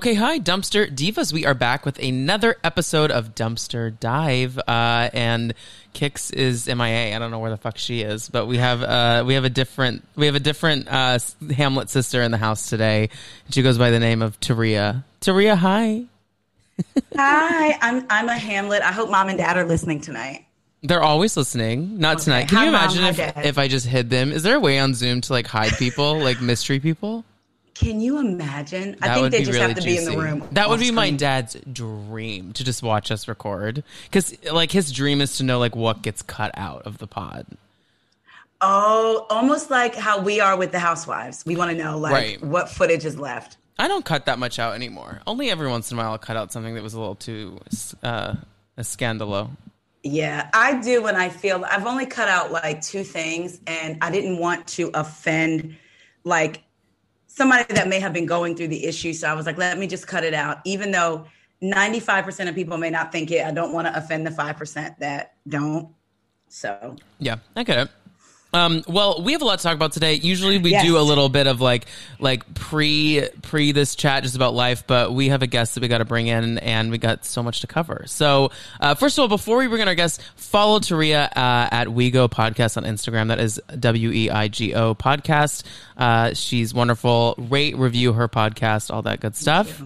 Okay, hi, Dumpster Divas. We are back with another episode of Dumpster Dive, uh, and Kix is MIA. I don't know where the fuck she is, but we have uh, we have a different we have a different uh, Hamlet sister in the house today. She goes by the name of Taria. Taria, hi. hi, I'm I'm a Hamlet. I hope mom and dad are listening tonight. They're always listening. Not okay. tonight. Can hi, you imagine mom, if, if I just hid them? Is there a way on Zoom to like hide people, like mystery people? Can you imagine? That I think they just really have to juicy. be in the room. That would be screen. my dad's dream to just watch us record. Because like his dream is to know like what gets cut out of the pod. Oh, almost like how we are with the housewives. We want to know like right. what footage is left. I don't cut that much out anymore. Only every once in a while I'll cut out something that was a little too uh, a scandalo. Yeah, I do when I feel I've only cut out like two things and I didn't want to offend like somebody that may have been going through the issue. So I was like, let me just cut it out. Even though 95% of people may not think it, I don't want to offend the 5% that don't. So, yeah, I get it. Um, well, we have a lot to talk about today. Usually we yes. do a little bit of like like pre pre this chat just about life, but we have a guest that we got to bring in, and we got so much to cover. So, uh, first of all, before we bring in our guest, follow Taria uh, at WeGo Podcast on Instagram. That is W E I G O Podcast. Uh, she's wonderful. Rate, review her podcast, all that good stuff.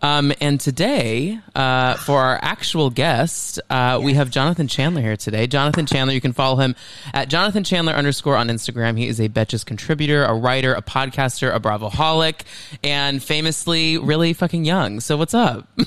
Um, and today, uh, for our actual guest, uh, we have Jonathan Chandler here today. Jonathan Chandler, you can follow him at Jonathan Chandler underscore on Instagram. He is a Betches contributor, a writer, a podcaster, a Bravoholic, and famously really fucking young. So what's up?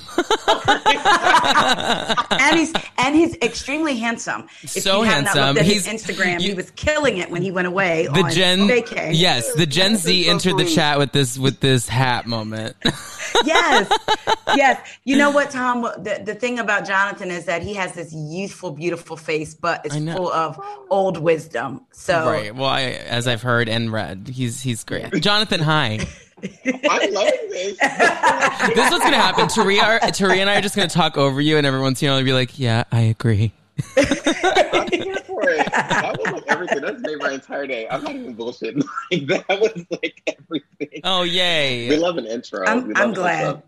and he's and he's extremely handsome. If so handsome. he's Instagram. You, he was killing it when he went away. The Gen, vacay. yes, the Gen Z so entered sweet. the chat with this with this hat moment. yes, yes. You know what, Tom? The, the thing about Jonathan is that he has this youthful, beautiful face, but it's full of old wisdom. So right. Well, I, as I've heard and read, he's he's great. Jonathan, hi. I'm loving this. this is what's gonna happen. Taria, Taria and I are just gonna talk over you, and everyone's you know be like, "Yeah, I agree." I'm here for it. That was like everything. That's made my entire day. I'm not even bullshitting. Like that was like everything. Oh yay! We love an intro. I'm, I'm glad.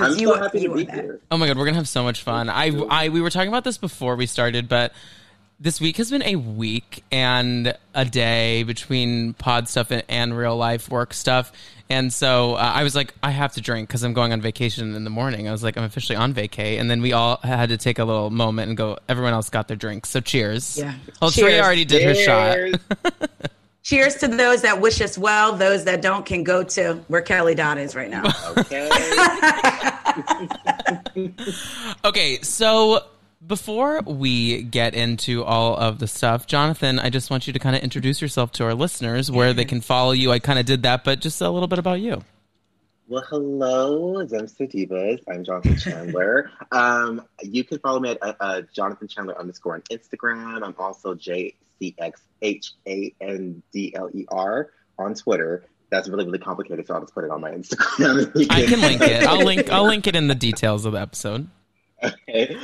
I'm you, so happy to be here. Oh my god, we're gonna have so much fun. I, I, we were talking about this before we started, but this week has been a week and a day between pod stuff and, and real life work stuff. And so uh, I was like, I have to drink because I'm going on vacation in the morning. I was like, I'm officially on vacay. And then we all had to take a little moment and go, everyone else got their drinks. So cheers. Yeah. Well, cheers. Trey already did cheers. her shot. cheers to those that wish us well. Those that don't can go to where Kelly Dodd is right now. Okay. okay. So before we get into all of the stuff, Jonathan, I just want you to kind of introduce yourself to our listeners, where they can follow you. I kind of did that, but just a little bit about you. Well, hello, Dumpster Divas. I'm Jonathan Chandler. um, you can follow me at uh, uh, Jonathan Chandler underscore on Instagram. I'm also J C X H A N D L E R on Twitter. That's really really complicated, so I'll just put it on my Instagram. I can link it. I'll link. I'll link it in the details of the episode. Okay.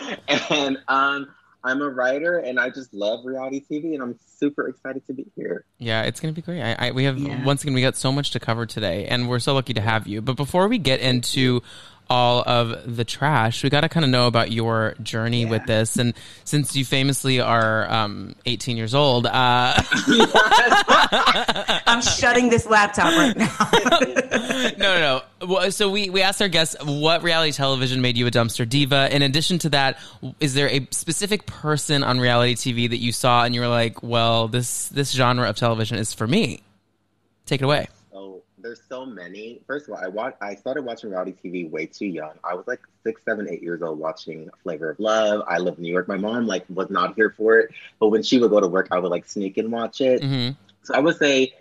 And um, I'm a writer and I just love reality TV and I'm super excited to be here. Yeah, it's going to be great. I, I we have, yeah. once again, we got so much to cover today and we're so lucky to have you. But before we get into all of the trash, we got to kind of know about your journey yeah. with this. And since you famously are um, 18 years old, uh... I'm shutting this laptop right now. no, no, no. So we, we asked our guests what reality television made you a dumpster diva. In addition to that, is there a specific person on reality TV that you saw and you were like, well, this this genre of television is for me? Take it away there's so many. First of all, I watch, I started watching reality TV way too young. I was like six, seven, eight years old watching Flavor of Love. I live in New York. My mom like was not here for it, but when she would go to work, I would like sneak and watch it. Mm-hmm. So I would say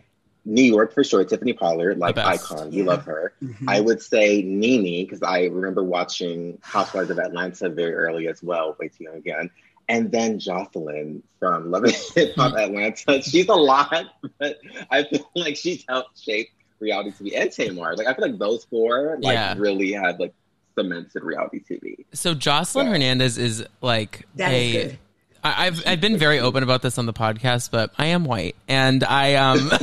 New York for sure. Tiffany Pollard, like icon, you yeah. love her. Mm-hmm. I would say Nene because I remember watching Housewives of Atlanta very early as well, way too young again. And then Joseline from Love and Hip Hop mm-hmm. Atlanta. She's a lot, but I feel like she's helped shape reality TV and Tamar. Like I feel like those four like yeah. really had like cemented reality TV. So Joseline yeah. Hernandez is like that a. Is I, have I've been very open about this on the podcast, but I am white, and I um no,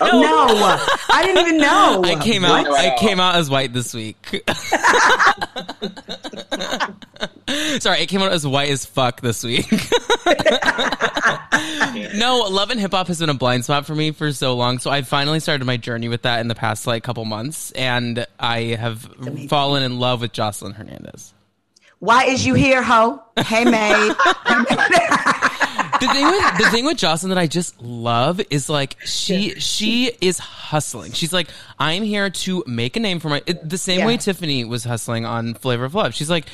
I didn't even know. I came out. I came out as white this week. Sorry, it came out as white as fuck this week. no, love and hip hop has been a blind spot for me for so long. So I finally started my journey with that in the past like couple months, and I have fallen in love with Joseline Hernandez. Why is you here, ho? Hey, May. the thing with the thing with Joseline that I just love is like she she is hustling. She's like, I'm here to make a name for my it, the same yeah. way Tiffany was hustling on Flavor of Love. She's like,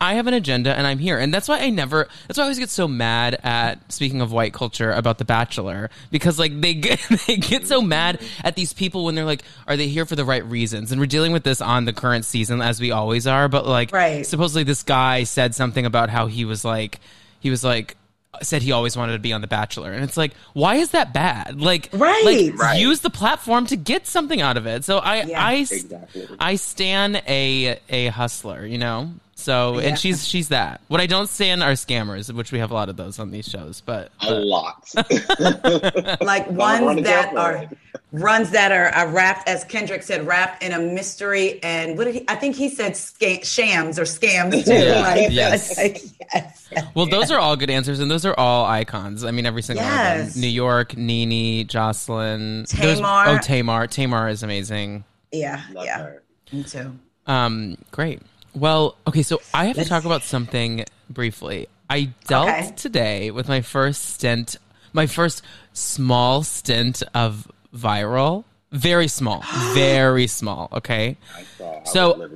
I have an agenda and I'm here. And that's why I never that's why I always get so mad at speaking of white culture about The Bachelor because like they get they get so mad at these people when they're like are they here for the right reasons? And we're dealing with this on the current season as we always are, but like right. supposedly this guy said something about how he was like he was like said he always wanted to be on The Bachelor, and it's like, why is that bad? Like, right, like, right. use the platform to get something out of it. So I, yeah, I, exactly. I stand a a hustler, you know. So yeah. and she's she's that. What I don't stand are scammers, which we have a lot of those on these shows, but, but. a lot, like ones that are runs that are, are, wrapped, as Kendrick said, wrapped in a mystery. And what did he? I think he said sca- shams or scams too. Yeah. Like, yes. Like, yes. Well, those are all good answers, and those are all icons. I mean, every single yes. one of them. New York, Nene, Joseline. Tamar. oh, Tamar. Tamar is amazing. Yeah, Love yeah. Her. Me too. Um, great. Well, okay, so I have to talk about something briefly. I dealt okay. today with my first stint, my first small stint of viral. Very small, very small. Okay. I saw, I so,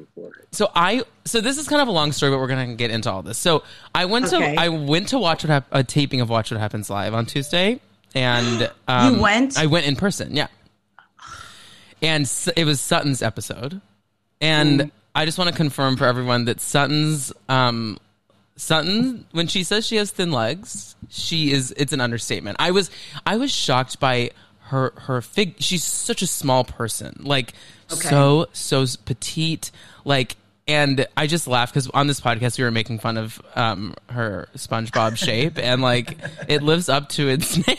so I, so this is kind of a long story, but we're gonna get into all this. So I went okay. to, I went to watch what hap- a taping of Watch What Happens Live on Tuesday, and um, you went. I went in person. Yeah. And it was Sutton's episode, and. Mm I just want to confirm for everyone that Sutton's um, Sutton when she says she has thin legs, she is it's an understatement. I was I was shocked by her her fig she's such a small person. Like okay. so so petite like and I just laughed because on this podcast we were making fun of um, her SpongeBob shape, and like it lives up to its name.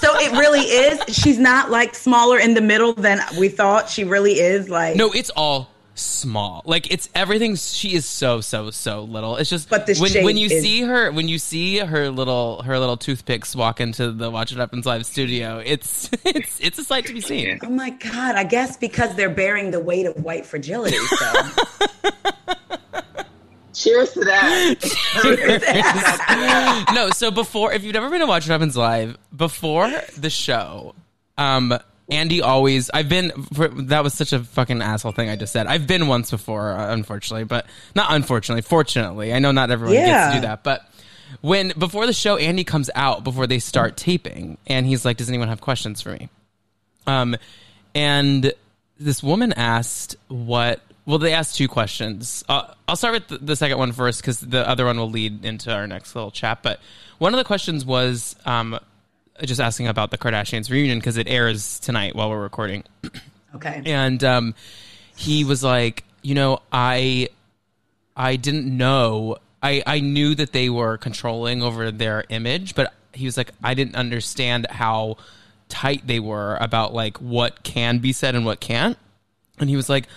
so it really is. She's not like smaller in the middle than we thought. She really is. Like no, it's all small. Like it's everything. She is so so so little. It's just but when when you is... see her when you see her little her little toothpicks walk into the Watch What Happens live studio. It's it's it's a sight to be seen. Oh my god! I guess because they're bearing the weight of white fragility. So. Cheers to that. no, so before, if you've never been to Watch What Happens Live, before the show, um, Andy always. I've been. For, that was such a fucking asshole thing I just said. I've been once before, uh, unfortunately, but not unfortunately. Fortunately, I know not everyone yeah. gets to do that, but when before the show, Andy comes out before they start taping, and he's like, "Does anyone have questions for me?" Um, and this woman asked what. Well, they asked two questions. Uh, I'll start with the, the second one first because the other one will lead into our next little chat. But one of the questions was, um, just asking about the Kardashians reunion because it airs tonight while we're recording. Okay. And um, he was like, you know, I I didn't know. I I knew that they were controlling over their image, but he was like, I didn't understand how tight they were about like what can be said and what can't. And he was like,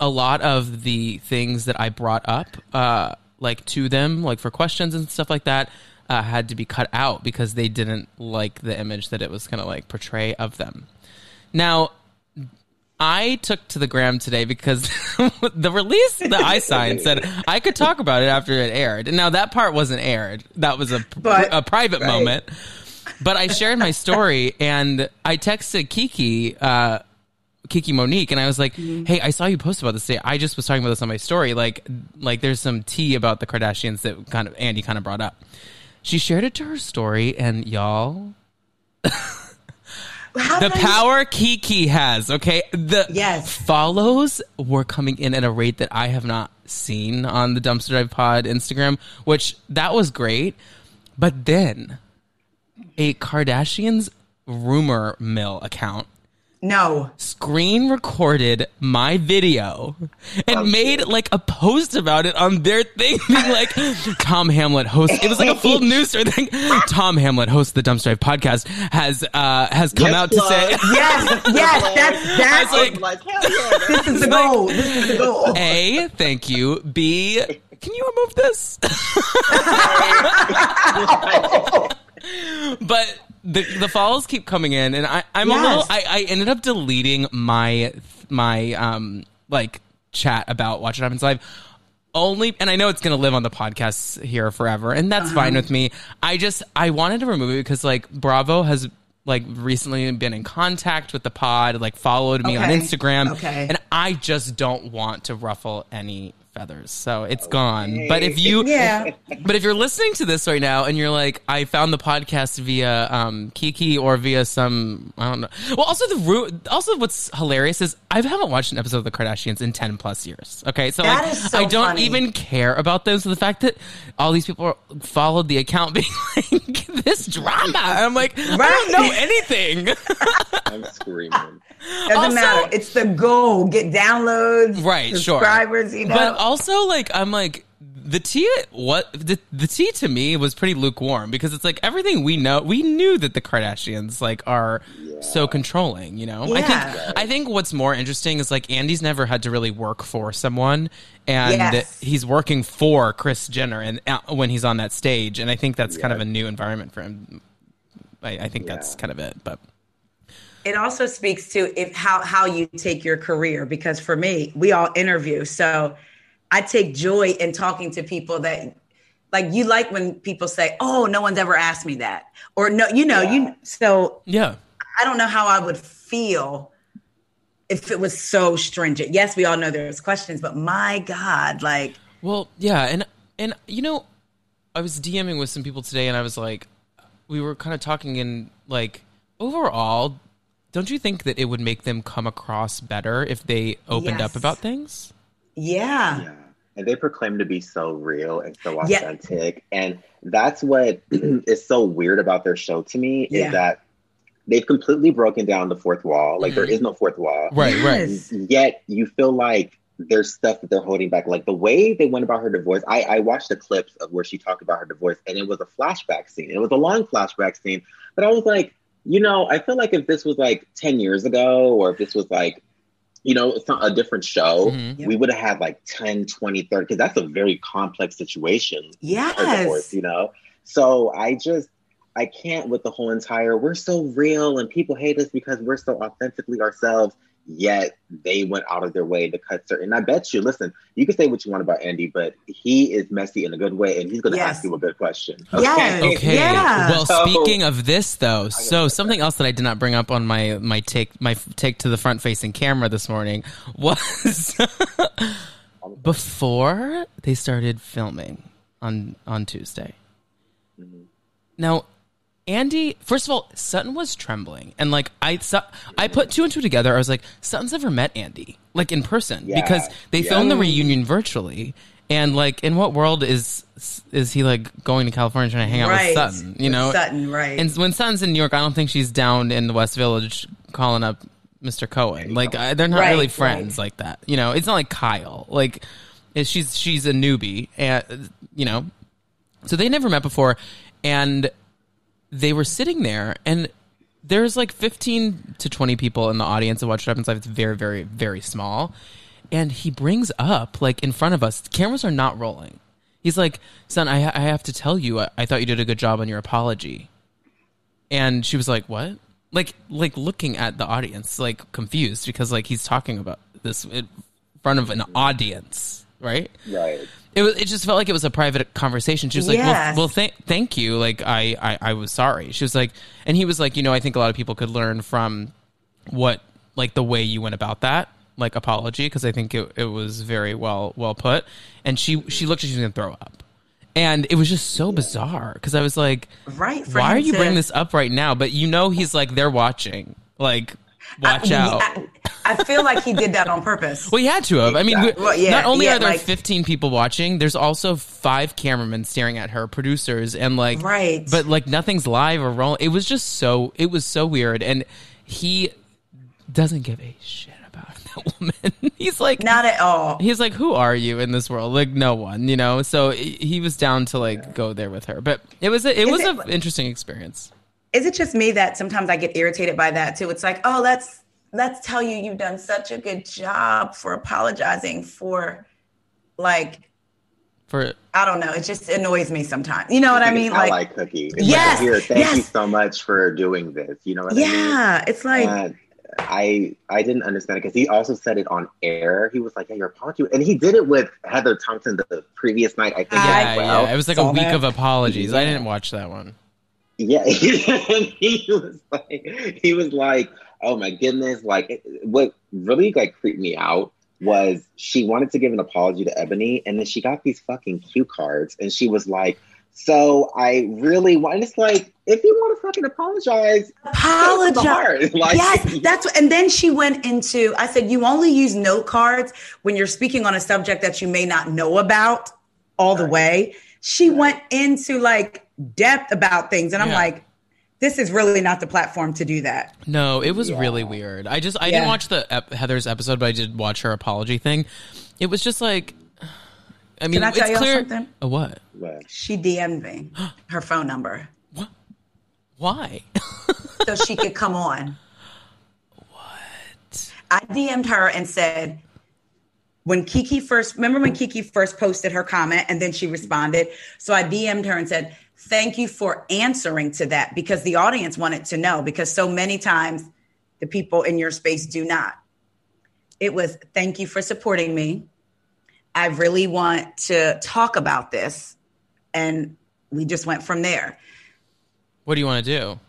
a lot of the things that I brought up, uh, like to them, like for questions and stuff like that, uh, had to be cut out because they didn't like the image that it was going to like portray of them. Now, I took to the gram today because the release that I signed said I could talk about it after it aired. And now that part wasn't aired. That was a, but, a private right. moment. But I shared my story and I texted Kiki, uh, Kiki Monique, and I was like, mm-hmm. "Hey, I saw you post about this today. I just was talking about this on my story. Like, like there's some tea about the Kardashians that kind of Andy kind of brought up." She shared it to her story, and y'all. the power Kiki has, okay? The yes. follows were coming in at a rate that I have not seen on the Dumpster Dive Pod Instagram, which that was great. But then a Kardashians rumor mill account No. Screen recorded my video and oh, made like a post about it on their thing, being like, Tom Hamlet host. It was like a full news story thing. Tom Hamlet, host of the Dumpster Dive podcast, has uh has come yes, out to say, yes, yes, that's that's like, like yeah, this is the goal. This is the goal. A, thank you. B, can you remove this? but the the follows keep coming in, and I I'm yes. a little. I, I ended up deleting my my um like chat about Watch What Happens Live only and I know it's going to live on the podcast here forever and that's uh-huh. fine with me. I just I wanted to remove it because like Bravo has like recently been in contact with the pod, like followed me okay. on Instagram. Okay. And I just don't want to ruffle any feathers. So it's okay. gone. But if you yeah. but if you're listening to this right now and you're like, I found the podcast via um, Kiki or via some I don't know. Well also the also what's hilarious is I haven't watched an episode of the Kardashians in ten plus years. Okay. So, like, so I don't funny. even care about those. So the fact that all these people followed the account being like this drama. I'm like, right. I don't know anything. I'm screaming. Doesn't also, matter. It's the goal. Get downloads, right? Subscribers, sure. You know. But also, like, I'm like the tea. What the the tea to me was pretty lukewarm because it's like everything we know. We knew that the Kardashians like are yeah. so controlling. You know. Yeah. I think I think what's more interesting is like Andy's never had to really work for someone, and yes. he's working for Kris Jenner, and uh, when he's on that stage, and I think that's yeah. kind of a new environment for him. I, I think that's kind of it, but it also speaks to if how how you take your career because for me we all interview so i take joy in talking to people that like you like when people say oh no one's ever asked me that or no you know yeah. you so yeah i don't know how i would feel if it was so stringent yes we all know there's questions but my god like well yeah and and you know i was dming with some people today and i was like we were kind of talking in like overall don't you think that it would make them come across better if they opened yes. up about things? Yeah. yeah. And they proclaim to be so real and so authentic. Yeah. And that's what is so weird about their show to me is yeah. that they've completely broken down the fourth wall. Like mm-hmm. there is no fourth wall. Right, right. Yet you feel like there's stuff that they're holding back. Like the way they went about her divorce, I, I watched the clips of where she talked about her divorce, and it was a flashback scene. It was a long flashback scene, but I was like, you know, I feel like if this was like 10 years ago or if this was like, you know, it's not a different show, mm-hmm. we would have had like 10, 20, 30, because that's a very complex situation. Yes. Divorce, you know? So I just, I can't with the whole entire, we're so real and people hate us because we're so authentically ourselves yet they went out of their way to cut certain. And I bet you, listen, you can say what you want about Andy, but he is messy in a good way, and he's going to yes. ask you a good question. Okay. Yes. Okay. Yeah. Well, so, speaking of this, though, so something else that I did not bring up on my my take my take to the front facing camera this morning was before they started filming on on Tuesday. Mm-hmm. Now Andy, first of all, Sutton was trembling, and like I, I put two and two together. I was like, Sutton's never met Andy, like in person, yeah. because they yeah. filmed the reunion virtually. And like, in what world is is he like going to California trying to hang out right. with Sutton? You know, Sutton, right? And when Sutton's in New York, I don't think she's down in the West Village calling up Mr. Cohen. Like, I, they're not right, really friends right. like that. You know, it's not like Kyle. Like, eh, she's she's a newbie, and you know, so they never met before, and they were sitting there and there's like 15 to 20 people in the audience of Watch What Happens Live. It's very, very, very small. And he brings up, like in front of us, cameras are not rolling. He's like, son, I, I have to tell you, I, I thought you did a good job on your apology. And she was like, what? Like, like looking at the audience, like confused because like he's talking about this in front of an audience, right? Right it was, it just felt like it was a private conversation. She was like, yes. "Well, well th- thank you. Like, I, I, I was sorry." She was like, and he was like, "You know, I think a lot of people could learn from what, like, the way you went about that, like, apology, because I think it, it was very well, well put." And she, she looked like she was gonna throw up, and it was just so bizarre because I was like, "Right, why are you to... bringing this up right now?" But you know, he's like, they're watching, like Watch I, out. I, I, feel like he did that on purpose. well, he had to have. I mean, well, yeah, not only yeah, are there like, 15 people watching, there's also five cameramen staring at her, producers, and like, right. But like, nothing's live or rolling. It was just so, it was so weird. And he, doesn't give a shit about that woman. he's like not at all. He's like, who are you in this world? Like no one, you know. So he was down to like go there with her, but it was a, it Is was an interesting experience. Is it just me that sometimes I get irritated by that too? It's like, oh, let's let's tell you you've done such a good job for apologizing for like for I don't know. It just annoys me sometimes. You know what I mean? Like, I like cookie. It's yes. Like, Here, thank yes. you so much for doing this. You know what yeah, I mean? Yeah. It's like and I I didn't understand it because he also said it on air. He was like, "Yeah, your apology," and he did it with Heather Thomson the previous night. I think. Yeah, well. yeah. It was like a week that. of apologies. Yeah. I didn't watch that one. Yeah, he was like, he was like, "Oh my goodness!" Like, what really like creeped me out was she wanted to give an apology to Eboni, and then she got these fucking cue cards, and she was like, "So I really want." It's like if you want to fucking apologize, apologize. Like, yes, that's what, and then she went into. I said, "You only use note cards when you're speaking on a subject that you may not know about all the way." She went into like depth about things, and I'm like, this is really not the platform to do that. No, it was yeah. really weird. I just I yeah. didn't watch the ep- Heather's episode, but I did watch her apology thing. It was just like, I mean, Can I tell it's clear. Something? A what? She DM'd me her phone number. What? Why? so she could come on. What? I DM'd her and said, when Kiki first, remember when Kiki first posted her comment and then she responded? So I DM'd her and said, thank you for answering to that because the audience wanted to know because so many times the people in your space do not. It was thank you for supporting me. I really want to talk about this. And we just went from there. What do you want to do?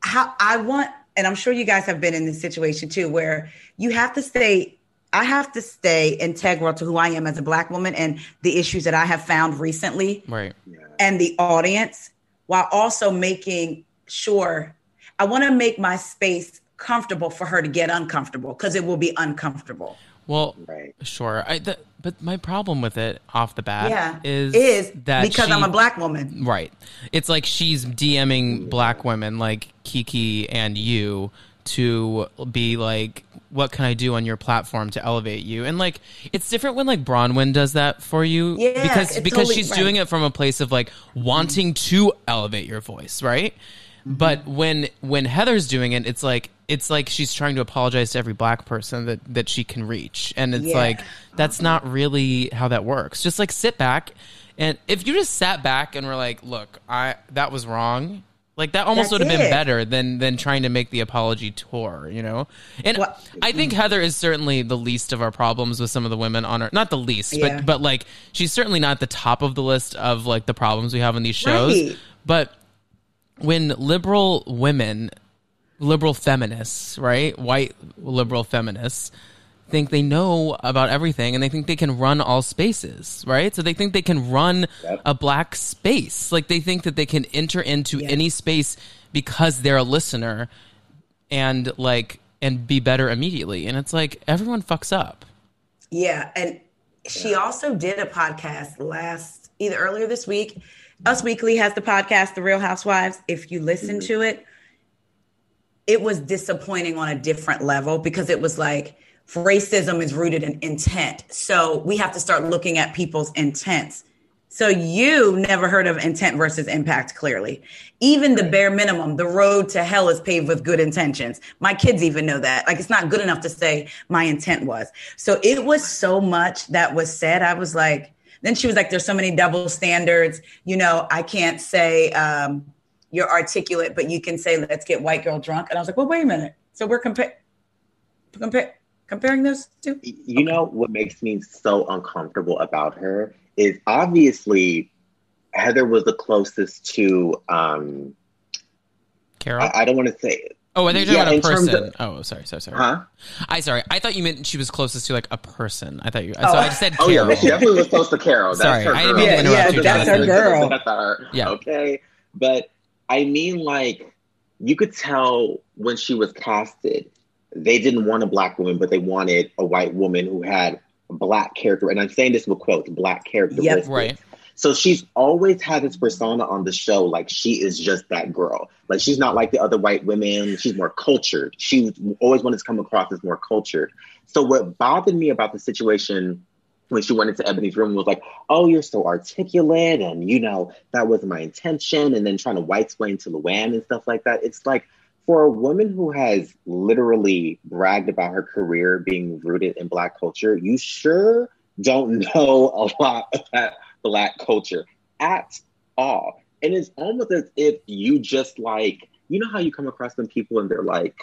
How I want, and I'm sure you guys have been in this situation too, where you have to stay I have to stay integral to who I am as a black woman and the issues that I have found recently. Right. And the audience while also making sure I want to make my space comfortable for her to get uncomfortable because it will be uncomfortable. Well, right. sure. I, the, but my problem with it off the bat yeah, is is that because she, I'm a black woman. Right. It's like she's DMing black women like Kiki and you to be like what can I do on your platform to elevate you? And like it's different when like Bronwyn does that for you yeah, because because totally she's right. doing it from a place of like wanting to elevate your voice, right? Mm-hmm. But when when Heather's doing it, it's like it's like she's trying to apologize to every black person that that she can reach. And it's yeah. like that's not really how that works. Just like sit back and if you just sat back and were like, "Look, I that was wrong." Like that almost That's would have been better than than trying to make the apology tour, you know. And well, I think Heather is certainly the least of our problems with some of the women on our not the least, yeah. but but like she's certainly not the top of the list of like the problems we have on these shows. Right. But when liberal women, liberal feminists, right, white liberal feminists think they know about everything and they think they can run all spaces, right? So they think they can run yep. a black space. Like they think that they can enter into yeah. any space because they're a listener and like and be better immediately. And it's like everyone fucks up. Yeah, and she also did a podcast last either earlier this week. Us Weekly has the podcast The Real Housewives. If you listen mm-hmm. to it, it was disappointing on a different level because it was like racism is rooted in intent. So we have to start looking at people's intents. So you never heard of intent versus impact clearly. Even the bare minimum, the road to hell is paved with good intentions. My kids even know that. Like it's not good enough to say my intent was. So it was so much that was said. I was like, then she was like, there's so many double standards. You know, I can't say um, you're articulate, but you can say, let's get white girl drunk. And I was like, well, wait a minute. So we're comparing, compare comparing those two? You okay. know what makes me so uncomfortable about her is obviously Heather was the closest to um Carole. I, I don't want to say Oh, are they talking yeah, about a person? Of, oh, sorry, sorry, sorry. Huh? I sorry. I thought you meant she was closest to like a person. I thought you. Oh. So I just said Carole. Oh yeah, she definitely was close to Carole. That's sorry, I didn't mean to interrupt yeah, you. That's her girl. That's her. Yeah. Okay, but I mean, like, you could tell when she was casted they didn't want a black woman, but they wanted a white woman who had a black character. And I'm saying this with quotes, black character. Yep. Right. So she's always had this persona on the show, like she is just that girl. Like she's not like the other white women. She's more cultured. She always wanted to come across as more cultured. So what bothered me about the situation when she went into Eboni's room was like, "Oh, you're so articulate, and you know that was my intention," and then trying to white explain to Luann and stuff like that. It's like for a woman who has literally bragged about her career being rooted in Black culture, you sure don't know a lot about Black culture at all. And it's almost as if you just like, you know how you come across some people and they're like,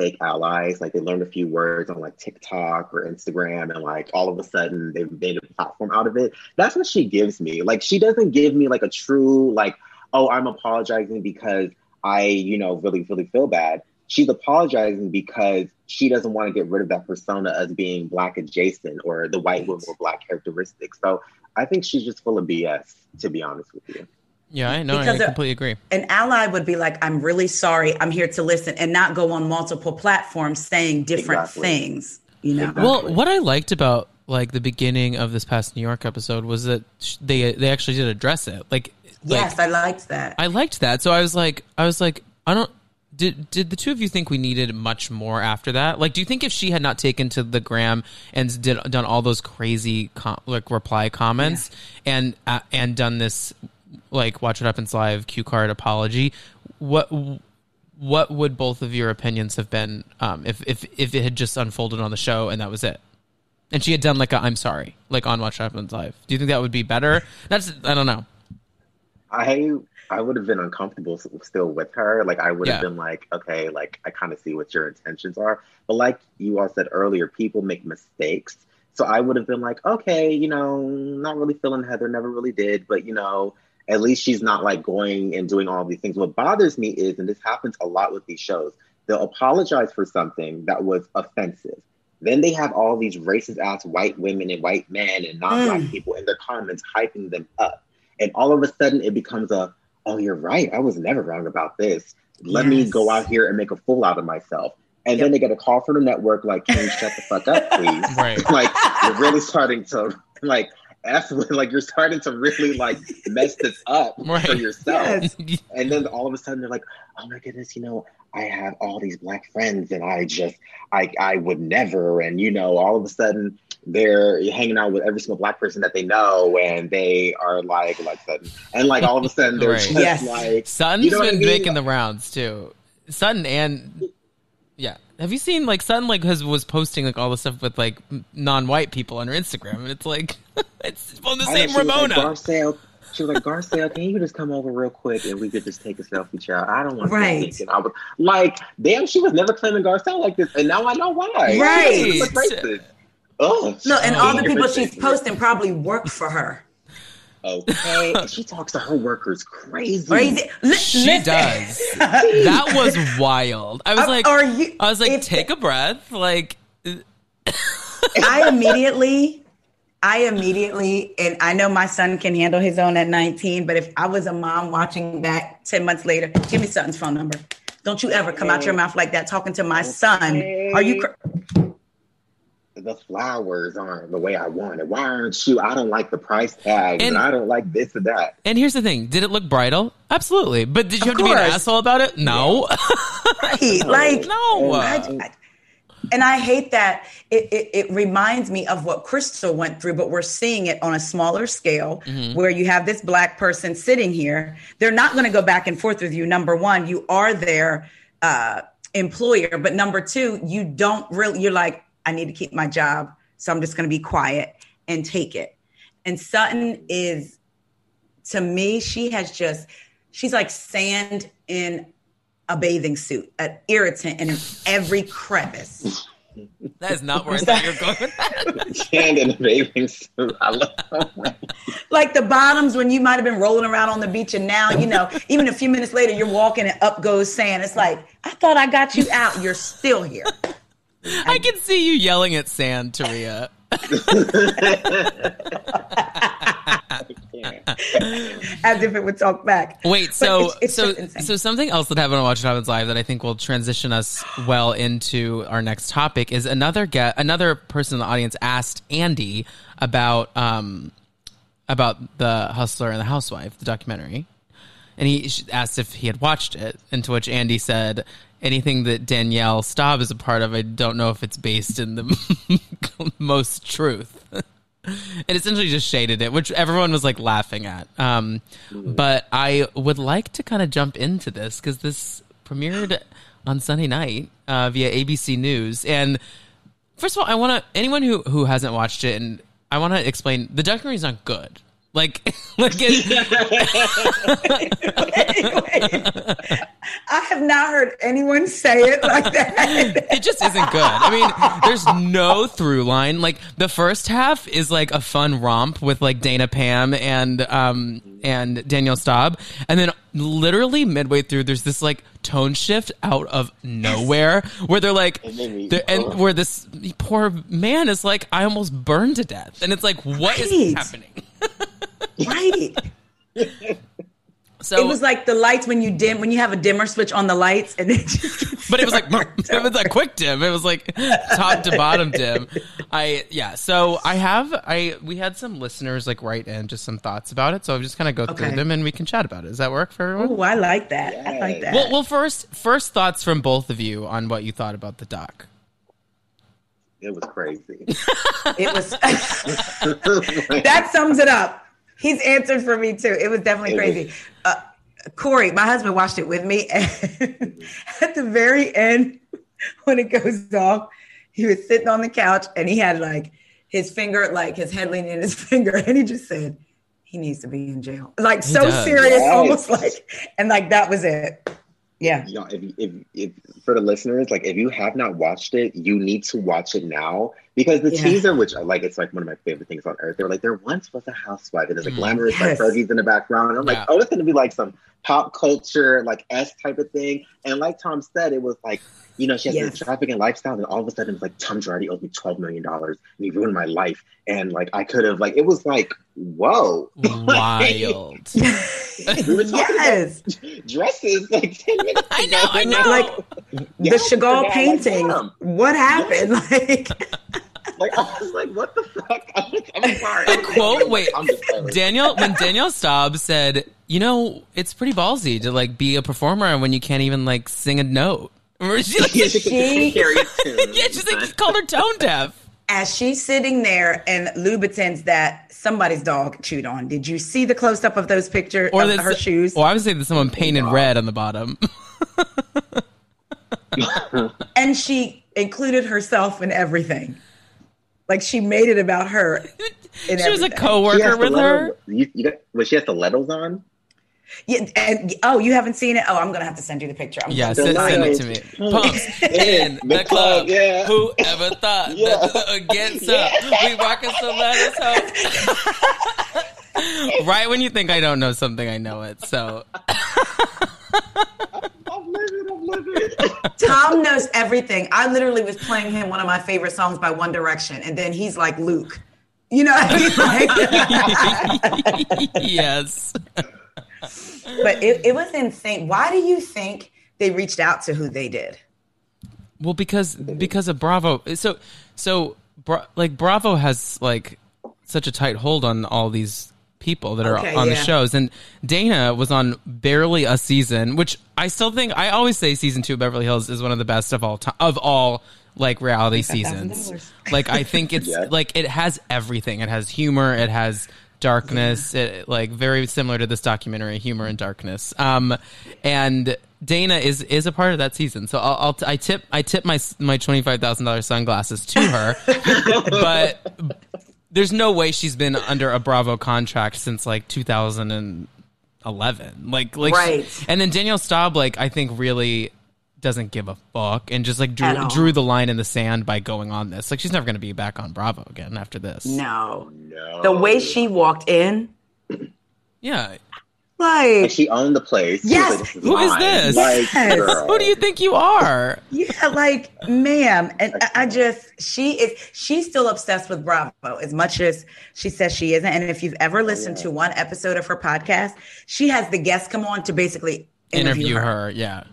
fake allies. Like they learned a few words on like TikTok or Instagram, and like all of a sudden they've made a platform out of it. That's what she gives me. Like she doesn't give me like a true like, oh, I'm apologizing because I, you know, really really feel bad. She's apologizing because she doesn't want to get rid of that persona as being black adjacent or the white woman with black characteristics. So I think she's just full of BS, to be honest with you. Yeah, I know. Because I completely agree. An ally would be like, I'm really sorry. I'm here to listen and not go on multiple platforms saying different exactly. things. You know? Exactly. Well, what I liked about like the beginning of this past New York episode was that they they actually did address it. Like, yes, I liked that. I liked that. So I was like, I was like, I don't. Did did the two of you think we needed much more after that? Like, do you think if she had not taken to the gram and did done all those crazy com- like reply comments yeah. and uh, and done this like Watch What Happens Live cue card apology, what what would both of your opinions have been um, if if if it had just unfolded on the show and that was it? And she had done like a I'm sorry, like on Watch What Happens Live. Do you think that would be better? That's I don't know. I I would have been uncomfortable still with her. Like I would have yeah. been like, okay, like I kind of see what your intentions are. But like you all said earlier, people make mistakes. So I would have been like, okay, you know, not really feeling Heather, never really did, but you know, at least she's not like going and doing all these things. What bothers me is, and this happens a lot with these shows, they'll apologize for something that was offensive. Then they have all these racist ass white women and white men and non black mm. people in their comments hyping them up. And all of a sudden it becomes a, oh, you're right. I was never wrong about this. Let yes. me go out here and make a fool out of myself. And yep. then they get a call from the network like, can you shut the fuck up, please? right. like, you're really starting to, like, F like you're starting to really like mess this up right. for yourself. Yes. And then all of a sudden they're like, oh my goodness, you know, I have all these black friends and I just I I would never and you know, all of a sudden they're hanging out with every single black person that they know and they are like like sudden and like all of a sudden they're right. just yes. like Sutton's you know been I mean? making the rounds too. Sutton and yeah. Have you seen like Sutton like has was posting like all the stuff with like non-white people on her Instagram, and it's like it's from the same Ramona. Like, Garcelle, she was like, Garcelle, can you just come over real quick and we could just take a selfie, child? I don't want right. to. I was like, damn, she was never claiming Garcelle like this, and now I know why. Right. Oh, no, and all the people she's posting probably work for her. Okay, she talks to her workers crazy. Crazy. L- she listen. does. that was wild. I was like, are you, I was like, take a breath. Like, I immediately, I immediately, and I know my son can handle his own at 19, but if I was a mom watching that 10 months later, give me Sutton's phone number. Don't you ever come out your mouth like that talking to my okay. son. Are you? Cr- the flowers aren't the way I want it. Why aren't you? I don't like the price tag, and, and I don't like this or that. And here's the thing: did it look bridal? Absolutely, but did you of have course. to be an asshole about it? No, right? Like no. I, I, and I hate that it, it, it, reminds me of what Crystal went through, but we're seeing it on a smaller scale mm-hmm. where you have this black person sitting here. They're not going to go back and forth with you. Number one, you are their uh, employer, but number two, you don't really, you're like, I need to keep my job. So I'm just going to be quiet and take it. And Sutton is, to me, she has just, she's like sand in a bathing suit, an irritant in every crevice. That is not where I thought you were going. Sand in a bathing suit. I love Like the bottoms when you might have been rolling around on the beach, and now, you know, even a few minutes later, you're walking and up goes sand. It's like, I thought I got you out. You're still here. I can see you yelling at sand, Taria. As if it would talk back. Wait, so it's, it's so so something else that happened on Watch What Happens Live that I think will transition us well into our next topic is another get another person in the audience asked Andy about um about the hustler and the housewife, the documentary, and he asked if he had watched it, and to which Andy said, "Anything that Danielle Staub is a part of, I don't know if it's based in the most truth." it essentially just shaded it, which everyone was like laughing at. Um, but I would like to kind of jump into this because this premiered on Sunday night uh, via ABC News. And first of all, I want to anyone who who hasn't watched it, and I want to explain the documentary is not good. Like, like it, wait, wait. I have not heard anyone say it like that. it just isn't good. I mean, there's no through line. Like the first half is like a fun romp with like Dana Pam and um and Danielle Staub, and then literally midway through, there's this like tone shift out of nowhere where they're like, they're, and where this poor man is like, I almost burned to death, and it's like, what right. is happening? Right. So it was like the lights when you dim when you have a dimmer switch on the lights and it just But it was like it was a quick dim. It was like top to bottom dim. I yeah, so I have I we had some listeners like write in just some thoughts about it. So I'm just kind of go okay. through them and we can chat about it. Does that work for everyone? Oh, I like that. Yay. I like that. Well, well first first thoughts from both of you on what you thought about the doc. It was crazy. it was That sums it up. He's answered for me too. It was definitely crazy. Uh, Corey, my husband watched it with me, and at the very end, when it goes off, he was sitting on the couch and he had like his finger, like his head leaning in his finger, and he just said, "He needs to be in jail." Like he so does. serious, yes. almost like, and like that was it. Yeah. You know, if, if, if for the listeners, like if you have not watched it, you need to watch it now because the yeah. teaser, which I like, it's like one of my favorite things on earth. They were like, there once was a housewife, and there's a mm. glamorous yes. like Fergie's in the background. And I'm yeah. like, oh, it's gonna be like some pop culture like S type of thing. And like Tom said, it was like you know, she has yes. this trafficking lifestyle, and all of a sudden it's like Tom Girardi owes me twelve million dollars, and he ruined my life, and like I could have like it was like whoa, wild. we were talking yes. about dresses like ten minutes. I know, I know. Like the Chagall painting. Like, what happened? Like. Like I was like, "What the fuck?" I'm, I'm sorry. The quote. Wait, Daniel. When Danielle Staub said, "You know, it's pretty ballsy to like be a performer when you can't even like sing a note." Or she, like, she, yeah, she's like called her tone deaf. As she's sitting there and Louboutins that somebody's dog chewed on. Did you see the close up of those pictures or of her shoes? Well, I would say that someone painted red on the bottom. and she included herself in everything. Like she made it about her. she everything. was a coworker with her. You, you got, was she has stilettos on? Yeah, and oh, you haven't seen it? Oh, I'm gonna have to send you the picture. I'm yeah, send, send it to me. Pumps in the, the club. Yeah. Whoever thought yeah. that against yeah. we rocking so let us right when you think I don't know something, I know it. So. Tom knows everything. I literally was playing him one of my favorite songs by One Direction, and then he's like Luke. You know, like, yes but it, it was insane. Why do you think they reached out to who they did? Well, because because of Bravo. So so like Bravo has like such a tight hold on all these people that are okay, on yeah. the shows, and Dana was on barely a season, which I still think I always say season two of Beverly Hills is one of the best of all time of all like reality seasons. like I think it's yeah. like it has everything. It has humor. It has darkness, yeah. it, like very similar to this documentary, humor and darkness. Um, and Dana is is a part of that season, so I'll, I'll I tip I tip my my twenty five thousand dollars sunglasses to her, but there's no way she's been under a Bravo contract since like 2011. Like like, right. and then Danielle Staub, like I think really doesn't give a fuck and just like drew, drew the line in the sand by going on this. Like she's never going to be back on Bravo again after this. No. No. The way she walked in. Yeah. Like and she owned the place. Yes. Like, Who is this? Like, yes. Who do you think you are? Yeah, like, ma'am. And I just she is she's still obsessed with Bravo as much as she says she isn't. And if you've ever oh, listened oh, yeah. to one episode of her podcast, she has the guests come on to basically interview, interview her. her. Yeah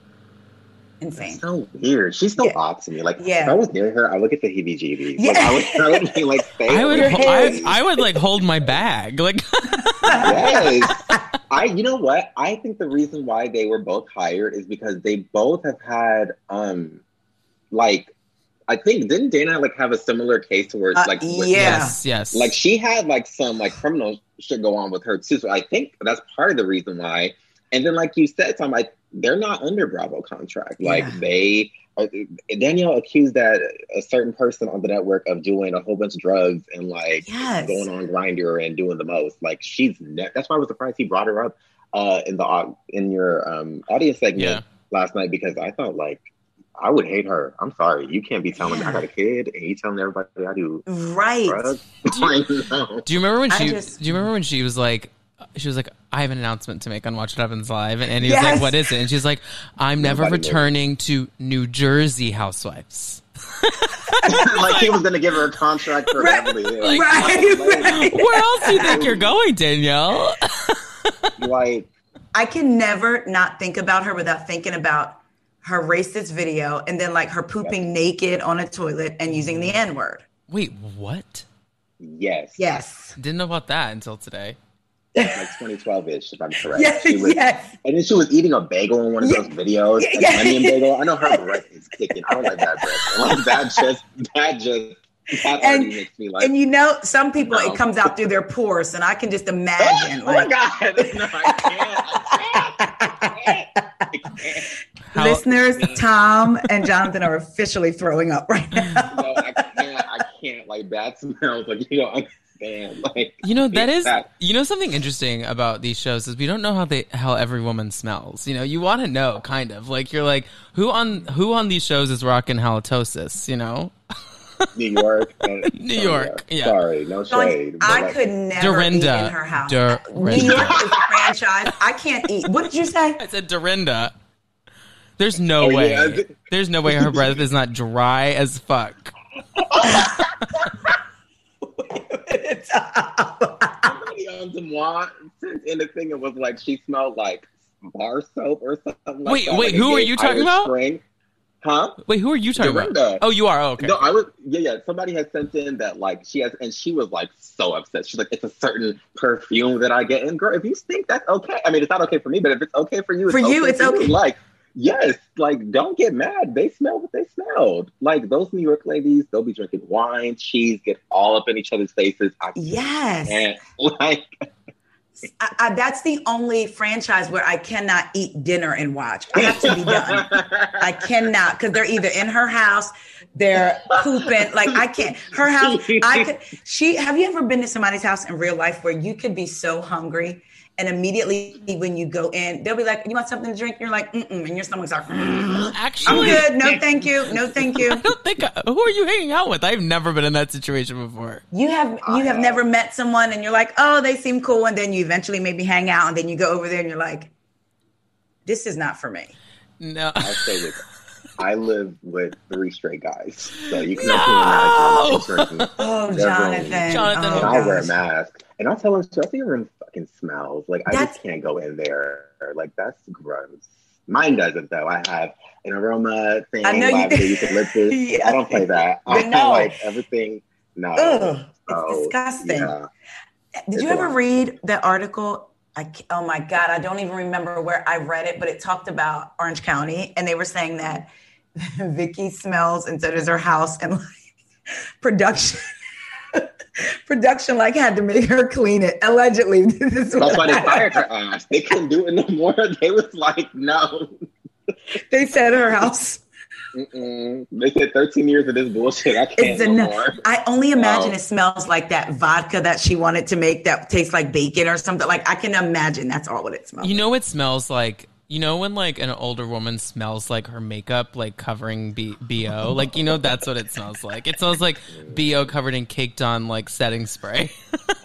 insane. That's so weird. She's so Yeah. odd to me. Like, Yeah. if I was near her, I would get the heebie-jeebies. Yeah. Like, I would, I would be like, I would, away Your from I. I would like hold my bag. Like, yes. I you know what? I think the reason why they were both hired is because they both have had um like I think didn't Dana like have a similar case to where it's Uh, like with- yeah. yes, yes. like she had like some like criminal shit go on with her too. So I think that's part of the reason why. And then like you said, Tom, like they're not under Bravo contract. Like Yeah. they uh, Danielle accused that a certain person on the network of doing a whole bunch of drugs and like Yes. going on Grindr and doing the most. Like she's ne- that's why I was surprised he brought her up uh in the in your um audience segment Yeah. last night because I thought like I would hate her. I'm sorry. You can't be telling me I got a kid and you telling everybody I do Right. drugs. Like, no. Do you remember when she? just- do you remember when she was like, she was like, I have an announcement to make on Watch What Happens Live, and, and he was like, What is it? And she's like, I'm never Nobody knows. returning to New Jersey Housewives. like he was gonna give her a contract for Right. Beverly Hills. Right, Like, right. Where else do you think you're going, Danielle? like I can never not think about her without thinking about her racist video and then like her pooping naked on a toilet and using the mm-hmm. N word. Wait, what? yes, Yes. Didn't know about that until today. Like 2012 ish, if I'm correct. Yes. She was, yes. And then she was eating a bagel in one of Yeah. those videos, an Yeah. onion bagel. I know her breath is kicking. I don't like that breath. Like that just that just that And- makes me like. And you know, some people No. it comes out through their pores, and I can just imagine. oh my like, god! No, I can't. I can't. I can't. How- listeners, Tom and Jonathan are officially throwing up right now. No, I can't. I can't. Like that smells like you don't understand. Like You know that is that- you know something interesting about these shows is we don't know how they how every woman smells. You know, you want to know kind of like you're like who on who on these shows is rocking halitosis. You know, New York. And, New York, yeah. Sorry, no shade. but, I like, could never eat Dorinda. in her house. Dorinda. New York is a franchise. I can't eat. What did you say? I said Dorinda. There's no Oh, way. yeah. There's no way her breath is not dry as fuck. Somebody on Deuxmoi sent in the thing and was like she smelled like bar soap or something like Wait, that. wait, like who are you talking Irish about? Spring. Huh? Wait, who are you talking Dorinda. about? Oh, you are. Oh, okay. No, I was yeah, yeah. Somebody has sent in that like she has, and she was like so upset. She's like, it's a certain perfume that I get. And girl, if you think that's okay, I mean, it's not okay for me, but if it's okay for you, For you, it's for okay. Like, yes, like don't get mad. They smell what they smelled. Like those New York ladies, they'll be drinking wine, cheese, get all up in each other's faces. I Yes. can't like. I, I, that's the only franchise where I cannot eat dinner and watch. I have to be done. I cannot because they're either in her house, they're pooping. Like I can't. Her house. I could. She. Have you ever been to somebody's house in real life where you could be so hungry and immediately when you go in, they'll be like, "You want something to drink?" You're like, "Mm-mm," and your stomach's like, "Mm, "I'm good. No, thank you. No, thank you." I don't think. who are you hanging out with? I've never been in that situation before. You have you have never met someone and you're like, oh, they seem cool, and then you eventually maybe hang out, and then you go over there and you're like, this is not for me. No. I'll say this. I live with three straight guys, so you can No! imagine. what Oh, They're Jonathan. Jonathan, Oh, And I'll wear a mask. And I'll tell them, too, I think your room fucking smells. Like, I That's- just can't go in there. Like, that's gross. Mine doesn't, though. I have an aroma thing. I know you- lavender eucalyptus. Yeah. I don't play that. I No. like everything. No. Ugh, So, it's disgusting. yeah. Did It's you ever read the article? I, oh my God, I don't even remember where I read it, but it talked about Orange County, and they were saying that Vicki smells, and so does her house, and like production. Production like had to make her clean it. Allegedly, this is That's what why they fired her ass. They couldn't do it no more. They was like, no. they said her house. Mm-mm. They said 13 years of this bullshit. I can't It's no more. I only imagine Wow. it smells like that vodka that she wanted to make that tastes like bacon or something. Like I can imagine that's all what it smells. You know what smells like? You know when like an older woman smells like her makeup like covering B- bo, like you know that's what it smells like. It smells like bo covered in caked on like setting spray.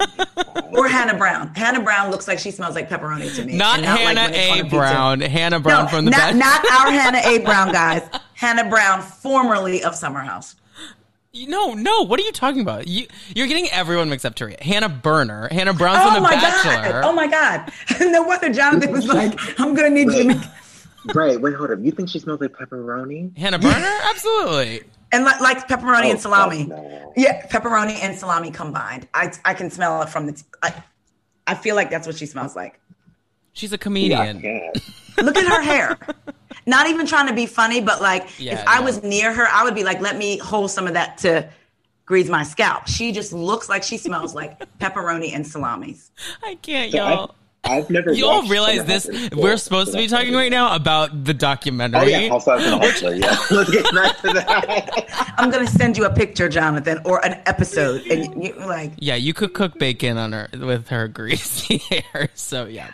or Hannah Brown. Hannah Brown looks like she smells like pepperoni to me. Not like Hannah on A. Brown. Hannah Brown No, from the not, not our Hannah A. Brown guys. Hannah Brown, formerly of Summer House. No, no. What are you talking about? You, you're getting everyone mixed up. Terry. Hannah Berner. Hannah Brown from Oh The my Bachelor. god! Oh my god! No wonder Jonathan was like, "I'm gonna need you to make." Right. Wait, hold up. You think she smells like pepperoni? Hannah Berner, absolutely. And like, like pepperoni Oh, and salami. fuck no. Yeah, pepperoni and salami combined. I I can smell it from the. T- I, I feel like that's what she smells like. She's a comedian. can't. Look at her hair. Not even trying to be funny, but like Yeah, if I was near her, I would be like, let me hold some of that to grease my scalp. She just looks like she smells like pepperoni and salamis. I can't, So y'all. I've, I've never. You all realize this? Before, We're supposed so to be talking right now about the documentary. Oh yeah, Housewives and Hustler. Yeah, let's get back to that. I'm gonna send you a picture, Jonathan, or an episode, and you like Yeah, you could cook bacon on her with her greasy hair. So yeah.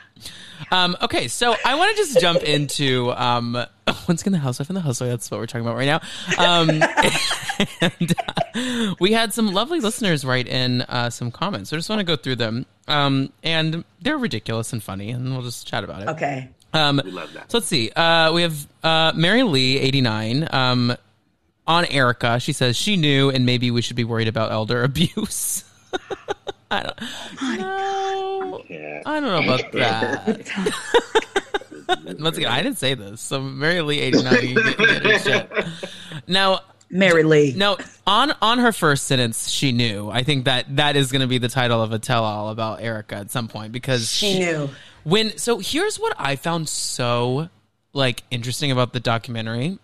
Um, okay, so I want to just jump into um, once again the housewife and the hustler. That's what we're talking about right now. Um, and, uh, we had some lovely listeners write in uh, some comments. So I just want to go through them, um, and they're ridiculous and funny, and we'll just chat about it. okay. Um, We love that. So let's see. Uh, we have uh, Mary Lee, 89. Um, on Erika, she says she knew, and maybe we should be worried about elder abuse. I don't know. Yeah. I don't know about that. Once again, I didn't say this. So Mary Lee, 89, you get, get her shit. Now, Mary Lee. no, on on her first sentence, she knew. I think that that is going to be the title of a tell-all about Erika at some point because She knew. when so here's what I found so like interesting about the documentary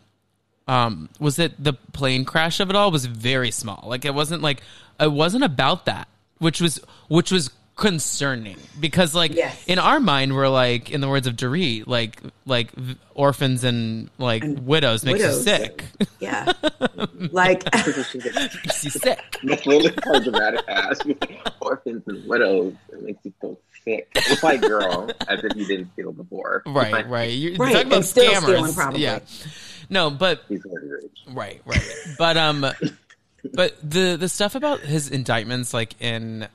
um was that the plane crash of it all was very small. Like it wasn't like it wasn't about that, which was which was concerning because like Yes. in our mind we're like in the words of Dorit like like orphans and like widows makes widows. you sick. Yeah. like makes you sick. That's literally her dramatic ass. Orphans and widows. It makes you feel sick. It's like, girl, as if you didn't feel before. Right, Like, right. You're Right, talking about and scammers. Yeah. No, but He's. Right, right. But um but the the stuff about his indictments like in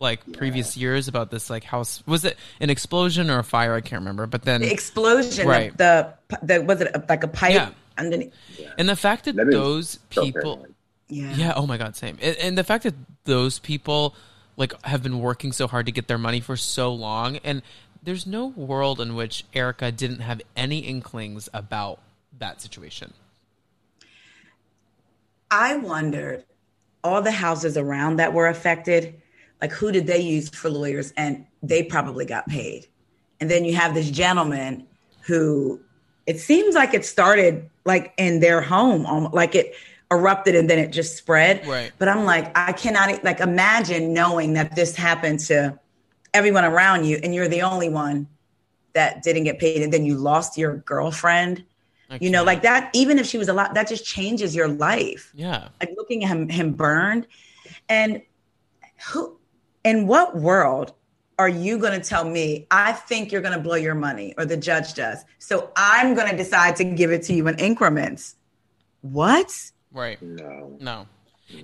like previous years about this like house was it an explosion or a fire? I can't remember. But then the explosion, Right. the, the the was it like a pipe Yeah. underneath? and the fact that That is those people paranoid. Yeah. Yeah, oh my god, same. And, and the fact that those people like have been working so hard to get their money for so long and there's no world in which Erika didn't have any inklings about that situation. I wondered all the houses around that were affected, like who did they use for lawyers? And they probably got paid. And then you have this gentleman who it seems like it started like in their home, like it erupted and then it just spread. Right. But I'm like, I cannot like imagine knowing that this happened to everyone around you and you're the only one that didn't get paid and then you lost your girlfriend. I You know, like that, even if she was a lot, that just changes your life Yeah. like looking at him him burned and who in what world are you going to tell me i think you're going to blow your money or the judge does so i'm going to decide to give it to you in increments what Right. No. No.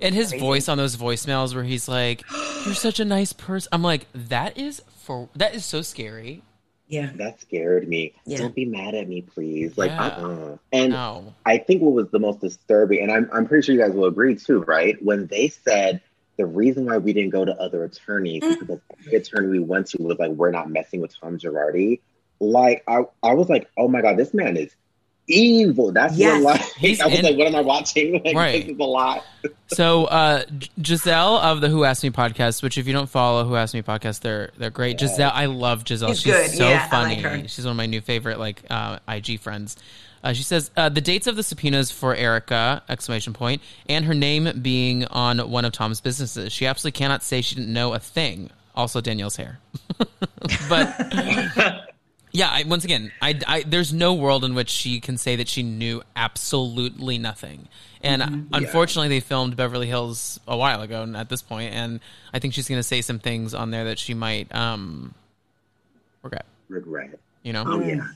And his voice on those voicemails where he's like, You're such a nice person. I'm like, that is for that is so scary. Yeah That scared me. Yeah. Don't be mad at me, please. Like, Yeah. uh-uh. And No. I think what was the most disturbing, and I'm, I'm pretty sure you guys will agree too, right? When they said the reason why we didn't go to other attorneys Mm. because every attorney we went to was like, we're not messing with Tom Girardi. Like, I, I was like, oh my God, this man is evil. That's Yes. what, like, He's I was in- like, what am I watching? Like, Right. this is a lot. So uh Giselle of the Who Asked Me podcast, which if you don't follow Who Asked Me podcast, they're they're great. Giselle, I love Giselle. She's She's, good. so Yeah, funny. like. She's one of my new favorite like uh, IG friends. Uh, she says uh, the dates of the subpoenas for Erika exclamation point and her name being on one of Tom's businesses. She absolutely cannot say she didn't know a thing. Also Danielle's hair, but yeah. I, once again, I, I there's no world in which she can say that she knew absolutely nothing. And mm-hmm. unfortunately, they filmed Beverly Hills a while ago and at this point, and I think she's going to say some things on there that she might um regret. Regret. You know, Oh, yeah. Mm.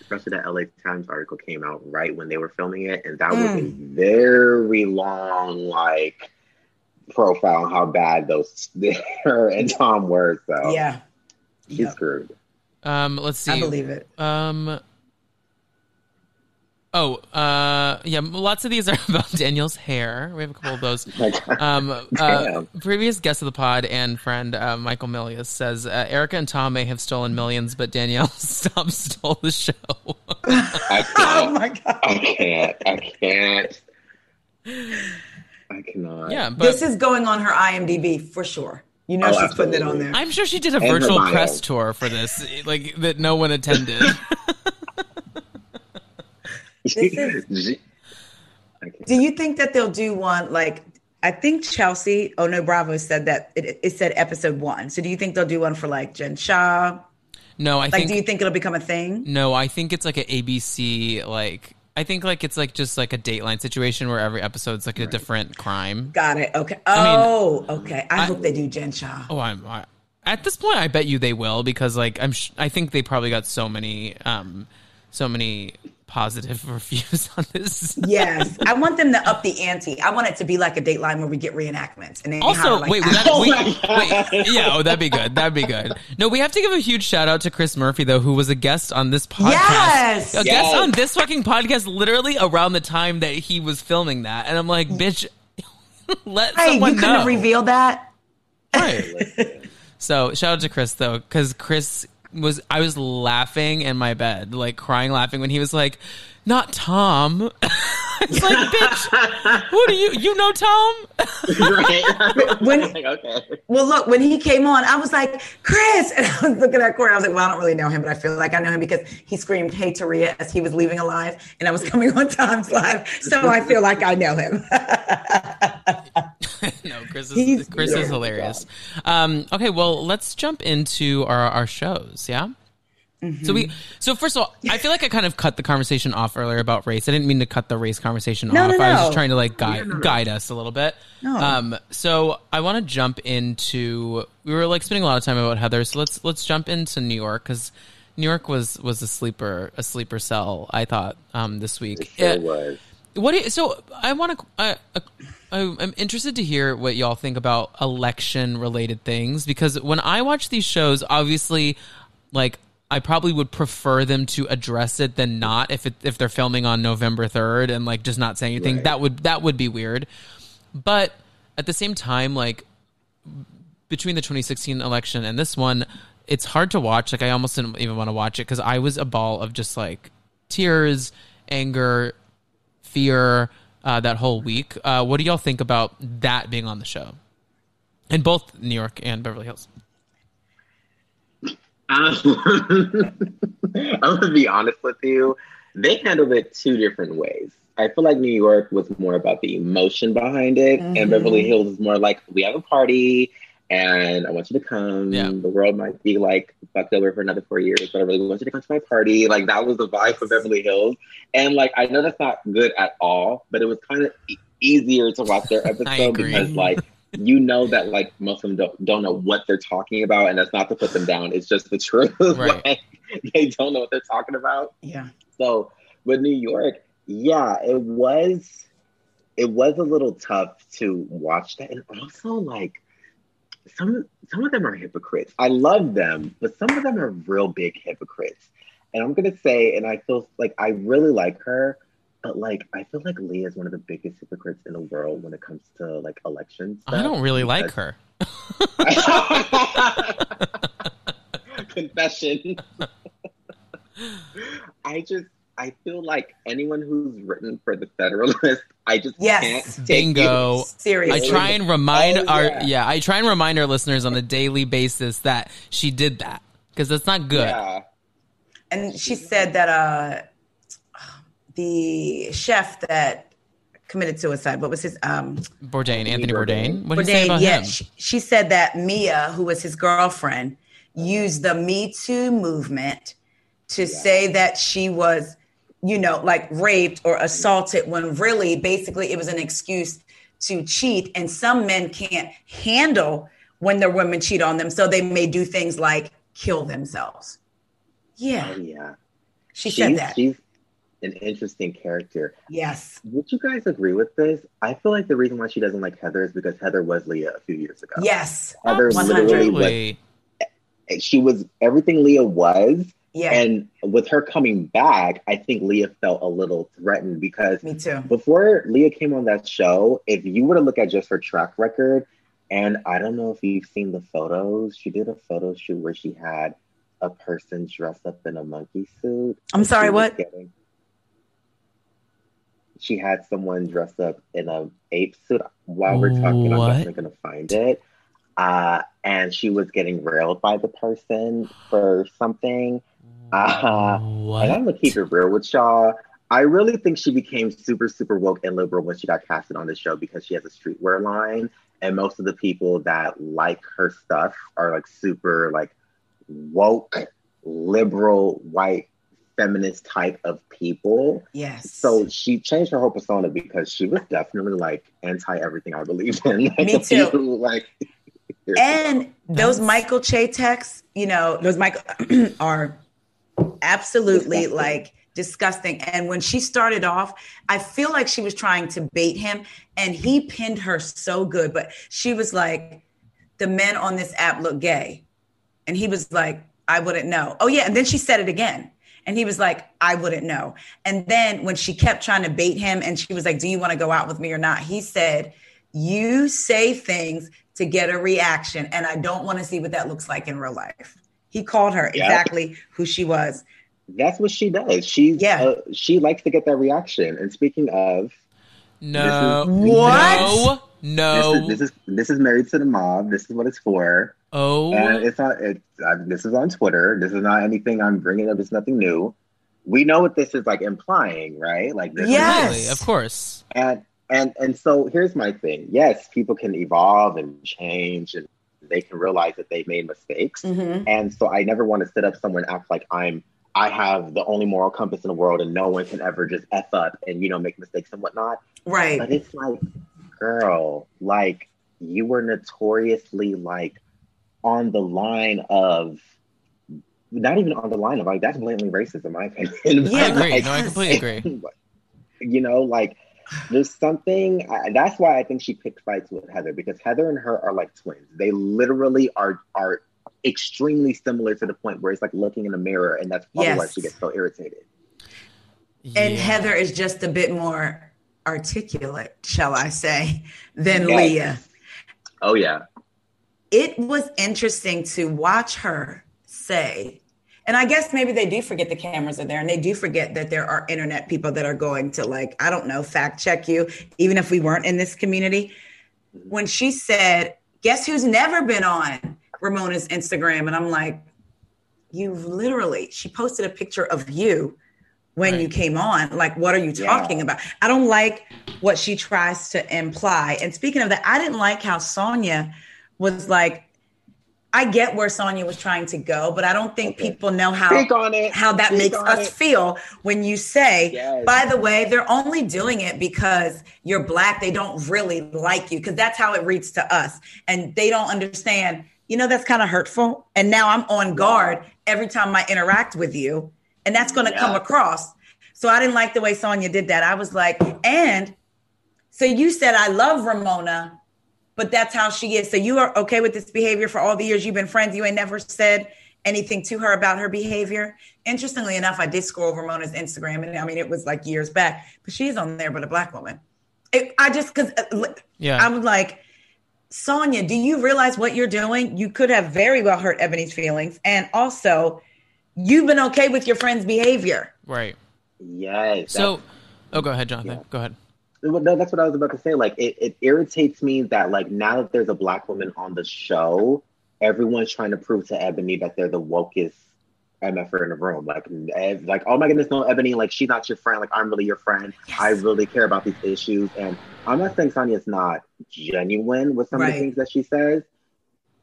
Especially that LA Times article came out right when they were filming it, and that was a mm. very long, like, profile on how bad those her and Tom were. So yeah she's Yep. screwed. Um, let's see. i believe it Um. Oh, uh, yeah. Lots of these are about Danielle's hair. We have a couple of those. Um, uh, previous guest of the pod and friend uh, Michael Milius says uh, Erika and Tom may have stolen millions, but Danielle Staub stole the show. I oh can't. my god. I can't. I can't. I cannot. Yeah, but this is going on her IMDb for sure. You know Oh, she's putting it on there. I'm sure she did a And virtual press tour for this, like that no one attended. is- Do you think that they'll do one like I think Chelsea Oh no Bravo said that it, it said episode one. So do you think they'll do one for like Jen Shah? no, I Like, think do you think it'll become a thing? no, I think it's like an ABC like. I think like it's like just like a Dateline situation where every episode's like a different crime. Got it. Okay. i mean, Oh, okay. I, I- hope they do Jen Shah. Oh, I'm I, at this point. I bet you they will because like I'm. Sh- I think they probably got so many, um, so many positive reviews on this. Yes, I want them to up the ante. I want it to be like a Dateline where we get reenactments and then Also, like, wait, oh we actors. gotta, we, Oh wait, yeah, oh, that'd be good. That'd be good. No, we have to give a huge shout out to Chris Murphy though, who was a guest on this podcast. Yes! a guest on this fucking podcast, literally around the time that he was filming that, and I'm like, bitch, let me know. Hey, you couldn't know. have revealed that. Right. So shout out to Chris though, because Chris was I was laughing in my bed, like crying, laughing when he was like, "Not Tom." it's like, bitch, who do you you know Tom? right. When- like, okay. Well, look, when he came on, I was like, Chris. And I was looking at Corey. I was like, well, I don't really know him, but I feel like I know him because he screamed, Hey, Taria, as he was leaving alive. And I was coming on Tom's live. So I feel like I know him. no, Chris is He's- Chris yeah. is hilarious. Um, okay, well, let's jump into our our shows. Yeah. So we so first of all, I feel like I kind of cut the conversation off earlier about race. I didn't mean to cut the race conversation No, off. no, no. I was just trying to like guide guide us a little bit. No. Um, so I want to jump into. We were like spending a lot of time about Heather, so let's let's jump into New York because New York was was a sleeper a sleeper cell. I thought um this week. Sure Uh, was. what do you, so I want to I, I I'm interested to hear what y'all think about election related things because when I watch these shows obviously like I probably would prefer them to address it than not if it, if they're filming on November 3rd and like just not saying anything. Right. that would that would be weird. But at the same time like between the 2016 election and this one it's hard to watch. Like I almost didn't even want to watch it cuz I was a ball of just like tears anger fear uh, that whole week. Uh, what do y'all think about that being on the show? In both New York and Beverly Hills. Um, I'm gonna be honest with you. They handled it two different ways. I feel like New York was more about the emotion behind it, Mhm. and Beverly Hills is more like we have a party, and I want you to come. Yeah. The world might be like fucked over for another four years, but I really want you to come to my party. Like that was the vibe for Beverly Hills, and like I know that's not good at all, but it was kind of e- easier to watch their episode because like you know that like most of them don't, don't know what they're talking about, and that's not to put them down. It's just the truth. Right. Like, they don't know what they're talking about. yeah. So with New York, yeah, it was it was a little tough to watch that, and also like some some of them are hypocrites. I love them, but some of them are real big hypocrites. And I'm gonna say, and I feel like I really like her, but like I feel like Leah is one of the biggest hypocrites in the world when it comes to like elections. I don't really like her. Confession. I just I feel like anyone who's written for the Federalist, I just Yes. can't take Bingo. you I Seriously. try and remind Oh, our yeah. yeah, I try and remind our listeners on a daily basis that she did that because that's not good. Yeah. and she said that uh the chef that committed suicide what was his um Bourdain, Anthony Bourdain. Bourdain. What did he say about yeah, him? she, she said that Mia, who was his girlfriend, used the Me Too movement to say that she was, you know, like raped or assaulted when really basically it was an excuse to cheat. And some men can't handle when their women cheat on them. So they may do things like kill themselves. Yeah, Oh yeah. she she's, said that. She's an interesting character. yes. Would you guys agree with this? I feel like the reason why she doesn't like Heather is because Heather was Leah a few years ago. Yes. Heather 100. literally was she was everything Leah was. Yeah. And with her coming back, I think Leah felt a little threatened because me too. before Leah came on that show, if you were to look at just her track record, and I don't know if you've seen the photos, she did a photo shoot where she had a person dressed up in a monkey suit. I'm sorry, what? Getting, she had someone dressed up in a ape suit. While we're talking, What? I'm definitely gonna find it. Uh, and she was getting railed by the person for something. Uh, what? and I'm gonna keep it real with y'all. I really think she became super, super woke and liberal when she got casted on the show because she has a streetwear line, and most of the people that like her stuff are like super like woke, liberal, white, feminist type of people. Yes. So she changed her whole persona because she was definitely like anti everything I believed in. Like, Me too. few, like, and those Michael Che texts, you know, those Michael are absolutely Disgusting. like disgusting. And when she started off, I feel like she was trying to bait him and he pinned her so good. But she was like, the men on this app look gay. And he was like, I wouldn't know. Oh, yeah. And then she said it again. And he was like, I wouldn't know. And then when she kept trying to bait him and she was like, Do you want to go out with me or not? He said, You say things to get a reaction. And I don't want to see what that looks like in real life. He called her Yeah. exactly who she was. That's what she does. She's Yeah. uh, she likes to get that reaction. And speaking of, no. This is- What? No. No. this is this is this is married to the mob. This is what it's for. oh. And it's not. It, uh, this is on Twitter. This is not anything I'm bringing up. It's nothing new. We know what this is like implying, right? Like this. Yes. Completely, of course. and and and so here's my thing. Yes, people can evolve and change, and they can realize that they've made mistakes. Mhm. And so I never want to sit up somewhere and act like I'm I have the only moral compass in the world and no one can ever just F up and you know make mistakes and whatnot. Right. But it's like, girl, like you were notoriously like on the line of not even on the line of like that's blatantly racist in my opinion. Yeah, I agree. Like, no, I completely agree. you know, like there's something. I, that's why I think she picked fights with Heather because Heather and her are like twins. They literally are are extremely similar to the point where it's like looking in a mirror, and that's probably why she gets so irritated. And Yeah. Heather is just a bit more articulate, shall I say, than Yes. Leah. Oh yeah, It was interesting to watch her say, and I guess maybe they do forget the cameras are there and they do forget that there are internet people that are going to, like, I don't know, fact check you, even if we weren't in this community. When she said, Guess who's never been on Ramona's Instagram? And I'm like, You've literally, she posted a picture of you when Right. you came on. Like, what are you Yeah. talking about? I don't like what she tries to imply. And speaking of that, I didn't like how Sonja was like, I get where Sonja was trying to go, but I don't think Okay. people know how speak on it. how that Speak makes us it. feel when you say, Yes. by the way, they're only doing it because you're black. They don't really like you because that's how it reads to us. And they don't understand, you know, that's kind of hurtful. And now I'm on guard every time I interact with you. And that's going to come across. So I didn't like the way Sonja did that. I was like, and so you said, I love Ramona, but that's how she is. So you are okay with this behavior for all the years you've been friends. You ain't never said anything to her about her behavior. Interestingly enough, I did scroll over Mona's Instagram, and I mean, it was like years back, but she's on there, but a black woman. It, I just because uh, Yeah. I'm like, Sonja, do you realize what you're doing? You could have very well hurt Eboni's feelings, and also, you've been okay with your friend's behavior. right. Yes. So, oh, go ahead, Jonathan. Yeah. Go ahead. No, that's what I was about to say. Like, it, it irritates me that, like, now that there's a black woman on the show, everyone's trying to prove to Eboni that they're the wokest MFer in the room. Like, like, oh my goodness, no, Eboni, like, she's not your friend. Like, I'm really your friend. Yes. I really care about these issues. And I'm not saying Sonja's not genuine with some of the things that she says,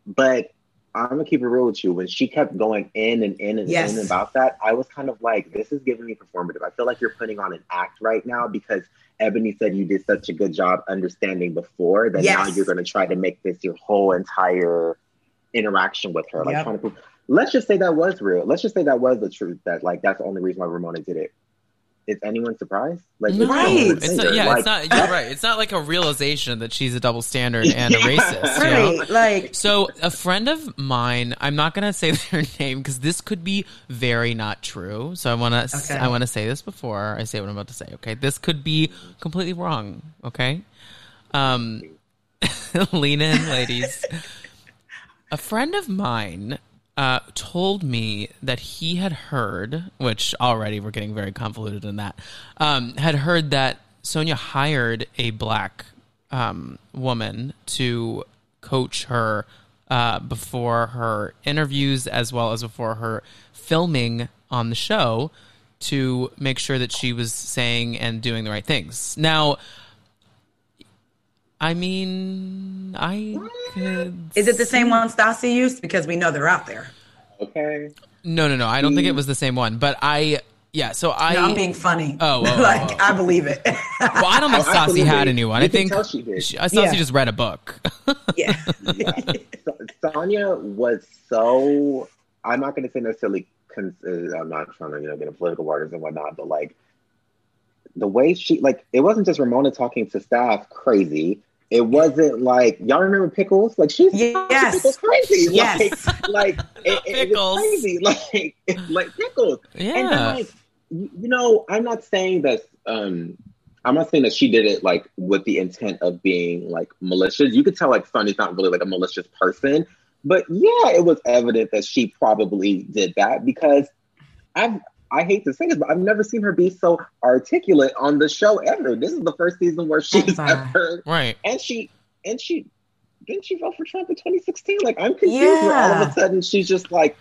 but I'm gonna keep it real with you. When she kept going in and in and Yes. in about that, I was kind of like, this is giving me performative. I feel like you're putting on an act right now because Eboni said you did such a good job understanding before that now you're gonna try to make this your whole entire interaction with her. Like Yep. trying to prove let's just say that was real. Let's just say that was the truth, that like that's the only reason why Ramona did it. Is anyone surprised? Like No, it's Right. It's not, yeah, Like, it's not. You're right. It's not like a realization that she's a double standard and a Yeah. racist. You know? Right. Like, So a friend of mine, I'm not gonna say their name because this could be very not true. So I want to, Okay. I want to say this before I say what I'm about to say. Okay, this could be completely wrong. Okay, um, lean in, ladies. a friend of mine uh, told me that he had heard, which already we're getting very convoluted in that, um, had heard that Sonja hired a black um, woman to coach her uh, before her interviews as well as before her filming on the show to make sure that she was saying and doing the right things. Now, I mean, I could. Is it the same one Stassi used? Because we know they're out there. Okay. No, no, no. I don't think it was the same one, but I. Yeah, so I. No, I'm being funny. Oh, oh, oh, like oh. I believe it. well, I don't think Oh, Stassi absolutely. had anyone. You I think tell she did. she, Stassi Yeah. just read a book. yeah. yeah. Sa- Sonja was so. I'm not going to say necessarily. Cons- uh, I'm not trying to you know get in political waters and whatnot, but like the way she like it wasn't just Ramona talking to staff crazy. It wasn't like y'all remember Pickles? Like she's Yes. Pickles crazy. Yes. Like like it, it, it Pickles. was crazy. Like like Pickles. And yeah. then, like, you you know, I'm not saying that. Um, I'm not saying that she did it like with the intent of being like malicious. You could tell like Sonny's not really like a malicious person, but yeah, it was evident that she probably did that because I've. I hate to say this, but I've never seen her be so articulate on the show ever. This is the first season where she's Ever. ever, right. and she, and she, didn't she vote for Trump in 2016? Like I'm confused. Where all of a sudden she's just like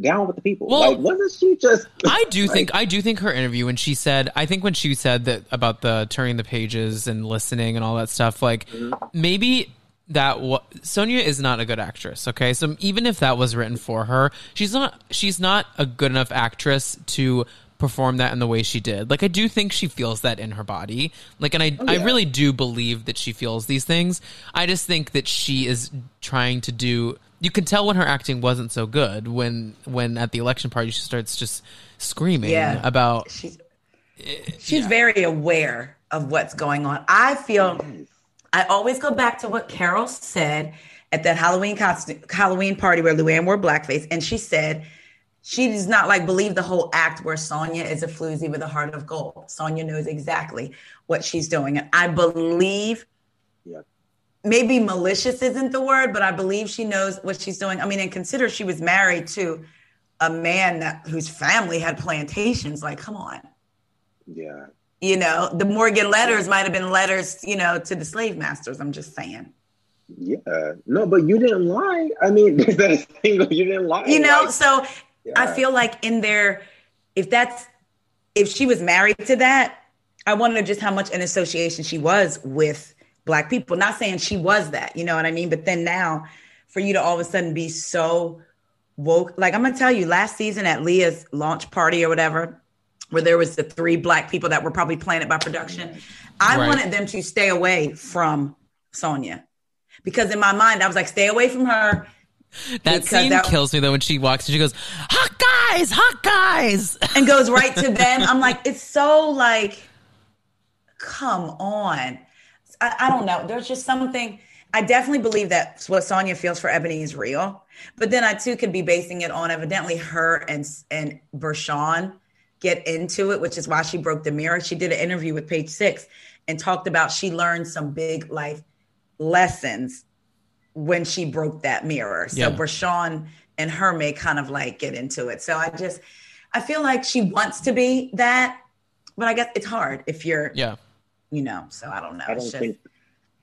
down with the people. Well, like wasn't she just? I do like, think I do think her interview when she said I think when she said that about the turning the pages and listening and all that stuff like mm-hmm. maybe that wa- Sonja is not a good actress okay so even if that was written for her she's not she's not a good enough actress to perform that in the way she did like I do think she feels that in her body like and I oh, I yeah. really do believe that she feels these things I just think that she is trying to do you can tell when her acting wasn't so good when when at the election party she starts just screaming Yeah. about She's she's very aware of what's going on. I feel I always go back to what Carole said at that Halloween costume, Halloween party where Luann wore blackface, and she said she does not like believe the whole act where Sonja is a floozy with a heart of gold. Sonja knows exactly what she's doing, and I believe Yeah. maybe malicious isn't the word, but I believe she knows what she's doing. I mean, and consider she was married to a man that whose family had plantations. Like, come on Yeah. You know the morgan letters might have been letters you know to the slave masters i'm just saying Yeah. No, but you didn't lie. I mean, is that a single? You didn't lie. you know Like, so i feel like in there if that's if she was married to that i wonder just how much an association she was with black people not saying she was that you know what i mean but then now for you to all of a sudden be so woke like i'm gonna tell you last season at leah's launch party or whatever where there was the three black people that were probably planted by production i Right. wanted them to stay away from sonia because in my mind i was like stay away from her that scene that- kills me though when she walks and she goes hot guys hot guys and goes right to them. I'm like, it's so like, come on. I, I don't know. There's just something. I definitely believe that what Sonja feels for Eboni is real, but then I too could be basing it on evidently her and and Bershan get into it, which is why she broke the mirror. She did an interview with Page Six and talked about she learned some big life lessons when she broke that mirror. So Yeah. Bershan and her may kind of like get into it. So I just I feel like she wants to be that, but I guess it's hard if you're, yeah you know. So I don't know. I don't just- think.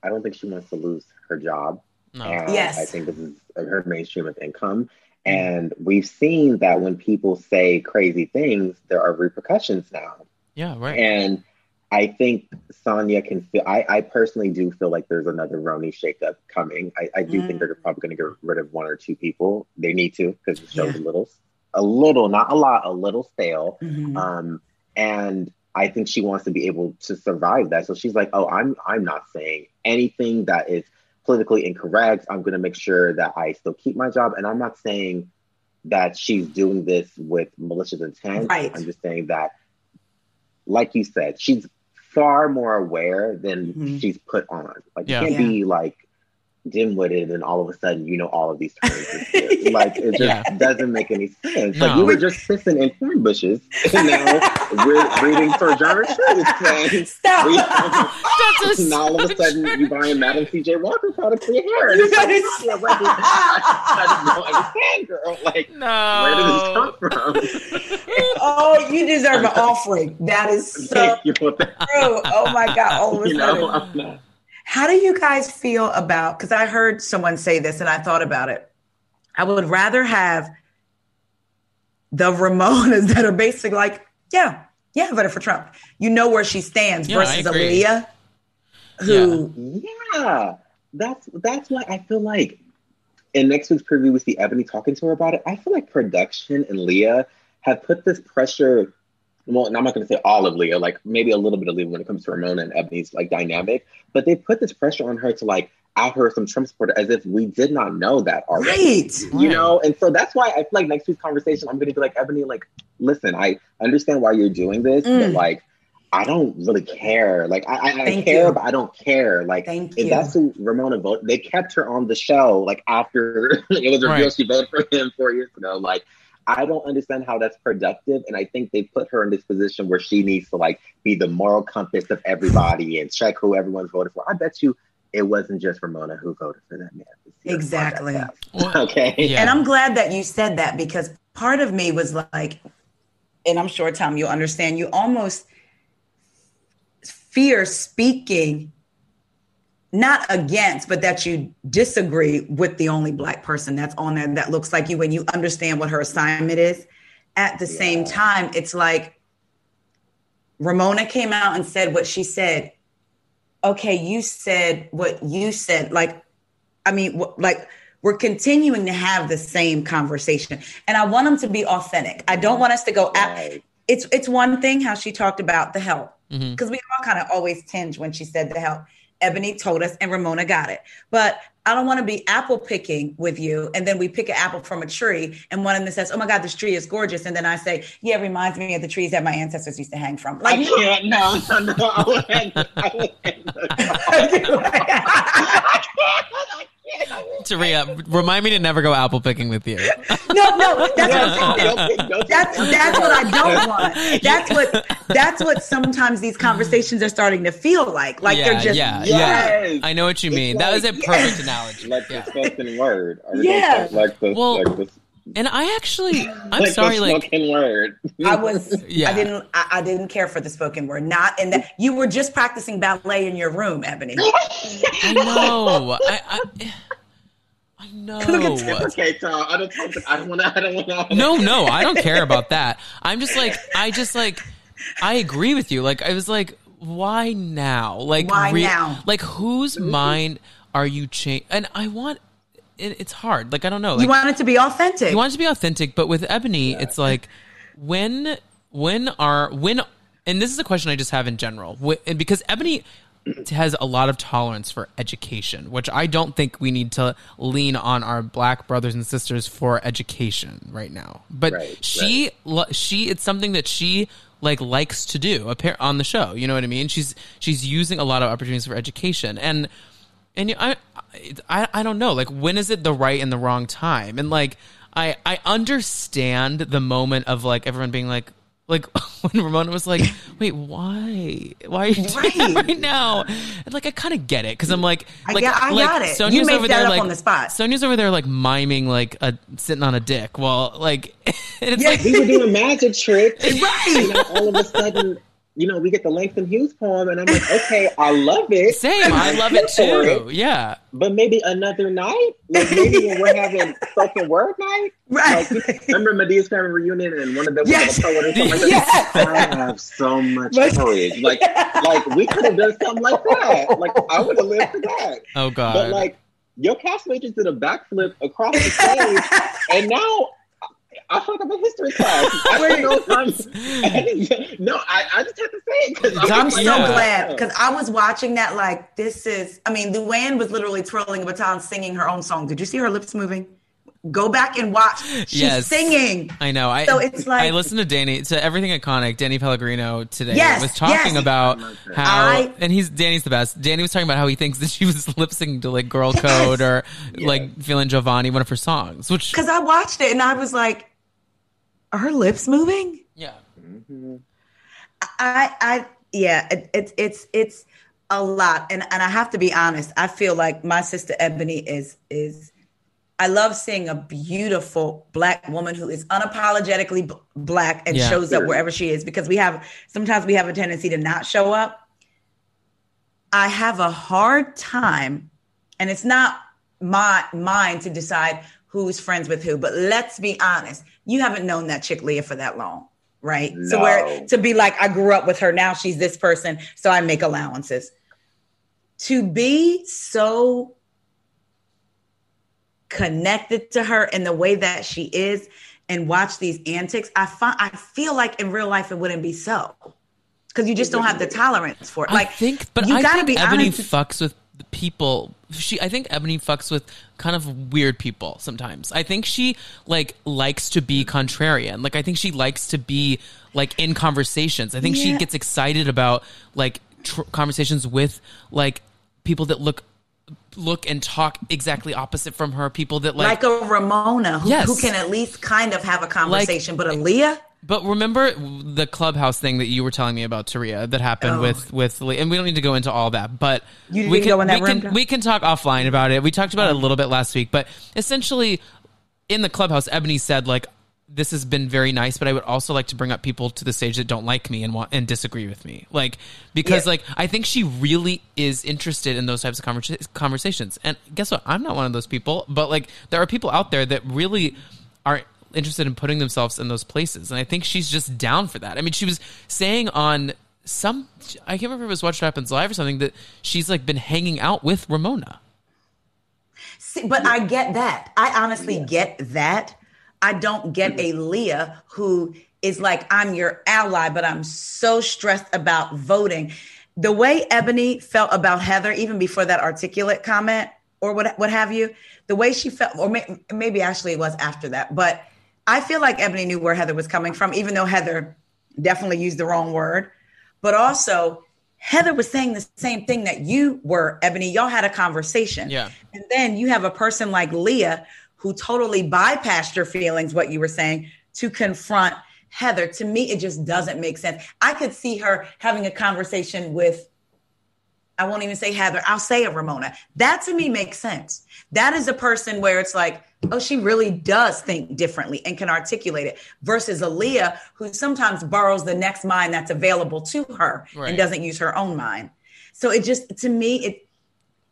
I don't think she wants to lose her job. no Yes. I think this is her mainstream of income. And we've seen that when people say crazy things, there are repercussions now. yeah right And I think Sonja can feel. I, I personally do feel like there's another RHONY shakeup coming. I, I do Mm. think they're probably going to get rid of one or two people. They need to because the show's Yeah. a little, a little, not a lot, a little stale. Mhm. Um, and I think she wants to be able to survive that. So she's like, "Oh, I'm I'm not saying anything that is politically incorrect. I'm going to make sure that I still keep my job, and I'm not saying that she's doing this with malicious intent. Right. I'm just saying that, like you said, she's far more aware than Mhm. she's put on. Like Yeah. you can't Yeah. be like dim-witted and all of a sudden you know all of these terms. like it just yeah. doesn't make any sense. No. Like you were just pissing in corn bushes and now we're reading for German truth. Stop. We, That's and all of a sudden you buying Madam CJ Walker products for your hair. And it's like, like, I don't understand, girl. Like no. where did this come from? oh, you deserve an offering. That is so true. Oh my God. All of a sudden. You know, how do you guys feel about? Because I heard someone say this and I thought about it. I would rather have the Ramonas that are basically like, yeah, yeah, I voted for Trump. You know where she stands yeah, versus Aaliyah, who, yeah. yeah, that's that's why I feel like in next week's preview we see Eboni talking to her about it. I feel like production and Leah have put this pressure well, and I'm not going to say all of Leah, like maybe a little bit of Leah when it comes to Ramona and Eboni's like dynamic, but they put this pressure on her to like out her some Trump supporter as if we did not know that already. Right. You know, and so that's why I feel like next week's conversation, I'm going to be like, Eboni, like, listen, I understand why you're doing this, mm. but like, I don't really care. Like I, I, I care, you. but I don't care. Like Thank if you. that's who Ramona voted, they kept her on the show. Like after it was revealed right. she voted for him four years ago. Like I don't understand how that's productive. And I think they put her in this position where she needs to like be the moral compass of everybody and check who everyone's voted for. I bet you it wasn't just Ramona who voted for that man. Exactly. okay. Yeah. And I'm glad that you said that because part of me was like, and I'm sure Tom, you'll understand, you almost fear speaking not against, but that you disagree with the only black person that's on there that looks like you when you understand what her assignment is. At the yeah. same time, it's like Ramona came out and said what she said. Okay, you said what you said. Like, I mean, like we're continuing to have the same conversation, and I want them to be authentic. I don't want us to go. At, it's it's one thing how she talked about the help because mm-hmm. we all kind of always tinge when she said the help Eboni told us and Ramona got it. But I don't want to be apple picking with you. And then we pick an apple from a tree and one of them says, Oh my God, this tree is gorgeous. And then I say, Yeah, it reminds me of the trees that my ancestors used to hang from. Like, I can't, no, no, no. I I Taria, uh, remind me to never go apple picking with you. no, no, that's what, that's, that's what I don't want. That's what that's what sometimes these conversations are starting to feel like. Like yeah, they're just yeah, yes. yeah. I know what you mean. Like, that was a perfect yes. analogy. Like yeah. the spoken word. Yeah. Like the, well, like the, and I actually, I'm like sorry, like spoken word. I was, yeah. I didn't, I, I, didn't care for the spoken word. Not in that you were just practicing ballet in your room, Eboni. I know. I, I, I know. Okay, Tom. I don't. I don't want to. I don't want to. No, no, I don't care about that. I'm just like, I just like, I agree with you. Like, I was like, why now? Like, why re- now? Like, whose mm-hmm. mind are you changing? And I want. It, it's hard. Like, I don't know. Like, you want it to be authentic. You want it to be authentic, but with Eboni, yeah. it's like, when, when are when, and this is a question I just have in general, and because Eboni has a lot of tolerance for education, which I don't think we need to lean on our black brothers and sisters for education right now. But right, she, right. she, it's something that she like likes to do on the show. You know what I mean? She's she's using a lot of opportunities for education, and and I, I, I don't know. Like, when is it the right and the wrong time? And like, I I understand the moment of like everyone being like, like when Ramona was like, "Wait, why? Why are you doing right. that right now?" And like I kind of get it because I'm like, like, I, I like, got it. Made over that there, up like, on the spot. Sonja's over there like miming like a sitting on a dick. Well, like it's yeah, like we were doing a magic tricks, right? And all of a sudden, you know, we get the Langston Hughes poem, and I'm like, okay, I love it. Same, I love it too. It. Yeah, but maybe another night, like maybe when we're having spoken word night, right? Like, remember Madea's family reunion, and one of them yes. was a poet or something like that. Yes. I have so much courage. Like, like we could have done something like that. Like, I would have lived for that. Oh God! But like, your cast just did a backflip across the stage, and now I fucked up a history class. I don't know no, I, I just have to say it because I'm, I'm so yeah. glad because I was watching that like this is. I mean, Luann was literally twirling a baton, singing her own song. Did you see her lips moving? Go back and watch. She's yes. singing. I know. I, so it's like I listened to Danny to everything iconic. Danny Pellegrino today yes, was talking yes. about how I, and he's Danny's the best. Danny was talking about how he thinks that she was lip syncing to like Girl yes. Code or like feeling Jovani, one of her songs. Which because I watched it and I was like, are her lips moving? Yeah. Mm-hmm. I I yeah. It, it, it's it's a lot, and and I have to be honest. I feel like my sister Eboni is is I love seeing a beautiful black woman who is unapologetically b- black and yeah. shows up wherever she is because we have sometimes we have a tendency to not show up. I have a hard time, and it's not my mine to decide who's friends with who, but let's be honest, you haven't known that chick Leah for that long, right? No. So where to be like, I grew up with her, now she's this person, so I make allowances. To be so connected to her in the way that she is and watch these antics, I find I feel like in real life it wouldn't be so. Because you just don't have the tolerance for it. Like I think, but you I gotta think be Eboni honest. fucks with people. She, I think Eboni fucks with kind of weird people sometimes. I think she like likes to be contrarian. Like I think she likes to be like in conversations. I think yeah. she gets excited about like tr- conversations with like people that look look and talk exactly opposite from her. People that like like a Ramona, who, yes. who can at least kind of have a conversation. Like, but Aaliyah. But remember the clubhouse thing that you were telling me about, Taria, that happened oh. with with and we don't need to go into all that, but we can we room? can we can talk offline about it. We talked about it a little bit last week, but essentially in the clubhouse, Eboni said like this has been very nice, but I would also like to bring up people to the stage that don't like me and want and disagree with me. Like because yeah. like I think she really is interested in those types of conversa- conversations. And guess what? I'm not one of those people, but like there are people out there that really are interested in putting themselves in those places. And I think she's just down for that. I mean, she was saying on some I can't remember if it was Watch What Happens Live or something that she's like been hanging out with Ramona. See, but I get that. I honestly yeah. get that I don't get a Leah who is like, I'm your ally, but I'm so stressed about voting. The way Eboni felt about Heather, even before that articulate comment or what, what have you, the way she felt, or may, maybe actually it was after that, but I feel like Eboni knew where Heather was coming from, even though Heather definitely used the wrong word. But also, Heather was saying the same thing that you were, Eboni. Y'all had a conversation. Yeah. And then you have a person like Leah who totally bypassed your feelings, what you were saying, to confront Heather. To me, it just doesn't make sense. I could see her having a conversation with, I won't even say Heather, I'll say a Ramona. That to me makes sense. That is a person where it's like, oh, she really does think differently and can articulate it versus Aaliyah, who sometimes borrows the next mind that's available to her right. and doesn't use her own mind. So it just, to me, it,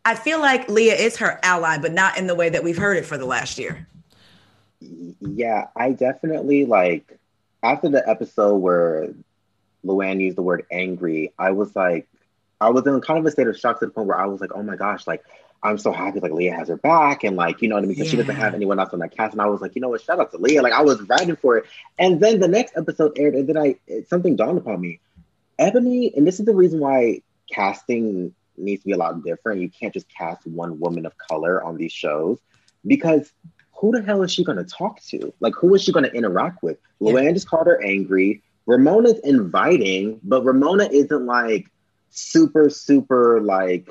I feel like Leah is her ally, but not in the way that we've heard it for the last year. Yeah, I definitely like after the episode where Luann used the word angry, I was like, I was in kind of a state of shock to the point where I was like, oh my gosh, like I'm so happy like Leah has her back and like, you know what I mean? Because yeah. she doesn't have anyone else on that cast. And I was like, you know what, shout out to Leah. Like I was riding for it. And then the next episode aired and then I something dawned upon me. Eboni, and this is the reason why casting needs to be a lot different. You can't just cast one woman of color on these shows because who the hell is she going to talk to? Like, who is she going to interact with? Yeah. Luann just called her angry. Ramona's inviting, but Ramona isn't like super, super like,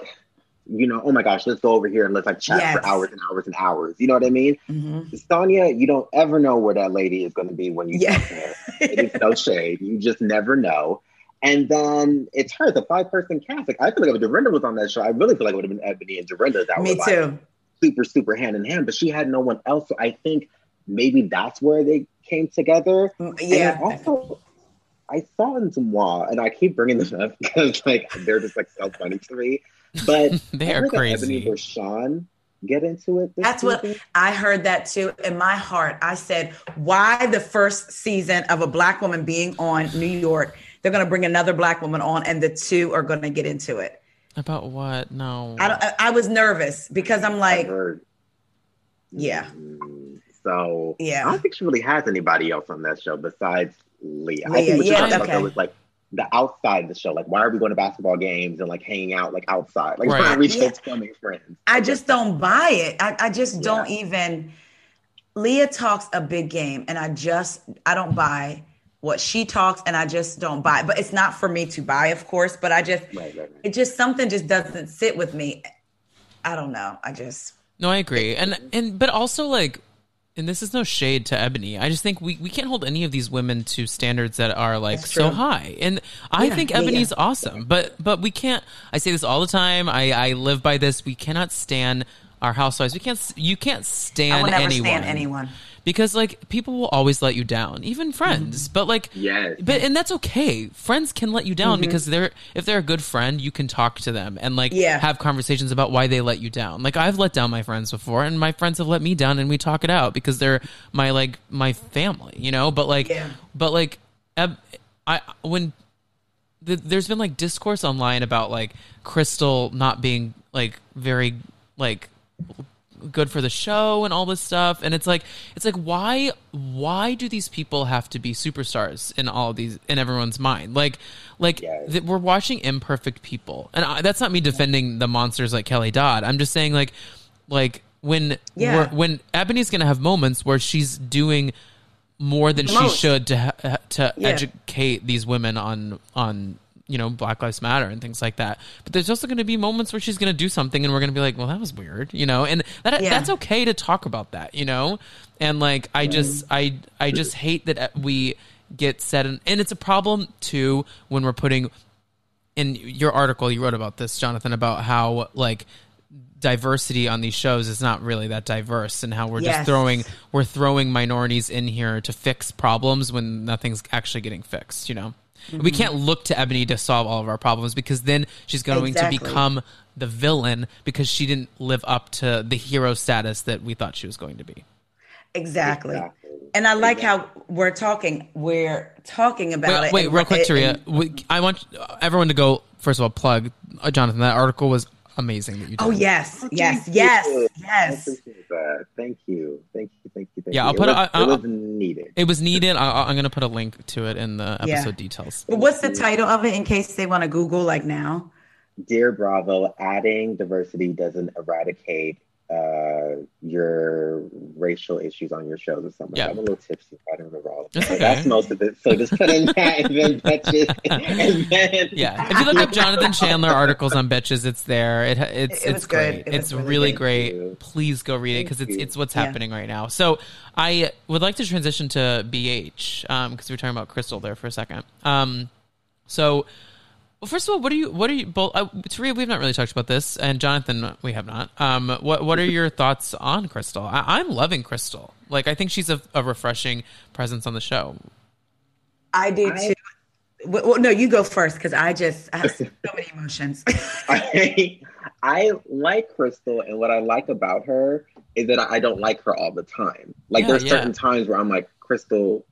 you know, oh my gosh, let's go over here and let's like chat yes. for hours and hours and hours. You know what I mean? Mm-hmm. Sonja, you don't ever know where that lady is going to be when you yeah. talk to her. It is no shade. You just never know. And then it's her, the five person cast. Like I feel like if Dorinda was on that show, I really feel like it would have been Eboni and Dorinda that Me were too. Like super, super hand in hand. But she had no one else. So I think maybe that's where they came together. Mm, yeah. And also, I saw in Moi, and I keep bringing them up because like they're just like so funny to me. But they are crazy. Eboni Sean get into it. That's season? what I heard that too. In my heart, I said, why the first season of a black woman being on New York they're going to bring another black woman on, and the two are going to get into it. About what? No, I, I, I was nervous because I'm like, yeah. Mm, so yeah, I don't think she really has anybody else on that show besides Leah. Leah I think what yeah, you're talking okay. was like the outside of the show. Like, why are we going to basketball games and like hanging out like outside? Like, right. why are we yeah. friends? I just don't buy it. I, I just don't even Leah talks a big game, and I just I don't buy what she talks, and I just don't buy. But it's not for me to buy, of course. But I just right, right, right. it just something just doesn't sit with me. I don't know. I just no, I agree, and and but also like and this is no shade to Eboni. I just think we, we can't hold any of these women to standards that are like so high. And I yeah, think Eboni's yeah, yeah. awesome, but but we can't. I say this all the time. I I live by this. We cannot stand our housewives. We can't. You can't stand I will never anyone. Stand anyone because like people will always let you down, even friends. Mm-hmm. But like, yes, but and that's okay. Friends can let you down mm-hmm. because they're if they're a good friend, you can talk to them and like yeah. have conversations about why they let you down. Like I've let down my friends before, and my friends have let me down, and we talk it out because they're my like my family, you know. But like, yeah. but like, I when the, there's been like discourse online about like Crystal not being like very like good for the show and all this stuff and it's like it's like why why do these people have to be superstars in all of these in everyone's mind like like yes. th- we're watching imperfect people and I, that's not me defending the monsters like kelly dodd i'm just saying like like when yeah. when eboni's gonna have moments where she's doing more than the she most. should to ha- to yeah. educate these women on on you know Black Lives Matter and things like that. But there's also going to be moments where she's going to do something and we're going to be like, well, that was weird, you know, and that yeah. that's okay to talk about that, you know. And like, I just I I just hate that uh, we get set in, and it's a problem too when we're putting in your article you wrote about this, Jonathan, about how like diversity on these shows is not really that diverse and how we're yes. just throwing we're throwing minorities in here to fix problems when nothing's actually getting fixed you know Mm-hmm. We can't look to Eboni to solve all of our problems because then she's going exactly. to become the villain because she didn't live up to the hero status that we thought she was going to be. Exactly. exactly. And I like exactly. how we're talking. We're talking about wait, it. Wait, real quick, Taria. I want everyone to go. First of all, plug uh, Jonathan. That article was amazing that you oh, did. Oh yes, yes, yes, yes. Thank you, thank you, thank you, thank yeah, you. I'll put it. Was, I, I, it was needed. It was needed. I, am going to put a link to it in the episode yeah. details. But what's the title of it in case they want to Google like now? Dear Bravo, adding diversity doesn't eradicate uh, your racial issues on your shows or something. Yeah. I'm a little tipsy. I don't remember all of Okay. That's most of it. So just put in that and then Betches. And then yeah, if you look up Jonathan Chandler articles on Betches, it's there. It, it's it, it it's great. It it's really, really great. Please go read it because it's it's what's happening yeah. right now. So I would like to transition to BH because um, we were talking about Crystal there for a second. Um, so well, first of all, what are you? What are you? Both, uh, Taria, we've not really talked about this, and Jonathan, we have not. Um, what What are your thoughts on Crystal? I, am loving Crystal. Like, I think she's a, a, refreshing presence on the show. I do I, too. Well, no, you go first because I just I have so many emotions. I, I like Crystal, and what I like about her is that I don't like her all the time. Like, yeah, there's yeah. certain times where I'm like, Crystal,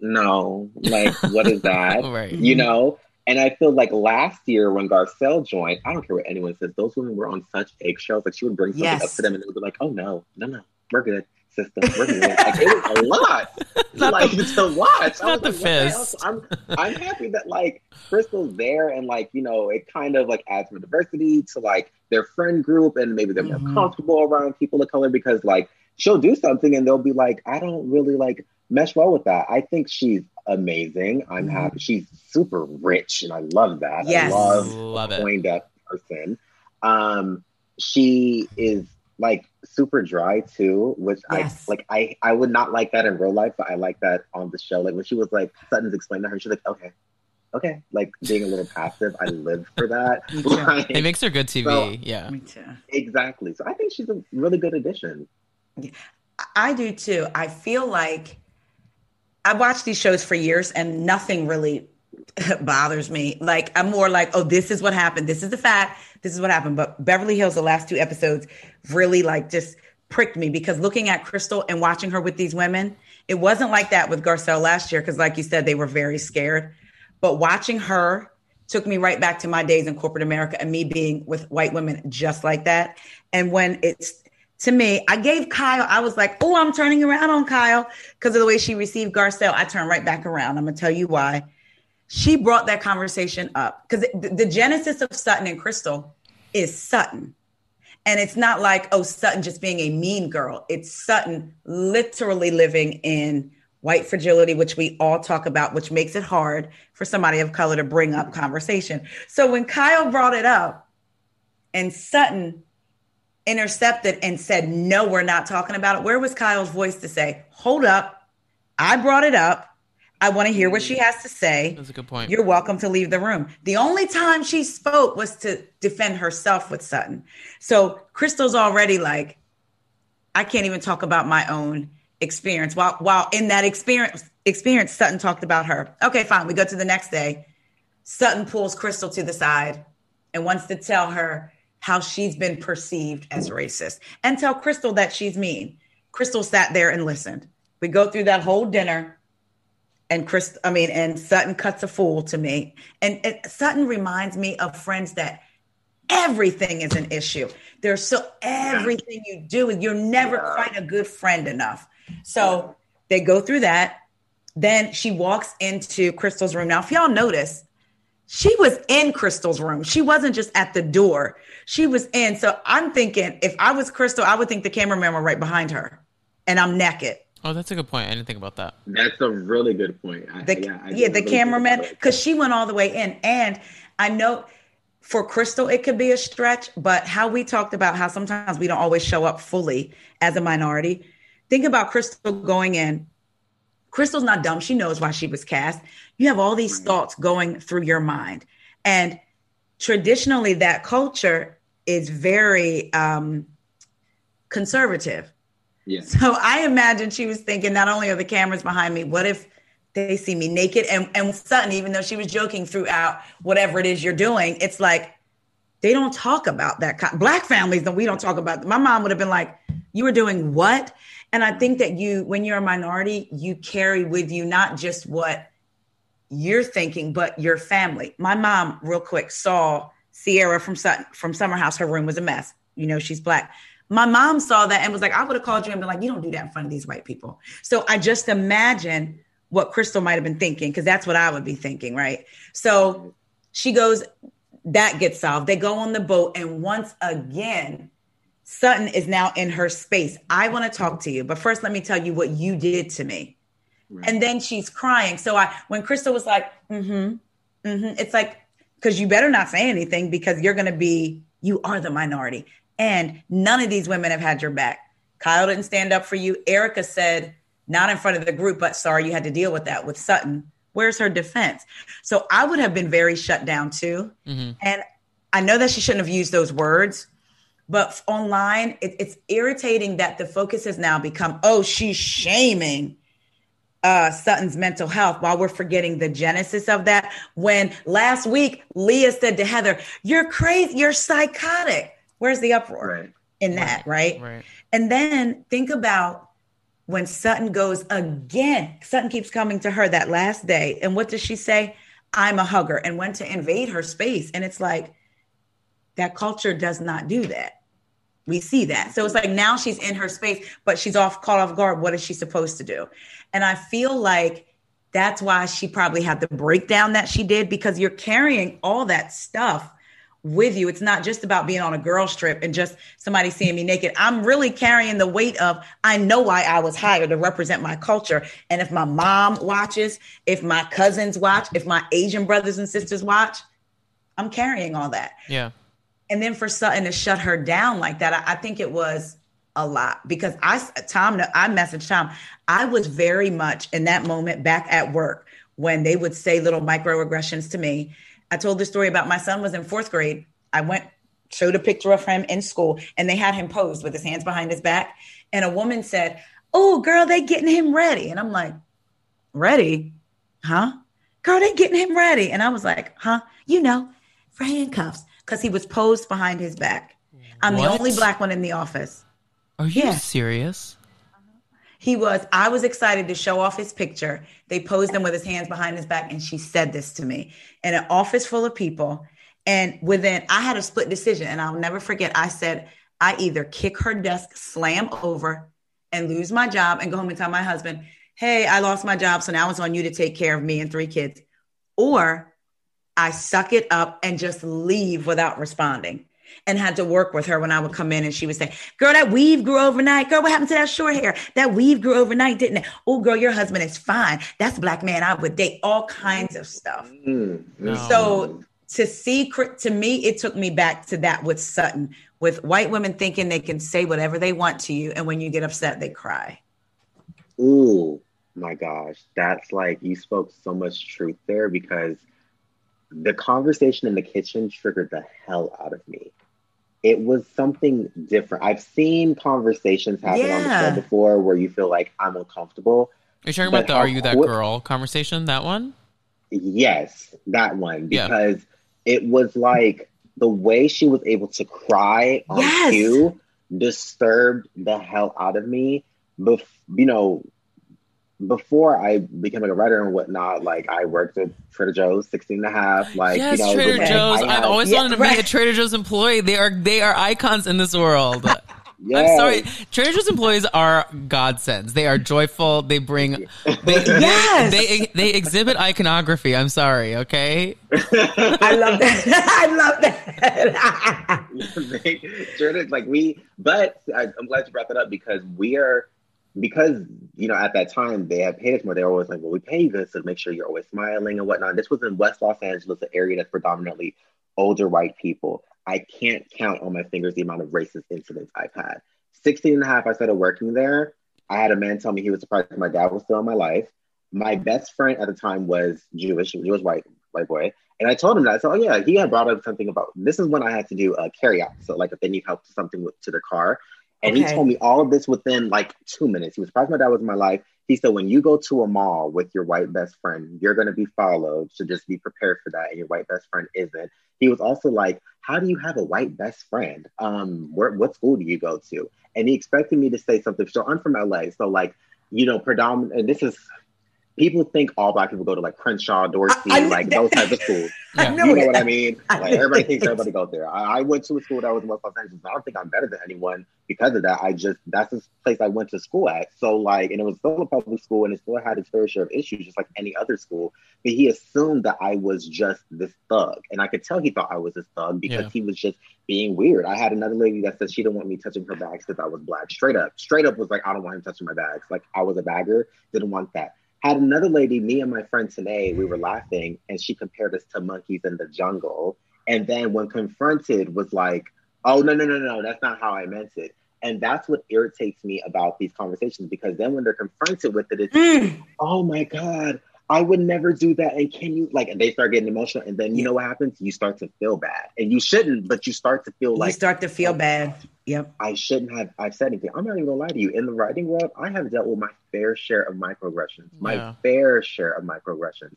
no, like, what is that? right. You know and I feel like last year when Garcelle joined, I don't care what anyone says, those women were on such eggshells. Like she would bring something yes. up to them and they would be like, oh no, no, no, we're good, sister. We're good. like it was a lot. like the, to watch. Not the like. I'm I'm happy that like Crystal's there and like, you know, it kind of like adds more diversity to like their friend group and maybe they're mm-hmm. more comfortable around people of color because like she'll do something and they'll be like, I don't really like mesh well with that. I think she's amazing. I'm mm-hmm. happy. She's super rich, and I love that. Yes. I love, love a coined up person. Um, she is like super dry too, which yes. I like. I I would not like that in real life, but I like that on the show. Like when she was like Sutton's explained to her, she's like, okay. Okay, like being a little passive, I live for that. like, it makes her good TV. So, yeah, me too. Exactly. So I think she's a really good addition. I do too. I feel like I watched these shows for years and nothing really bothers me. Like I'm more like, oh, this is what happened. This is the fact. This is what happened. But Beverly Hills, the last two episodes, really like just pricked me because looking at Crystal and watching her with these women, it wasn't like that with Garcelle last year because, like you said, they were very scared. But watching her took me right back to my days in corporate America and me being with white women just like that. And when it's to me, I gave Kyle, I was like, oh, I'm turning around on Kyle because of the way she received Garcelle. I turned right back around. I'm going to tell you why. She brought that conversation up because the, the genesis of Sutton and Crystal is Sutton. And it's not like, oh, Sutton just being a mean girl. It's Sutton literally living in white fragility, which we all talk about, which makes it hard for somebody of color to bring up conversation. So when Kyle brought it up and Sutton intercepted and said, no, we're not talking about it, where was Kyle's voice to say, hold up, I brought it up. I want to hear what she has to say. That's a good point. You're welcome to leave the room. The only time she spoke was to defend herself with Sutton. So Crystal's already like, I can't even talk about my own experience. While while in that experience experience, Sutton talked about her. Okay, fine. We go to the next day. Sutton pulls Crystal to the side and wants to tell her how she's been perceived as racist and tell Crystal that she's mean. Crystal sat there and listened. We go through that whole dinner and Chris, I mean, and Sutton cuts a fool to me. And, and Sutton reminds me of friends that everything is an issue. There's so everything you do, you're never quite a good friend enough. So they go through that. Then she walks into Crystal's room. Now, if y'all notice, she was in Crystal's room. She wasn't just at the door. She was in. So I'm thinking if I was Crystal, I would think the cameraman were right behind her and I'm naked. Oh, that's a good point. I didn't think about that. That's a really good point. I, the, yeah, yeah the cameraman, because she went all the way in. And I know for Crystal, it could be a stretch, but how we talked about how sometimes we don't always show up fully as a minority. Think about Crystal going in. Crystal's not dumb. She knows why she was cast. You have all these thoughts going through your mind. And traditionally, that culture is very um, conservative yeah. So I imagine she was thinking, not only are the cameras behind me, what if they see me naked? And and Sutton, even though she was joking throughout whatever it is you're doing, it's like they don't talk about that. Black families, that we don't talk about. My mom would have been like, "You were doing what?" And I think that you, when you're a minority, you carry with you not just what you're thinking, but your family. My mom, real quick, saw Ciara from Sutton, from Summer House. Her room was a mess. You know, she's black my mom saw that and was like, I would have called you and been like, you don't do that in front of these white people. So I just imagine what Crystal might have been thinking, because that's what I would be thinking, right? So she goes, that gets solved. They go on the boat, and once again, Sutton is now in her space. I want to talk to you, but first, let me tell you what you did to me. Right. And then she's crying. So I, when Crystal was like, mm-hmm, mm-hmm, it's like, because you better not say anything because you're going to be, you are the minority. And none of these women have had your back. Kyle didn't stand up for you. Erika said, not in front of the group, but sorry, you had to deal with that with Sutton. Where's her defense? So I would have been very shut down too. Mm-hmm. And I know that she shouldn't have used those words, but online, it, it's irritating that the focus has now become, oh, she's shaming uh, Sutton's mental health while we're forgetting the genesis of that. When last week, Leah said to Heather, You're crazy, you're psychotic. Where's the uproar right. in that, right. right? Right. And then think about when Sutton goes again. Sutton keeps coming to her that last day. And what does she say? I'm a hugger and went to invade her space. And it's like, that culture does not do that. We see that. So it's like now she's in her space, but she's off caught off guard. What is she supposed to do? And I feel like that's why she probably had the breakdown that she did because you're carrying all that stuff with you. It's not just about being on a girls trip and just somebody seeing me naked. I'm really carrying the weight of I know why I was hired to represent my culture. And if my mom watches, if my cousins watch, if my Asian brothers and sisters watch, I'm carrying all that. Yeah. And then for Sutton to shut her down like that, I, I think it was a lot because I Tom I messaged Tom. I was very much in that moment back at work when they would say little microaggressions to me I told the story about my son was in fourth grade. I went, showed a picture of him in school, and they had him posed with his hands behind his back. And a woman said, Oh, girl, they getting him ready. And I'm like, Ready? Huh? Girl, they getting him ready. And I was like, Huh? You know, for handcuffs, because he was posed behind his back. I'm what? the only black one in the office. Are you yeah. serious? He was, I was excited to show off his picture. They posed him with his hands behind his back, and she said this to me in an office full of people. And within, I had a split decision, and I'll never forget. I said, I either kick her desk, slam over, and lose my job, and go home and tell my husband, Hey, I lost my job. So now it's on you to take care of me and three kids. Or I suck it up and just leave without responding. and had to work with her when I would come in and she would say, Girl, that weave grew overnight. Girl, what happened to that short hair? That weave grew overnight, didn't it? Oh, girl, your husband is fine. That's a black man I would date, all kinds of stuff. Mm-hmm. So to see, to me, it took me back to that with Sutton, with white women thinking they can say whatever they want to you. And when you get upset, they cry. Ooh, my gosh. That's like, you spoke so much truth there because the conversation in the kitchen triggered the hell out of me. It was something different. I've seen conversations happen yeah. on the show before where you feel like I'm uncomfortable. Are you talking about the "Are you that girl" conversation? That one? Yes, that one. Because yeah. it was like the way she was able to cry on yes. cue disturbed the hell out of me. Bef- you know, before I became like a writer and whatnot, like I worked at Trader Joe's, 16 and a half. Like, yes, you know, Trader Joe's. I've always yeah, wanted to right. be a Trader Joe's employee. They are they are icons in this world. Yes. I'm sorry. Trader Joe's employees are godsends. They are joyful. They bring. They, yes. they, they, they exhibit iconography. I'm sorry. Okay. I love that. I love that. Trader, like we, but I, I'm glad you brought that up because we are because you know at that time they had paid us more. They were always like, "Well, we pay you this to make sure you're always smiling and whatnot." This was in West Los Angeles, an area that's predominantly older white people. I can't count on my fingers the amount of racist incidents I've had. 16 and a half, I started working there. I had a man tell me he was surprised my dad was still in my life. My best friend at the time was Jewish. He was white, white boy. And I told him that. So, oh, yeah, he had brought up something about this is when I had to do a carry out. So, like, if they need help to something with, to their car. And okay. he told me all of this within like two minutes. He was surprised my dad was in my life. He said, when you go to a mall with your white best friend, you're going to be followed. So just be prepared for that. And your white best friend isn't. He was also like, how do you have a white best friend? Um, where, what school do you go to? And he expected me to say something. So I'm from LA. So like, you know, predominant, and this is people think all black people go to like Crenshaw, Dorsey, I, I, like those types of schools. Yeah. you know what I mean? Like everybody thinks everybody goes there. I, I, went to a school that was in West Los Angeles. I don't think I'm better than anyone because of that. I just that's the place I went to school at. So like, and it was still a public school, and it still had its fair share of issues, just like any other school. But he assumed that I was just this thug, and I could tell he thought I was this thug because yeah. he was just being weird. I had another lady that said she didn't want me touching her bags because I was black. Straight up, straight up was like, I don't want him touching my bags. Like I was a bagger, didn't want that. Had another lady, me and my friend Tanae, we were laughing, and she compared us to monkeys in the jungle. And then when confronted, was like, "Oh no, no, no, no, that's not how I meant it." And that's what irritates me about these conversations because then when they're confronted with it, it's, mm. "Oh my god, I would never do that. And can you like? And they start getting emotional, and then you know what happens? You start to feel bad, and you shouldn't, but you start to feel like you start to feel bad. Yep. I shouldn't have. I've said anything. I'm not even gonna lie to you. In the writing world, I have dealt with my fair share of microaggressions. My yeah. fair share of microaggressions.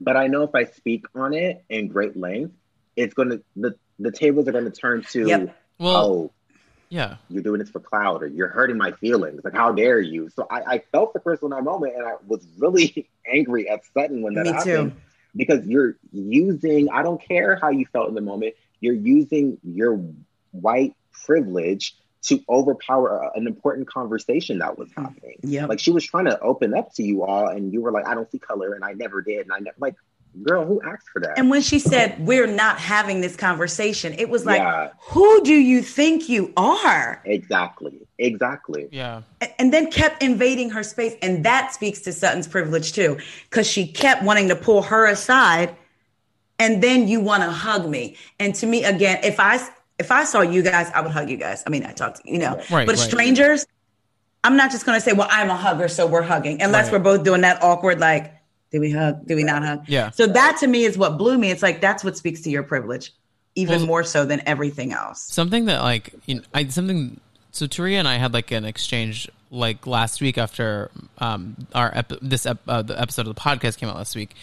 But I know if I speak on it in great length, it's gonna the the tables are gonna turn to yep. well, oh, yeah. You're doing this for cloud or you're hurting my feelings. Like, how dare you? So I, I felt for Crystal in that moment and I was really angry at Sutton when that Me happened. Too. Because you're using, I don't care how you felt in the moment, you're using your white privilege to overpower an important conversation that was mm-hmm. happening. Yeah. Like she was trying to open up to you all and you were like, I don't see color and I never did. And I never like girl, who asked for that? And when she said, We're not having this conversation, it was like, yeah. Who do you think you are? Exactly. Exactly. Yeah. And then kept invading her space. And that speaks to Sutton's privilege too, because she kept wanting to pull her aside. And then you want to hug me. And to me, again, if I if I saw you guys, I would hug you guys. I mean, I talked to you know, right, but right. strangers, I'm not just going to say, well, I'm a hugger, so we're hugging, unless right. we're both doing that awkward, like, did we hug? Did we not hug? Yeah. So that to me is what blew me. It's like that's what speaks to your privilege, even well, more so than everything else. Something that like you know, I something. So Taria and I had like an exchange like last week after um our ep- this ep- uh, the episode of the podcast came out last week,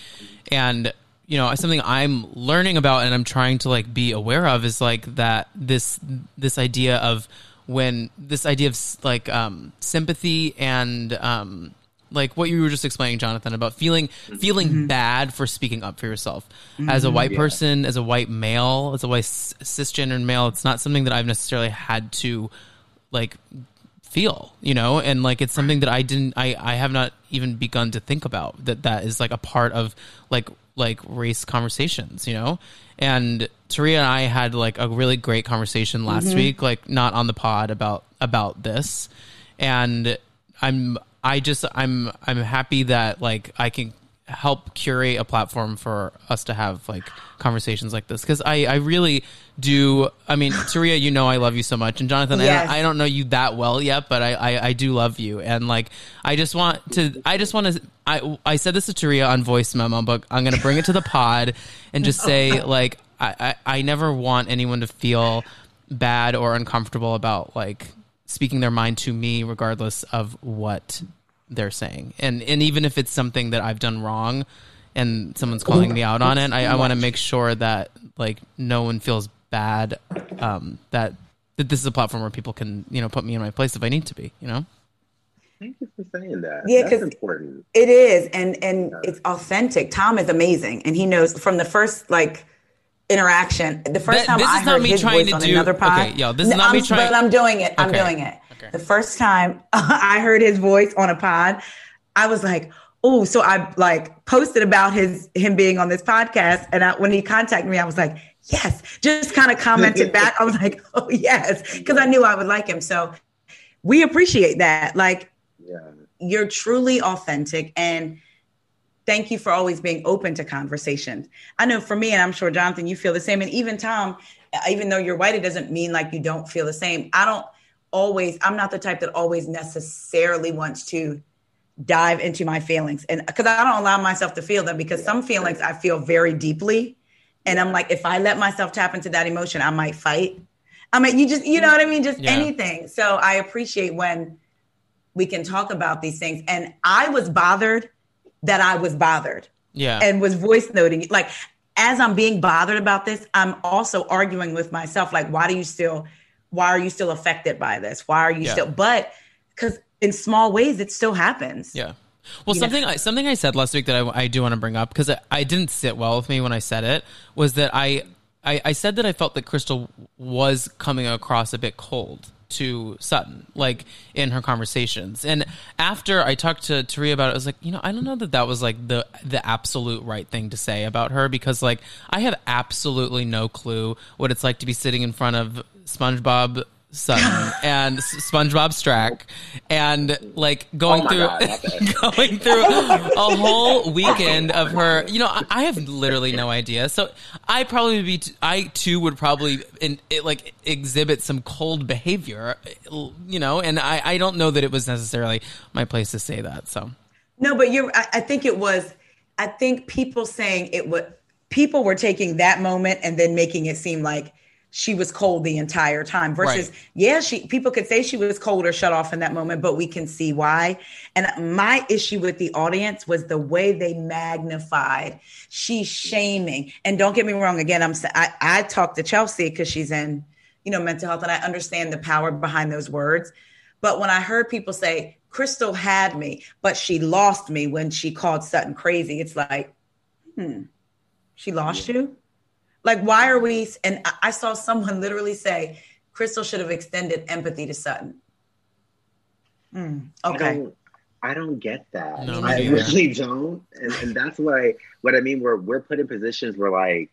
and you know something I'm learning about and I'm trying to like be aware of is like that this this idea of when this idea of like um sympathy and um like what you were just explaining jonathan about feeling feeling mm-hmm. bad for speaking up for yourself mm-hmm. as a mm-hmm. white yeah. person as a white male as a white cisgender male it's not something that i've necessarily had to like feel you know and like it's something that i didn't i i have not even begun to think about that that is like a part of like like race conversations, you know? And Taria and I had like a really great conversation last mm-hmm. week, like not on the pod about about this. And I'm I just I'm I'm happy that like I can help curate a platform for us to have like conversations like this because I, I really do i mean Taria, you know i love you so much and jonathan yes. I, I, don't know you that well yet but I, I, I do love you and like i just want to i just want to i i said this to Taria on voice memo but i'm gonna bring it to the pod and just say like I, I i never want anyone to feel bad or uncomfortable about like speaking their mind to me regardless of what they're saying, and and even if it's something that I've done wrong, and someone's calling me out on it, I, I want to make sure that like no one feels bad. Um, that that this is a platform where people can you know put me in my place if I need to be. You know. Thank you for saying that. Yeah, because important. It is, and and yeah. it's authentic. Tom is amazing, and he knows from the first like interaction. The first that, time I heard his voice on do, another pod. Okay, yo, this is not I'm, me trying. But I'm doing it. I'm doing it. The first time I heard his voice on a pod, I was like, oh, so I like posted about his him being on this podcast. And I, when he contacted me, I was like, yes, just kind of commented back. I was like, oh yes, because I knew I would like him. So we appreciate that. Like yeah. you're truly authentic and thank you for always being open to conversations. I know for me, and I'm sure Jonathan, you feel the same. And even Tom, even though you're white, it doesn't mean like you don't feel the same. I don't always i'm not the type that always necessarily wants to dive into my feelings. And because i don't allow myself to feel them because some feelings i feel very deeply. And i'm like if i let myself tap into that emotion i might fight. I mean you just you know what i mean? Just yeah. anything. So i appreciate when we can talk about these things. And i was bothered that i was bothered yeah. and was voice noting like as i'm being bothered about this i'm also arguing with myself like why do you still why are you still affected by this? Why are you yeah. still? But because in small ways, it still happens. Yeah. Well, you something I, something I said last week that I, I do want to bring up because I, I, didn't sit well with me when I said it was that I, I I said that I felt that Crystal was coming across a bit cold to Sutton, like in her conversations. And after I talked to Taria about it, I was like, you know, I don't know that that was like the the absolute right thing to say about her because like I have absolutely no clue what it's like to be sitting in front of SpongeBob Sutton and SpongeBob Stracke, and like going oh through God, going through a whole weekend of her. You know, I, I, have literally no idea. So I probably be t- I too would probably in, it, like exhibit some cold behavior. You know, and I I don't know that it was necessarily my place to say that. So no, but you're. I, I think it was. I think people saying it would. People were taking that moment and then making it seem like she was cold the entire time versus right. yeah she people could say she was cold or shut off in that moment but we can see why. And my issue with the audience was the way they magnified. She's shaming. And don't get me wrong again i'm i, I talked to chelsea because she's in you know mental health and i understand the power behind those words. But when i heard people say crystal had me but she lost me when she called sutton crazy it's like hmm she lost you like, why are we? And I saw someone literally say, Crystal should have extended empathy to Sutton. Mm, okay. I don't, I don't, get that. No, I really don't. And, and that's why, what I mean, we're, we're put in positions where, like,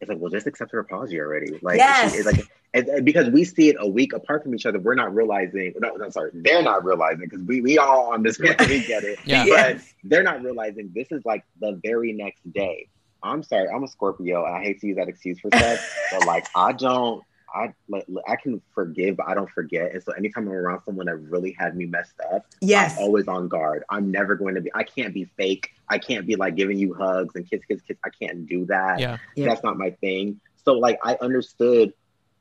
it's like, well, just accept her apology already. Like, yes. it's like, and, and because we see it a week apart from each other, we're not realizing. No, no sorry, they're not realizing because we we all on this. We get it. yeah. But they're not realizing this is like the very next day. I'm sorry, I'm a Scorpio, and I hate to use that excuse for stuff, but like I don't, I like I can forgive, but I don't forget. And so anytime I'm around someone that really had me messed up, yes, I'm always on guard. I'm never going to be. I can't be fake. I can't be like giving you hugs and kiss, kiss, kiss. I can't do that. Yeah, that's not my thing. So like I understood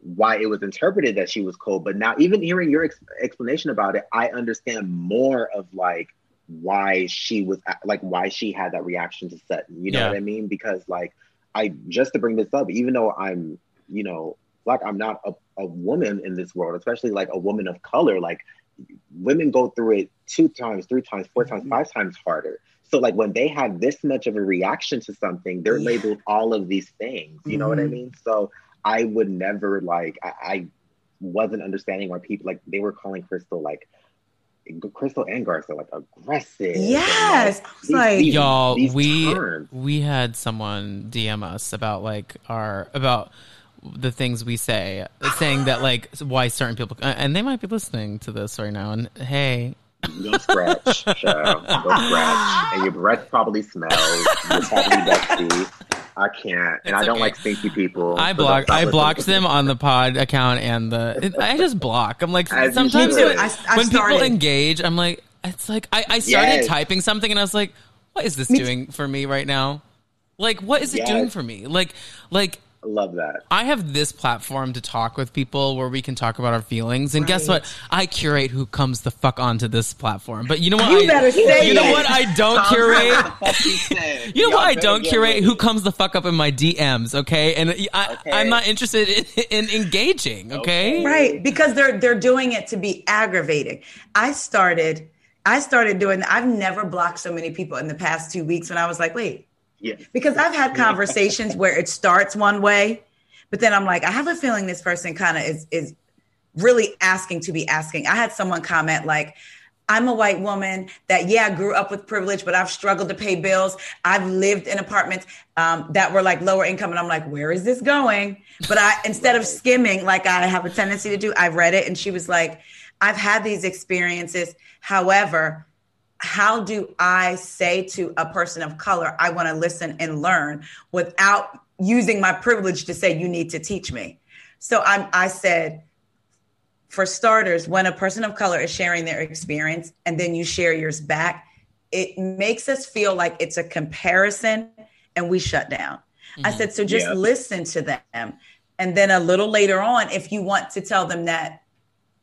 why it was interpreted that she was cold, but now even hearing your ex- explanation about it, I understand more of like why she was like why she had that reaction to Sutton. You know yeah. what I mean? Because like I just to bring this up, even though I'm you know like I'm not a, a woman in this world, especially like a woman of color, like women go through it two times, three times, 4 times, mm-hmm. five times harder. So like when they have this much of a reaction to something, they're yeah. labeled all of these things. You mm-hmm. know what I mm-hmm. mean? So I would never like I, I wasn't understanding why people like they were calling Crystal like Crystal and Garth are like aggressive. Yes, like, these, like these, y'all, these we terms. we had someone DM us about like our about the things we say, saying that like why certain people uh, and they might be listening to this right now. And hey, don't scratch, show. Don't scratch, and your breath probably smells. You're probably dusty. I can't, and it's I don't okay. like stinky people. I block. I blocked them on the pod account and the. I just block. I'm like As sometimes when, I, I when people engage, I'm like, it's like I, I started yes. typing something and I was like, what is this me doing for me right now? Like, what is it yes. doing for me? Like, like love that. I have this platform to talk with people where we can talk about our feelings. And right. guess what? I curate who comes the fuck onto this platform. But you know what? You I, better say You know what I don't curate? you know what I don't curate? Who comes the fuck up in my DMs, okay? And I, okay. I'm not interested in, in engaging, okay? Right, because they're they're doing it to be aggravating. I started I started doing I've never blocked so many people in the past 2 weeks when I was like, "Wait, Yes. Because I've had conversations where it starts one way, but then I'm like, I have a feeling this person kind of is is really asking to be asking. I had someone comment like, I'm a white woman that, yeah, grew up with privilege, but I've struggled to pay bills. I've lived in apartments um, that were like lower income. And I'm like, where is this going? But I, instead of skimming like I have a tendency to do, I read it and she was like, I've had these experiences. However, how do I say to a person of color, I want to listen and learn without using my privilege to say, you need to teach me? So I'm, I said, for starters, when a person of color is sharing their experience and then you share yours back, it makes us feel like it's a comparison and we shut down. Mm-hmm. I said, so just yeah. listen to them. And then a little later on, if you want to tell them that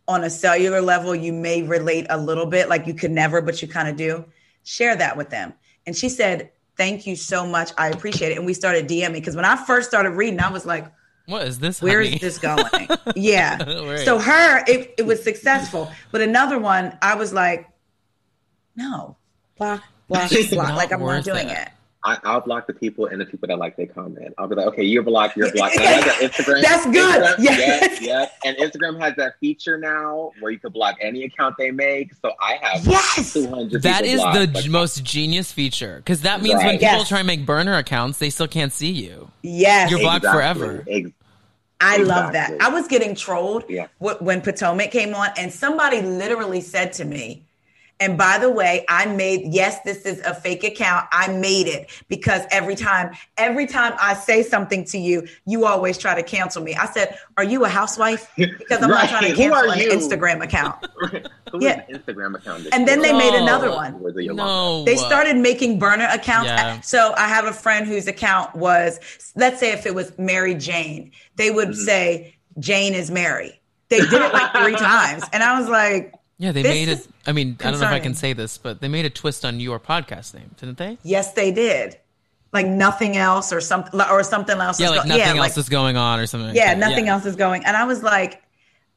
on a cellular level you may relate a little bit like you could never but you kind of do. Share that with them. And she said thank you so much. I appreciate it. And we started dming because when i first started reading i was like what is this where honey? is this going? Yeah. So her it, it was successful. But another one i was like no. Block block block like i'm not doing it. it I, will block the people and the people that like they comment. I'll be like, okay, you're blocked, you're blocked. And I like Instagram. That's good. Instagram, yes. yes, yes. And Instagram has that feature now where you can block any account they make. So I have yes. 200 That is blocked, the like, most genius feature because that means right. when people yes. try and make burner accounts, they still can't see you. Yes. You're blocked exactly. forever. Ex- I exactly. love that. I was getting trolled yeah. when Potomac came on, and somebody literally said to me, and by the way, I made, yes, this is a fake account. I made it because every time, every time I say something to you, you always try to cancel me. I said, Are you a housewife? Because I'm right. not trying to cancel an Instagram account. yeah. Instagram account. And then they made another one. No. They started making burner accounts. Yeah. So I have a friend whose account was, let's say if it was Mary Jane, they would mm-hmm. say, Jane is Mary. They did it like three times. And I was like, yeah, they made it. I mean, concerning. I don't know if I can say this, but they made a twist on your podcast name, didn't they? Yes, they did. Like nothing else, or something, or something else. Yeah, like go- nothing yeah, else like, is going on, or something. Yeah, like nothing yeah. else is going. And I was like,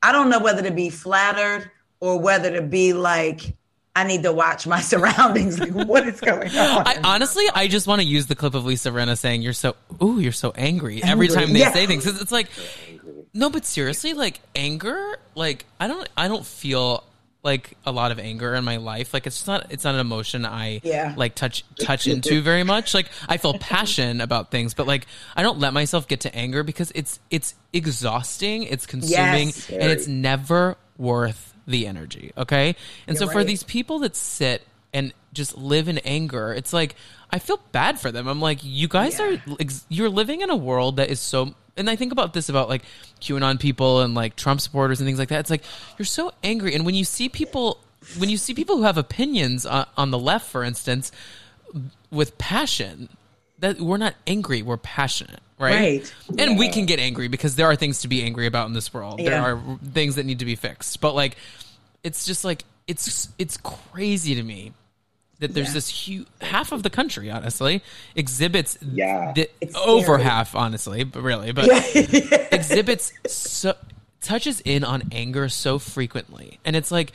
I don't know whether to be flattered or whether to be like, I need to watch my surroundings. Like, what is going on? I, honestly, I just want to use the clip of Lisa Rinna saying, "You're so, ooh, you're so angry." angry. Every time they yeah. say things, it's like, no, but seriously, like anger, like I don't, I don't feel like a lot of anger in my life. Like it's not it's not an emotion I yeah. like touch touch into very much. Like I feel passion about things, but like I don't let myself get to anger because it's it's exhausting, it's consuming, yes. and it's never worth the energy. Okay, and You're so for these people that sit and just live in anger, it's like I feel bad for them. I'm like, you guys yeah. are you're living in a world that is so and I think about this about like QAnon people and like Trump supporters and things like that. It's like you're so angry, and when you see people, when you see people who have opinions on, on the left, for instance, with passion, that we're not angry, we're passionate, right? Right. And yeah. we can get angry because there are things to be angry about in this world. Yeah. There are things that need to be fixed, but like, it's just like it's it's crazy to me that there's yeah. this huge half of the country honestly exhibits yeah. the, over half honestly but really but exhibits so touches in on anger so frequently. And it's like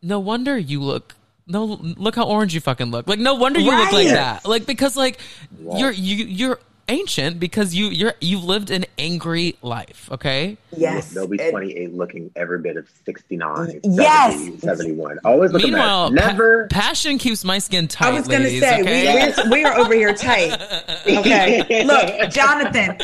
no wonder you look no look how orange you fucking look. Like no wonder you right. look like that. Like because like you're you you're ancient because you you're you've lived an angry life. Okay. Yes. They'll be 28 looking every bit of 69, mm, Yes. 70, 71. Always look Meanwhile, a mess. pa- Never. passion keeps my skin tight. I was going to say okay? we, we're, we are over here tight. Okay, look, Jonathan,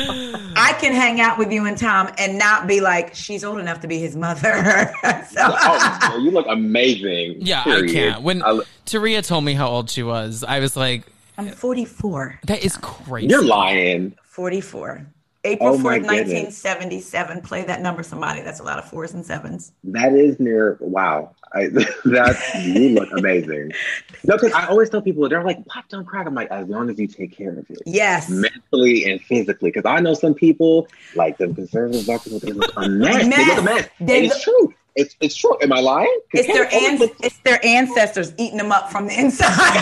I can hang out with you and Tom and not be like she's old enough to be his mother. so, oh, you look amazing. yeah, period. I can't. When I- Taria told me how old she was, I was like, I'm 44. that is crazy. you're lying. 44. April Oh, 4th, 1977. Play that number, somebody. That's a lot of fours and sevens. That is near. Wow, I, that's you look amazing. No, because I always tell people they're like, "Black don't crack." I'm like, as long as you take care of it, Yes. mentally and physically. Because I know some people, like the conservative black people, they look a mess. They look a mess. They And it's true. It's it's true. Am I lying? It's their, Kevin an- Owens it's their ancestors eating them up from the inside.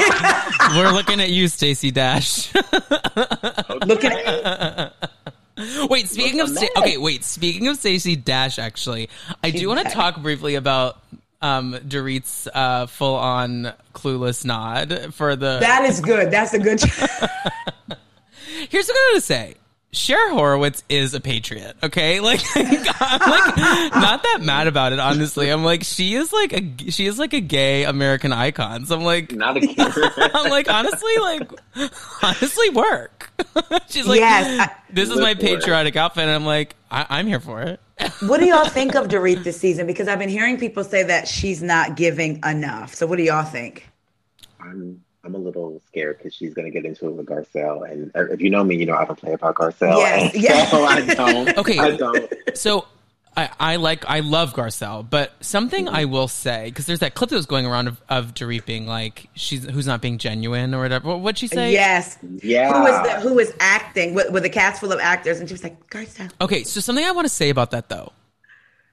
We're looking at you, Stacey Dash. Looking at wait, speaking of Sta- okay, wait, speaking of Stacey Dash, actually, I do want to talk briefly about um Dorit's uh, full on clueless nod for the. that is good. That's a good. Here's what I'm gonna say. Cher Horowitz is a patriot, okay? Like, I'm like not that mad about it, honestly. I'm like, she is like a she is like a gay American icon. So I'm like, not a kid. I'm like, honestly, like, honestly, work. She's like, Yes, I- this is my Live it. patriotic outfit. And I'm like, I- I'm here for it. what do y'all think of Dorit this season? Because I've been hearing people say that she's not giving enough. So what do y'all think? I'm I'm a little scared because she's gonna get into it with Garcelle, and if you know me, you know I don't play about Garcelle. Yes, yes. So I don't. Okay. I don't. So I, I like, I love Garcelle, but something I will say, because there's that clip that was going around of, of Dorit being like, she's who's not being genuine or whatever. What- What'd she say? Yes. Yeah. Who is the, who is acting with, with a cast full of actors? And she was like, Garcelle. Okay, so something I want to say about that though.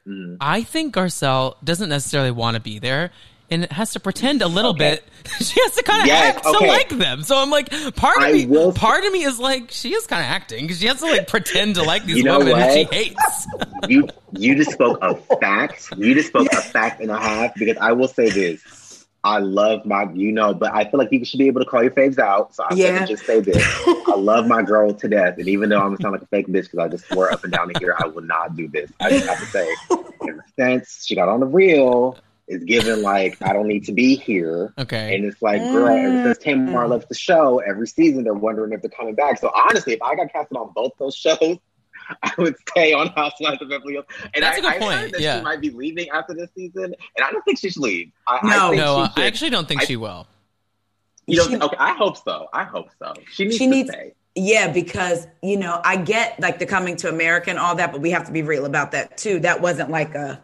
Mm. I think Garcelle doesn't necessarily want to be there and it has to pretend a little Okay. bit. She has to kind of Yes, act to like them. So I'm like, part of I me, will- part of me is like, she is kind of acting because she has to like pretend to like these You know women that she hates. you you just spoke a fact. You just spoke a fact and a half because I will say this. I love my, you know, but I feel like people should be able to call your faves out. So I'm Yeah. gonna just say this: I love my girl to death, and even though I'm gonna sound like a fake bitch because I just swore up and down to here, I will not do this. I just have to say, ever since she got on the real, it's given like I don't need to be here. Okay. And it's like, girl, ever since mm. Tamar left the show, every season they're wondering if they're coming back. So honestly, if I got casted on both those shows, I would stay on Housewives of Beverly Hills. And That's I, a good I point, Heard that yeah. she might be leaving after this season, and I don't think she should leave. I, No. I no, she I actually don't think I- she will. You don't she- okay, I hope so. I hope so. She needs She to needs- stay. Yeah, because you know, I get like the coming to America and all that, but we have to be real about that too. That wasn't like a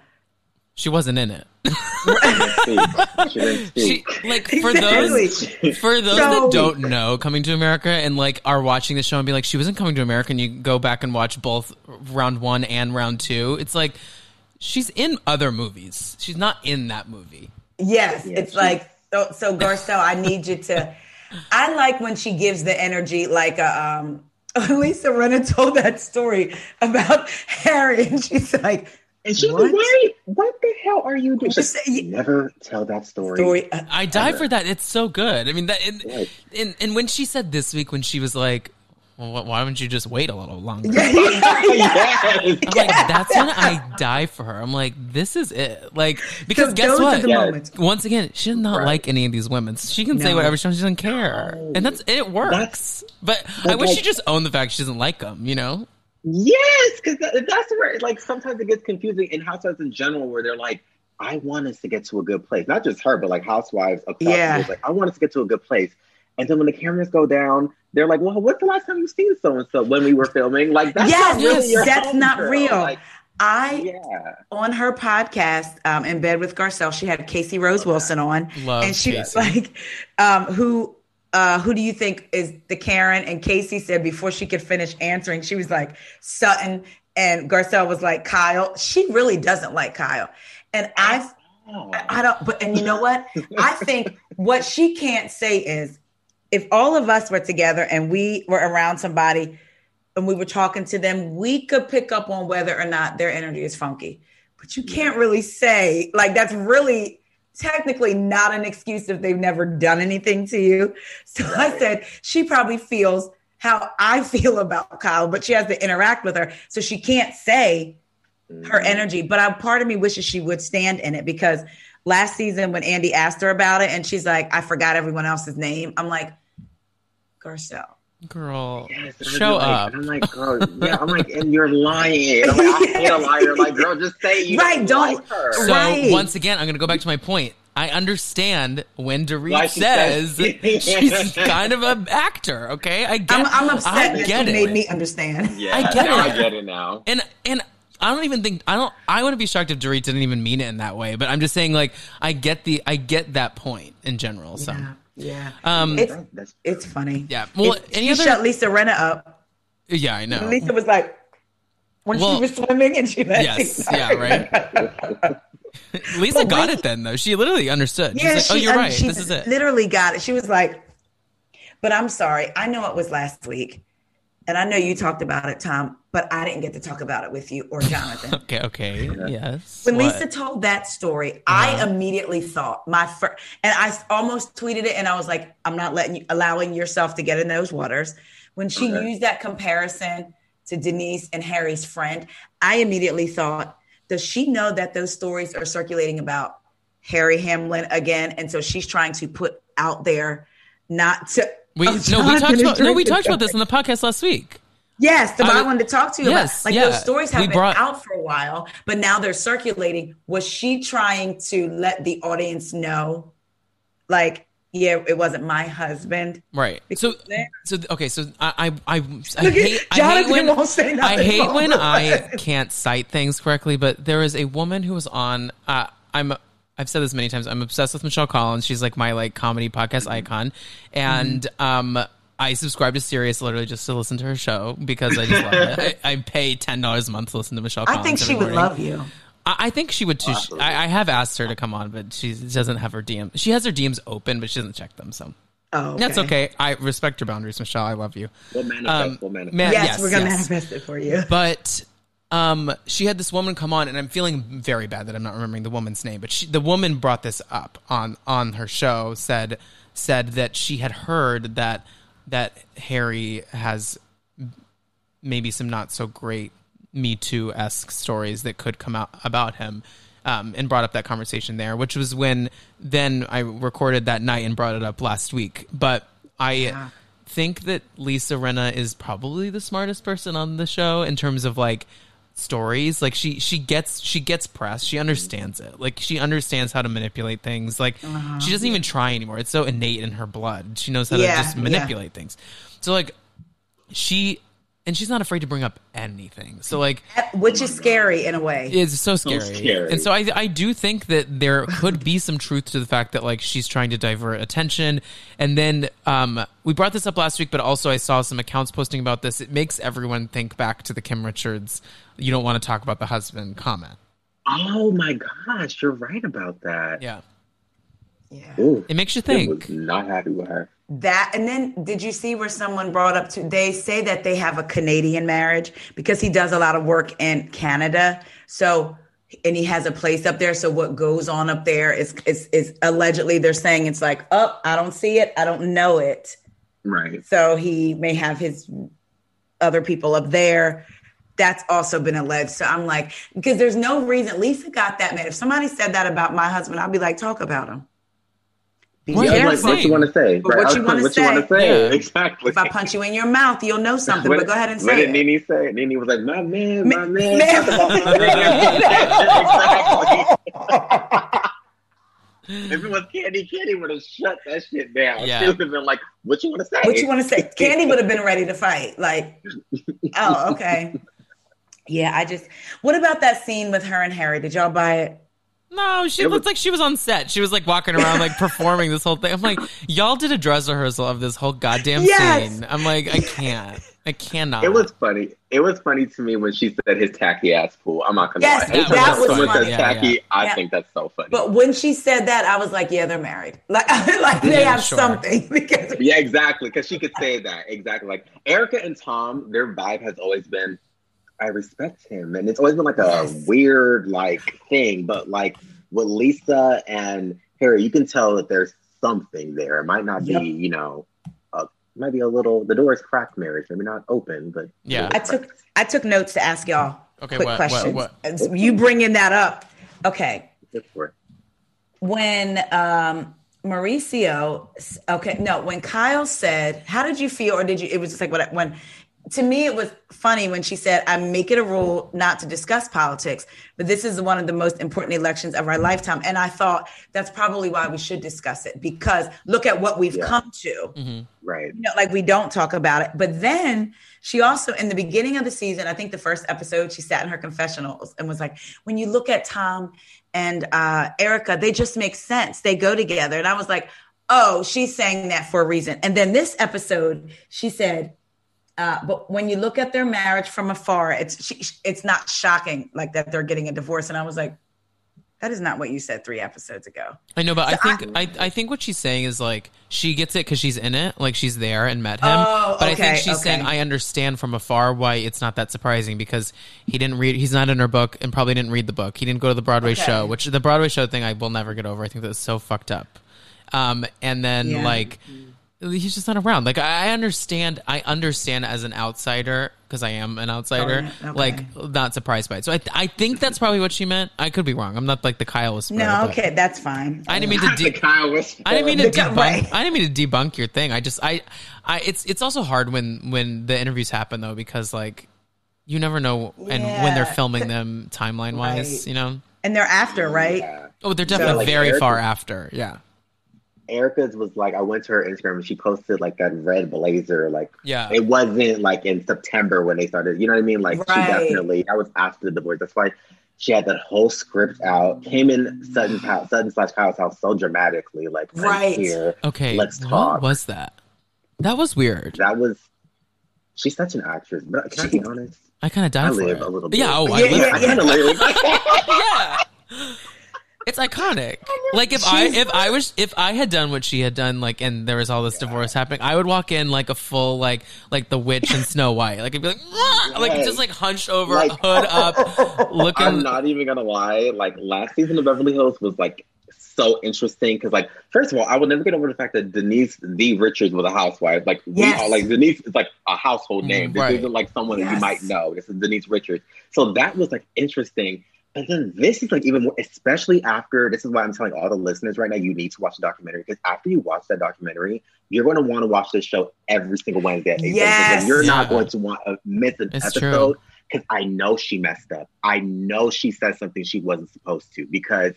She wasn't in it. She. She didn't She speak. like for Exactly. those for those So- that don't know coming to America and like are watching the show and be like she wasn't coming to America and you go back and watch both round 1 and round 2 it's like she's in other movies she's not in that movie yes. Yeah, it's she- like so, so Garcelle, I need you to. I like when she gives the energy like a. um Lisa Rinna told that story about Harry, and she's like, And she was What? like, wait, what the hell are you doing? Just say- Never tell that story. "Story." uh, I die Ever. for that it's so good I mean that and, Right. and and when she said this week when she was like well, why wouldn't you just wait a little longer yes. I'm like that's when I die for her I'm like this is it like because So guess what the Yes. Once again, she does not Right. like any of these women. She can say whatever she wants. She doesn't care, and that's it works. That's- but I wish like- she just owned the fact she doesn't like them. You know? Yes, because that's where like sometimes it gets confusing in housewives in general, where they're like, "I want us to get to a good place." Not just her, but like housewives across Yeah. Like, I want us to get to a good place. And then when the cameras go down, they're like, "Well, what's the last time you've seen so and so when we were filming?" Like, that's Yes, not really yes, your that's home not girl. real. Like, I yeah, on her podcast, um, in bed with Garcelle, she had Casey Rose Wilson on, Love and she was like, um, "Who, uh, who do you think is the Karen?" And Casey said before she could finish answering, she was like Sutton, and Garcelle was like Kyle. She really doesn't like Kyle, and I, Oh. I don't. But and you know what? I think what she can't say is, if all of us were together and we were around somebody and we were talking to them, we could pick up on whether or not their energy is funky. But you can't really say, like, that's really technically not an excuse if they've never done anything to you. So I said, she probably feels how I feel about Kyle, but she has to interact with her. So she can't say her Mhm. energy. But I, part of me wishes she would stand in it because last season when Andy asked her about it and she's like, I forgot everyone else's name. I'm like, Garcelle. Girl, Yes, and I'd be show like- up. I'm like, girl, yeah, I'm like, and you're lying. I'm like, I hate a liar. Like, girl, just say you Right, don't- like her. So Right. once again, I'm going to go back to my point. I understand when Dorit Why she says says- she's kind of an actor. Okay, I get. I'm, I'm upset I that you get made it. me understand. Yeah, I get it. I get it now. and and I don't even think I don't. I wouldn't be shocked if Dorit didn't even mean it in that way. But I'm just saying, like, I get the I get that point in general. So Yeah. Yeah. um, It's it's funny. yeah. Well, It- any she other? shut Lisa Rinna up. yeah, I know. Lisa was like, when Well, she was swimming and she let yes, me yeah, right. Lisa But got wait- it then, though. She literally understood. She's Yeah, like, "Oh, you're um, right. she This is it." literally got it. She was like, but I'm sorry. I know it was last week. And I know you talked about it, Tom, but I didn't get to talk about it with you or Jonathan. Okay, okay, yes. when What? Lisa told that story, Uh-huh. I immediately thought my first, and I almost tweeted it, and I was like, "I'm not letting you allowing yourself to get in those waters." When she Okay. used that comparison to Denise and Harry's friend, I immediately thought, "Does she know that those stories are circulating about Harry Hamlin again?" And so she's trying to put out there, not to. we Oh, no, we talked about no, we talked about this something. on the podcast last week. Yes, the I wanted to talk to you Yes, about. Like yeah. those stories have We been brought- out for a while, but now they're circulating. Was she trying to let the audience know, like, yeah, it wasn't my husband? Right. So so okay. So I I I, I hate I hate when won't say I hate when I can't cite things correctly. But there is a woman who was on. Uh, I'm. I've said this many times. I'm obsessed with Michelle Collins. She's like my like comedy podcast Mm-hmm. icon, and um. I subscribe to Sirius literally just to listen to her show because I just love it. I, I pay ten dollars a month to listen to Michelle. I think she every would morning. love you. I, I think she would too. She- I, I have asked her to come on, but she doesn't have her DM. She has her DMs open, but she doesn't check them. So Oh, okay. that's okay. I respect your boundaries, Michelle. I love you. We'll manifest. Um, we'll manifest. man- Yes, yes, we're gonna yes. manifest it for you. But um, she had this woman come on, and I'm feeling very bad that I'm not remembering the woman's name. But she, the woman brought this up on on her show. said said that she had heard that that Harry has maybe some not so great Me Too esque stories that could come out about him. Um, and brought up that conversation there, which was when then I recorded that night and brought it up last week. But I think that Lisa Rinna is probably the smartest person on the show in terms of like stories. Like she she gets she gets press. She understands it. Like she understands how to manipulate things. Like uh-huh. she doesn't even try anymore. It's so innate in her blood. She knows how Yeah, to just yeah. manipulate things. So like she and she's not afraid to bring up anything. So like Which is scary in a way. it's so scary. scary. And so I I do think that there could be some truth to the fact that like she's trying to divert attention. And then um we brought this up last week, but also I saw some accounts posting about this. It makes everyone think back to the Kim Richards you don't want to talk about the husband comment. Oh my gosh, you're right about that. Yeah. Yeah. Ooh, It makes you I was think. not happy with her. That and then did you see where someone brought up to they say that they have a Canadian marriage because he does a lot of work in Canada. So and he has a place up there. So what goes on up there is is is allegedly they're saying it's like, oh, I don't see it, I don't know it. Right. So he may have his other people up there. That's also been alleged. So I'm like, because there's no reason Lisa got that mad. If somebody said that about my husband, I'd be like, talk about him. What? Yeah, I was careful. like, what you want to say? But Right, what you wanna like, what you want to say? say? Yeah. Exactly. If I punch you in your mouth, you'll know something. What- but go ahead and say. What did. Nene say? Nene was like, my man, my man. man. Talk about my man. exactly. If it was Kandi, Kandi would have shut that shit down. Yeah. She would have been like, what you want to say? What you want to say? Kandi would have been ready to fight. Like, oh, okay. Yeah, I just. What about that scene with her and Harry? Did y'all buy it? No, she It looked was- like she was on set. She was like walking around, like performing this whole thing. I'm like, y'all did a dress rehearsal of this whole goddamn Yes. scene. I'm like, I can't. I cannot. It was funny. It was funny to me when she said his tacky ass pool. I'm not gonna Yes, lie. Anytime that was someone funny. says Yeah, tacky, yeah. I Yeah. think that's so funny. But when she said that, I was like, yeah, they're married. Like, like they Yeah, have sure. something because yeah, exactly. Because she could say that exactly. Like Erika and Tom, their vibe has always been, I respect him, and it's always been like a Yes. weird like thing. But like with Lisa and Harry, you can tell that there's something there. It might not Yep. be, you know, a might be a little. The door is cracked, marriage. Maybe not open, but Yeah. I took I took notes to ask y'all Okay, quick what- what- questions. what? And so You bringing that up? Okay. Good for it. when um Mauricio okay no when Kyle said how did you feel or did you it was just like what when to me it was funny when she said I make it a rule not to discuss politics but this is one of the most important elections of our lifetime and I thought that's probably why we should discuss it because look at what we've Yeah. come to Right. you know, like we don't talk about it. But then she also, in the beginning of the season, I think the first episode, she sat in her confessionals and was like, when you look at Tom and uh, Erika, they just make sense. They go together. And I was like, oh, she's saying that for a reason. And then this episode, she said, uh, but when you look at their marriage from afar, it's she, it's not shocking like that they're getting a divorce. And I was like, that is not what you said three episodes ago. I know, but I think I, I think what she's saying is like she gets it because she's in it, like she's there and met him. Oh, but I think okay, she's saying. I understand from afar why it's not that surprising because he didn't read, he's not in her book and probably didn't read the book. He didn't go to the Broadway Okay. show, which the Broadway show thing I will never get over. I think that's so fucked up. Um, and then Yeah. like he's just not around. Like I I understand, I understand as an outsider because I am an outsider. Oh, okay. Like not surprised by it. So I, I think that's probably what she meant. I could be wrong. I'm not like the Kyle whisperer. No, okay, that's fine. I didn't mean to. The De- Kyle was. I didn't mean to debunk. right. I didn't mean to debunk your thing. I just I I it's it's also hard when when the interviews happen though because like you never know and when they're filming them timeline wise, Right. you know. And they're after, right? Yeah. Oh, they're definitely like, very Eric- far after. Yeah. Erika's was like I went to her Instagram and she posted like that red blazer. Like Yeah. it wasn't like in September when they started. You know what I mean? Like she definitely that was after the divorce. That's why she had that whole script out. Came in Sutton's house, Sutton slash Kyle's house so dramatically. Like Right. here. Okay. Let's talk. What was that? That was weird. That was. She's such an actress. But can I be honest? I kind of died I for live it. a little bit. Yeah. Oh, I Yeah, live yeah, for I it. kind of live. yeah. It's iconic. Like if I if I was if I had done what she had done, like and there was all this divorce happening, I would walk in like a full like like the witch and Snow White. Like I'd be like "Rah!" like just like hunched over, Like- hood up, looking. I'm not even gonna lie. Like last season of Beverly Hills was like so interesting because, like, first of all, I will never get over the fact that Denise the Richards was a housewife. Like, we Yes. all like Denise is like a household name. Mm-hmm. This right. isn't like someone that you might know. This is Denise Richards. So that was like interesting. But then this is like even more, especially after. This is why I'm telling all the listeners right now, you need to watch the documentary because after you watch that documentary, you're going to want to watch this show every single Wednesday. At 8:30, Yes. you're not going to want to miss an It's episode because I know she messed up. I know she said something she wasn't supposed to because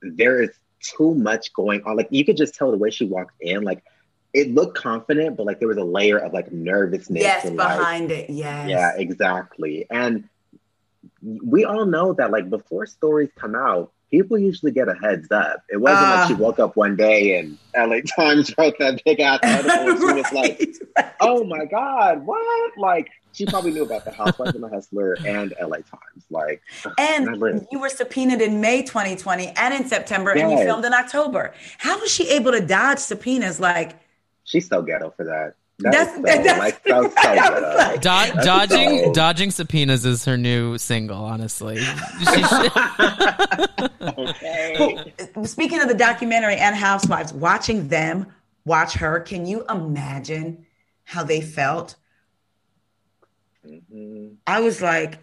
there is too much going on. Like you could just tell the way she walked in, like it looked confident, but like there was a layer of like nervousness. Yes, and, like, behind it. Yes. yeah, exactly. And we all know that like before stories come out, people usually get a heads up. It wasn't Ah. like she woke up one day and LA Times wrote that big ass article and she was like, Right. oh my god, what? Like she probably knew about the Housewives and the Hustler and LA Times. Like, And you were subpoenaed in May 2020 and in September, and you filmed in October. How was she able to dodge subpoenas? Like, she's so ghetto for that. That That's- that's- like so, so that was ghetto. like- Do- That's dodging so- dodging subpoenas is her new single. Honestly, She should- okay. speaking of the documentary and Housewives, watching them watch her, can you imagine how they felt? Mhm. I was like,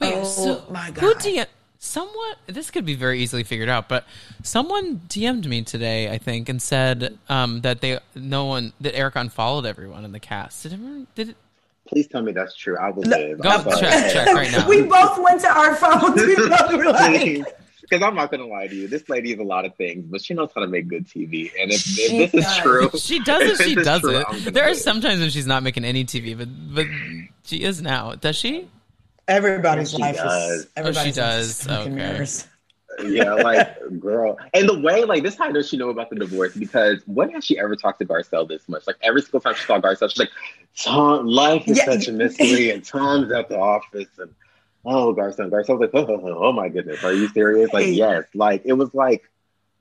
Wait, oh so my God. Who DM? Someone. This could be very easily figured out, but someone DM'd me today, I think, and said um, that they no one that Eric unfollowed everyone in the cast. Did everyone? Did it? Please tell me that's true. I will live. Go I'm sorry. check, check right now. we both went to our phones. We both were like, Because I'm not gonna lie to you, this lady is a lot of things, but she knows how to make good TV. And if, if this does. is true, She does it. if She does true, it. There are live. sometimes when she's not making any TV, but but she is now. Does she? Everybody's She life does. Oh, is. Everybody's she does. is smoke Okay. mirrors. yeah, like girl. And the way, like, this how does she know about the divorce because when has she ever talked to Garcelle this much? Like every single time she saw Garcelle, she's like, Tom, life is Yeah. such a mystery, and Tom's at the office, and oh, Garcelle, Garcelle's like, oh, oh my goodness, are you serious? Like, yes, like it was like,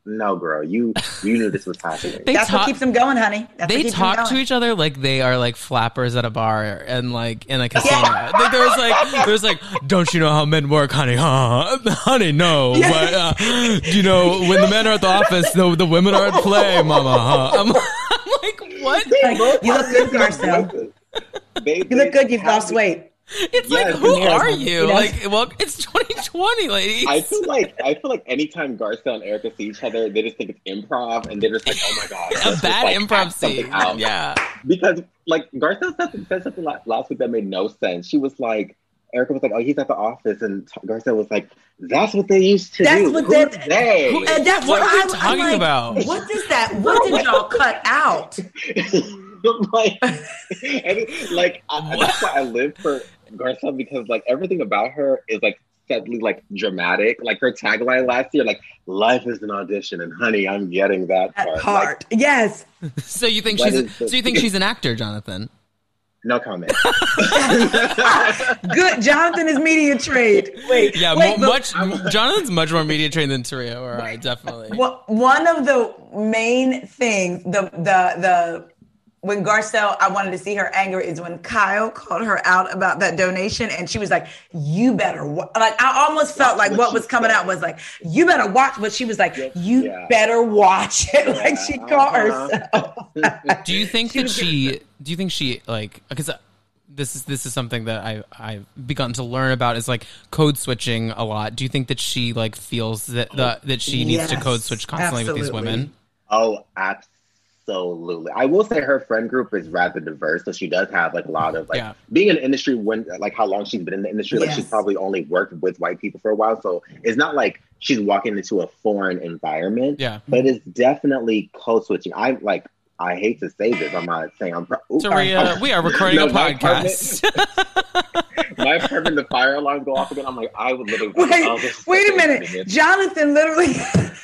no, girl, you you knew this was happening. They That's talk- what keeps them going, honey. That's they what keeps them talk to each other like they are like flappers at a bar and like in a casino. There- There's like there's like, don't you know how men work, honey? Huh? Honey, no. Yeah. But uh, you know when the men are at the office, the the women are at play, mama? Huh? I'm, I'm like, what? Like, you look good, Garcelle. You look good. You've lost weight. It's Yes, like, who are you? You know? Like, well, it's 2020, ladies. I feel like I feel like anytime Garcelle and Erika see each other, they just think it's improv, and they're just like, "Oh my god, a let's just, bad like, improv something scene. out. Yeah. because like Garcelle said, said something last week that made no sense. She was like, Erika was like, "Oh, he's at the office," and T- Garcelle was like, "That's what they used to That's do." what Who's they- they? Who- And that's What what, are you I, I'm talking like, about? What is that? What did y'all cut out? like, and like I, that's why I live for Garcelle because like everything about her is like suddenly like dramatic. Like her tagline last year, like "Life is an audition," and honey, I'm getting that That part. part. yes. So you think she's is the- so you think she's an actor, Jonathan? No comment. Good. Jonathan is media trade. Wait. Yeah, wait, mo- but much. Jonathan's much more media trained than Taria. All right, definitely. wha- one of the main things, the the the when Garcelle, I wanted to see her anger is when Kyle called her out about that donation, and she was like, "You better wa-. like." I almost felt like what what was coming said. out was like, "You better watch," but she was like, "You Yeah. better watch it," like she called Uh-huh. herself. do you think She that was she? Do you think she like? Because this is this is something that I I've begun to learn about is like code switching a lot. Do you think that she like feels that the, that she needs to code switch constantly with these women? Oh, absolutely. I will say her friend group is rather diverse, so she does have like a lot of like Yeah. being in the industry when like how long she's been in the industry. Like she's probably only worked with white people for a while, so it's not like she's walking into a foreign environment. Yeah. But it's definitely code switching. I'm like. I hate to say this. But I'm not saying I'm. Pro- Ooh, Taria, I'm- we are recording No, a my podcast. my apartment, the fire alarm go off again. I'm like, I would literally. Wait, this wait a minute. Jonathan literally, What happened?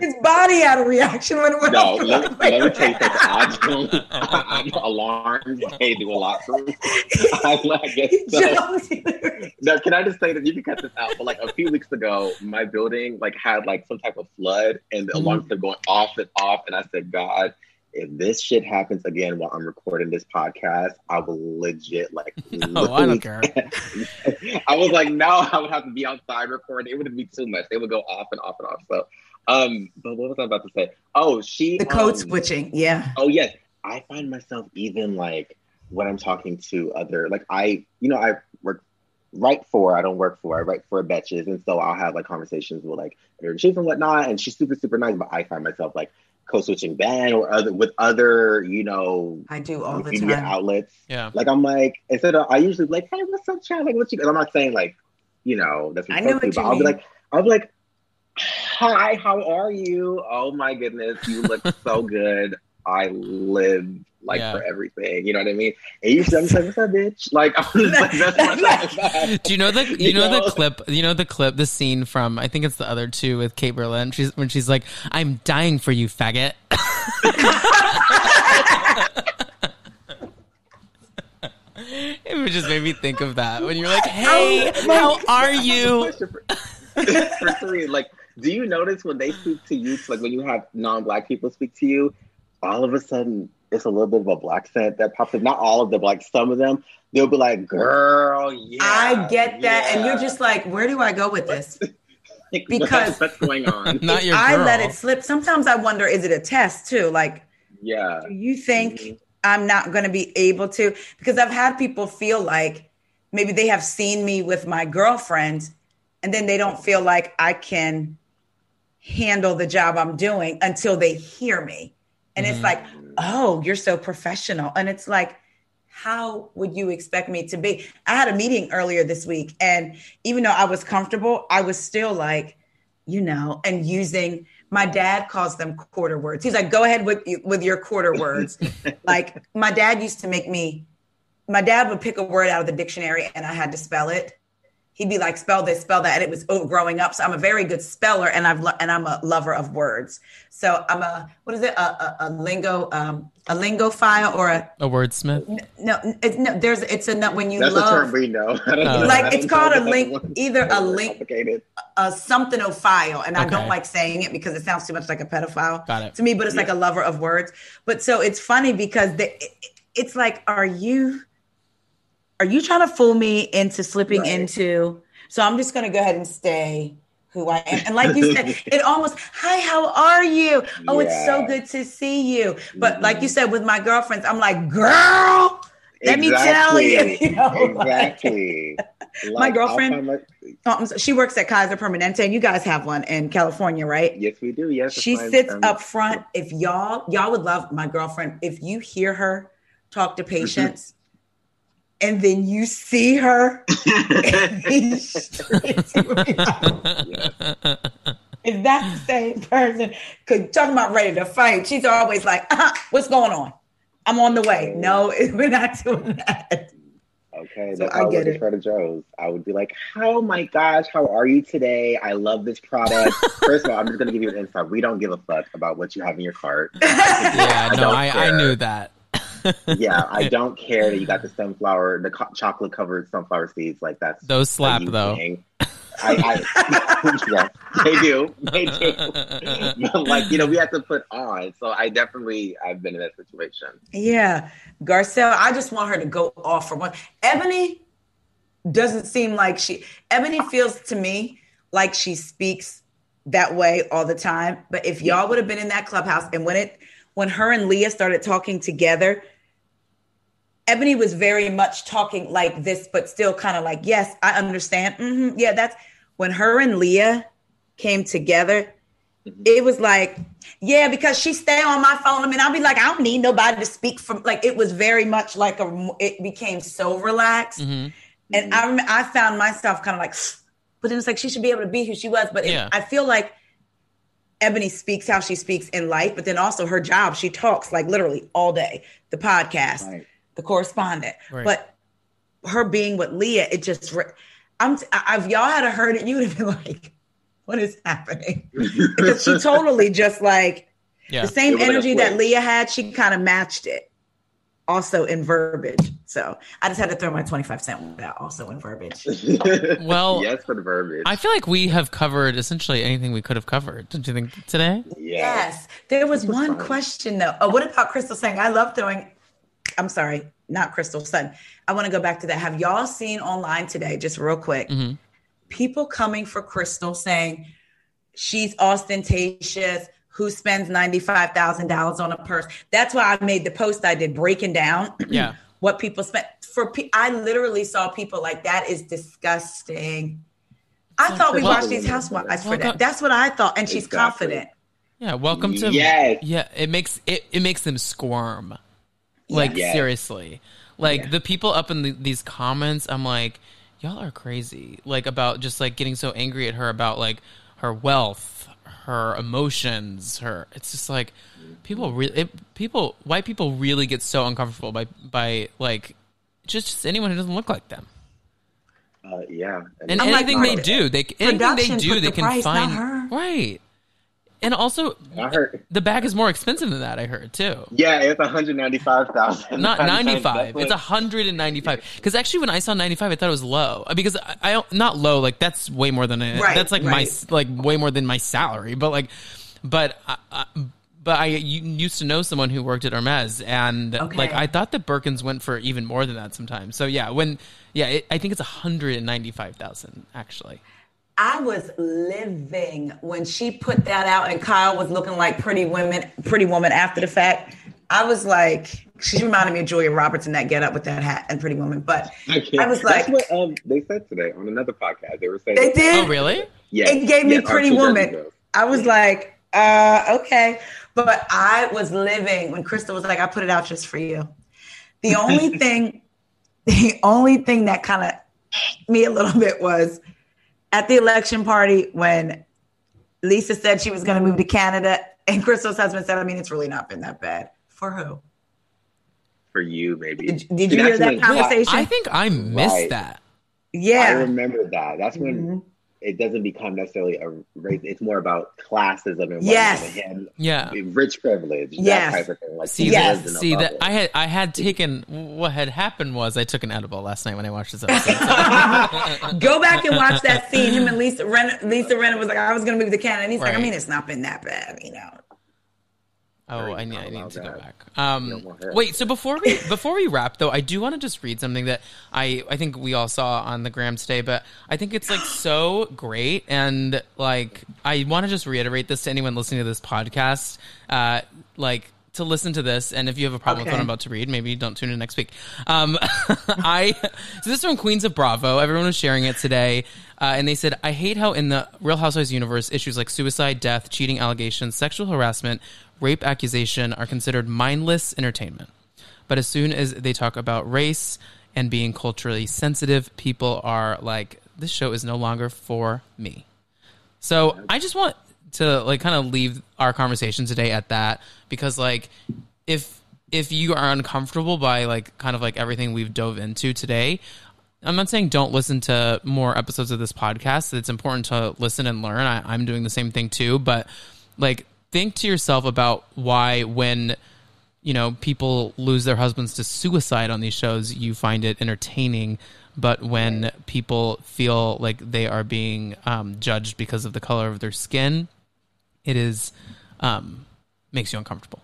His body had a reaction when it went No, off. let, let me tell you something. I don't. I'm alarms. They do a lot for me. I, I guess so. Now, can I just say that you can cut this out? But like a few weeks ago, my building like had like some type of flood, and the Mhm. alarms kept going off and off. And I said, God, if this shit happens again while I'm recording this podcast, I will legit like. oh, I don't care. I was like, no, I would have to be outside recording. It would be too much. They would go off and off and off. So, um, but what was I about to say? Oh, she the code um, switching, yeah. Oh yes, I find myself even like when I'm talking to other like I you know I work write for I don't work for I write for Betches and so I'll have like conversations with like editor in chief and whatnot and she's super super nice but I find myself like code switching Ben or other with other you know I do all the media time. outlets. Yeah. like I'm like instead of I usually be like hey what's up Chad? Like what you I'm not saying like you know that's what I you're know supposed to, what but you I'll be like I'll be like hi how are you? Oh my goodness you look so good I live like Yeah. for everything you know what I mean? And I'm just like what's up bitch? Like I'm just like that's what I'm Do you know the you, You know, know? the clip you know the clip the scene from I think it's the other two with Kate Berlant. She's when she's like I'm dying for you faggot. It just made me think of that when you're like hey oh how are you? for three, like, do you notice when they speak to you, like when you have non-black people speak to you, all of a sudden it's a little bit of a black scent that pops up. Not all of them, but like some of them, they'll be like, "Girl, yeah." I get that, and you're just like, where do I go with this? Because- what's going on? not your I girl let it slip. Sometimes I wonder, is it a test too? Like, yeah, do you think Mhm. I'm not going to be able to? Because I've had people feel like maybe they have seen me with my girlfriend, and then they don't feel like I can handle the job I'm doing until they hear me. And Mhm. it's like, oh, you're so professional. And it's like, how would you expect me to be? I had a meeting earlier this week, and even though I was comfortable, I was still like, you know, and using my dad calls them quarter words. He's like, go ahead with with your quarter words. like my dad used to make me. My dad would pick a word out of the dictionary, and I had to spell it. He'd be like, spell this, spell that, and it was oh, growing up. So I'm a very good speller, and I've lo- and I'm a lover of words. So I'm a what is it? A, a, a lingo, um, a lingo file, or a a wordsmith no, it's no. There's it's a when you that's a love term we know. Know. Like, it's called a link- either a link- a something of file, and I don't like saying it because it sounds too much like a pedophile got it to me. But it's like a lover of words. But so it's funny because the, it, it's like, are you are you trying to fool me into slipping Right. into? So I'm just going to go ahead and stay who I am. And like you said, it almost, hi, how are you? Oh, it's so good to see you. But mm-hmm. like you said, with my girlfriends, I'm like, girl, let me tell you. you know, like- exactly. My girlfriend- my- um, Oh, I'm she works at Kaiser Permanente, and you guys have one in California, right? yes, we do. Yes, She sits um, up front. If y'all, y'all would love my girlfriend. If you hear her talk to mm-hmm. patients, and then you see her in these streets, you would be like, is that the same person? Cause talking about ready to fight, she's always like, uh "What's going on? I'm on the way." No, we're not doing that. Okay, So that's I I get work at it. Trader Joe's. I would be like, "Oh my gosh, how are you today? I love this product." First of all, I'm just gonna give you an insight. We don't give a fuck about what you have in your cart. yeah, I no, I, I knew that. Yeah, I don't care that you got the sunflower, the co- chocolate covered sunflower seeds. Like that's Those slap though. thing. I, I yes, they do, they do. But like you know, we have to put on. So I definitely I've been in that situation. Yeah, Garcelle, I just want her to go off for one. Eboni doesn't seem like she. Eboni feels to me like she speaks that way all the time. But if y'all would have been in that clubhouse and when it when her and Leah started talking together, Eboni was very much talking like this, but still kind of like, yes, I understand. hmm yeah, that's when her and Leah came together. It was like, yeah, because she stay on my phone. I mean, I'll be like, I don't need nobody to speak from. Like, it was very much like a. It became so relaxed, Mhm. and I rem- I found myself kind of like, but then it's like she should be able to be who she was. But it- I feel like Eboni speaks how she speaks in life, but then also her job, she talks like literally all day. The podcast, Right. The correspondent, Right. but her being with Leah, it just I'm if y'all had a heard it, you would have been like, "What is happening?" Because she totally just like Yeah. the same energy that. Leah had. She kind of matched it, also in verbiage. So I just had to throw my twenty five cent with that, also in verbiage. Well, yes, for the verbiage. I feel like we have covered essentially anything we could have covered. Don't you think today? yeah. Yes, there was was one fun. question though. Oh, what about Crystal saying? I love throwing. I'm sorry, not Crystal Sun. I want to go back to that. Have y'all seen online today? Just real quick, Mhm. people coming for Crystal saying she's ostentatious. Who spends ninety five thousand dollars on a purse? That's why I made the post I did breaking down Yeah. what people spent for. Pe- I literally saw people like that is disgusting. I thought we watched these housewives for that. That's what I thought, and she's Exactly. confident. Yeah. Welcome to. Yes. Yeah. It makes it. It makes them squirm. Like Yes. seriously. Like Yeah. the people up in the, these comments, I'm like, y'all are crazy. Like about just like getting so angry at her about like her wealth, her emotions, her. It's just like people really. People white people really get so uncomfortable by by like just, just anyone who doesn't look like them. Uh, yeah. And I'm like, anything they do, they anything they do, put they can price, find her. right. And also, I heard. the bag is more expensive than that. I heard too. Yeah, it's one hundred ninety five thousand. Not ninety five. It's hundred and ninety five. Because actually, when I saw ninety five, I thought it was low. Uh, Because I, I don't- not low. Like that's way more than a, Right, that's like my right. s- like way more than my salary. But like, but I, I, but I u- used to know someone who worked at Hermes, and Okay. like I thought that Birkins went for even more than that sometimes. So yeah, when yeah, it, I think it's hundred and ninety five thousand actually. I was living when she put that out, and Kyle was looking like Pretty Women, Pretty Woman after the fact. I was like, she reminded me of Julia Roberts in that get up with that hat and Pretty Woman. But I. I was like- That's what um, they said today on another podcast. They were saying they did. Oh really? Yeah, It gave me yeah, Pretty Woman. I was like, uh, okay. But I was living when Crystal was like, I put it out just for you. The only thing, the only thing that kind of me a little bit was at the election party when Lisa said she was going to move to Canada, and Crystal's husband said, I mean, it's really not been that bad. For who? for you, maybe. Did- did you hear that conversation? I think I missed Right. that. Yeah, I remember that. That's when Mhm. It doesn't become necessarily a race. It's more about classism and Yes. whatnot, and Yeah. rich privilege. Yes. That type of thing. Like See Yes. that? lives in a See that? I had I had taken what had happened was I took an edible last night when I watched this episode. Go back and watch that scene. Him and Lisa Rinna, Lisa Rinna was like, I was going to move to Canada. And he's like, I mean, it's not been that bad, you know. Oh, I need, I need to that. go back. Um, wait, so before we before we wrap though, I do want to just read something that I I think we all saw on the gram today, but I think it's like so great and like I want to just reiterate this to anyone listening to this podcast, uh, like to listen to this, and if you have a problem okay. with what I'm about to read, maybe don't tune in next week. Um, I so this is from Queens of Bravo. Everyone was sharing it today, uh, and they said, "I hate how in the Real Housewives universe, issues like suicide, death, cheating allegations, sexual harassment." Rape accusation are considered mindless entertainment. But as soon as they talk about race and being culturally sensitive, people are like, this show is no longer for me. So I just want to like kind of leave our conversation today at that because like if if you are uncomfortable by like kind of like everything we've dove into today, I'm not saying don't listen to more episodes of this podcast. It's important to listen and learn. I, I'm doing the same thing too, but like think to yourself about why when you know people lose their husbands to suicide on these shows you find it entertaining but when people feel like they are being um, judged because of the color of their skin it is um, makes you uncomfortable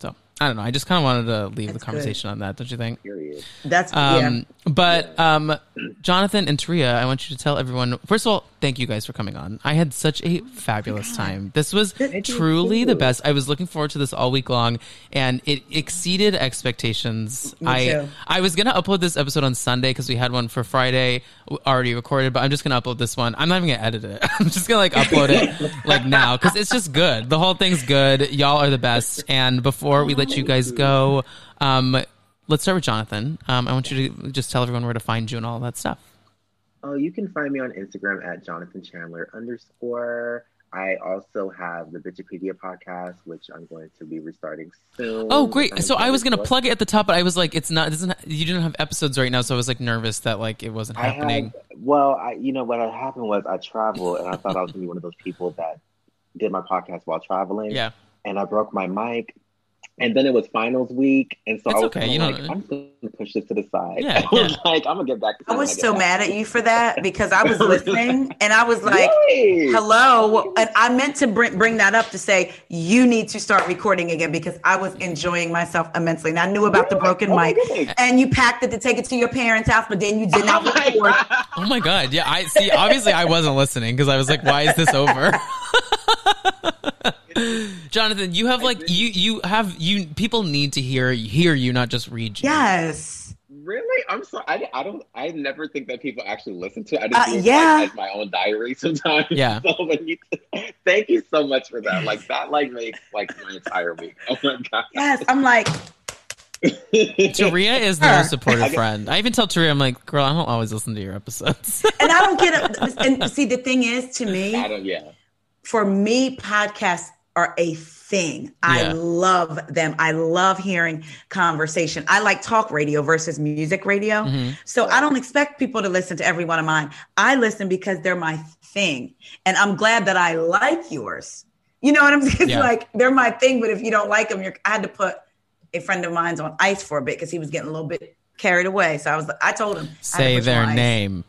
So I don't know. I just kind of wanted to leave That's the conversation good. on that. Don't you think? Period. That's um, yeah. But um, Jonathan and Taria, I want you to tell everyone. First of all, thank you guys for coming on. I had such a fabulous time. This was truly the best. I was looking forward to this all week long, and it exceeded expectations. Me I too. I was gonna upload this episode on Sunday because we had one for Friday already recorded, but I'm just gonna upload this one. I'm not even gonna edit it. I'm just gonna like upload it like now because it's just good. The whole thing's good. Y'all are the best. And before we let you guys go. Um, let's start with Jonathan. Um, I want you to just tell everyone where to find you and all that stuff. Oh, you can find me on Instagram at Jonathan Chandler underscore. I also have the Bitchipedia podcast, which I'm going to be restarting soon. Oh, great! So I was going to plug it at the top, but I was like, it's not. It doesn't you didn't have episodes right now, so I was like nervous that like it wasn't happening. Had, well, I, you know what happened was I traveled, and I thought I was going to be one of those people that did my podcast while traveling. Yeah. And I broke my mic, and then it was finals week, and so it's I was okay. You like, know, I'm gonna push this to the side. Yeah, I was yeah. like, I'm gonna get back. I was so mad at you for that because I was listening and I was like, really? "Hello," and I meant to bring bring that up to say you need to start recording again because I was enjoying myself immensely, and I knew about the broken oh mic, and you packed it to take it to your parents' house, but then you did oh not oh record. Oh my god! Yeah, I see. Obviously, I wasn't listening because I was like, "Why is this over?" Jonathan, you have like you you have you people need to hear hear you, not just read you. Yes. Really? I'm sorry. I, I don't. I never think that people actually listen to it. I just uh, do yeah. like, as my own diary sometimes. Yeah. So you, thank you so much for that. Like that, like makes like my entire week. Oh my god. Yes, I'm like. Taria is the most supportive friend. I even tell Taria, I'm like, girl, I don't always listen to your episodes. and I don't get it. And see, the thing is, to me, I don't. Yeah. For me, podcasts are a thing. Yeah. I love them. I love hearing conversation. I like talk radio versus music radio. Mm-hmm. So I don't expect people to listen to every one of mine. I listen because they're my thing. And I'm glad that I like yours. You know what I'm saying? It's yeah. like they're my thing, but if you don't like them, you're I had to put a friend of mine's on ice for a bit because he was getting a little bit carried away. So I was I told him say their name.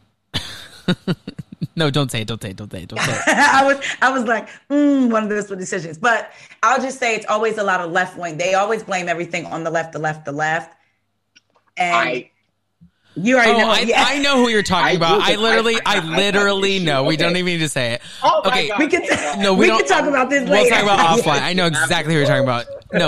No, don't say it. Don't say it. Don't say it. Don't say it. I was, I was like, mm, one of those decisions. But I'll just say it's always a lot of left wing. They always blame everything on the left, the left, the left. And I, you already oh, know. I, yeah. I, know who you're talking I about. I literally, I, literally know. Okay. We don't even need to say it. Oh okay, God. we can. T- no, we, we don't. can talk about this. We'll talk about offline. I know exactly who you're talking about. No,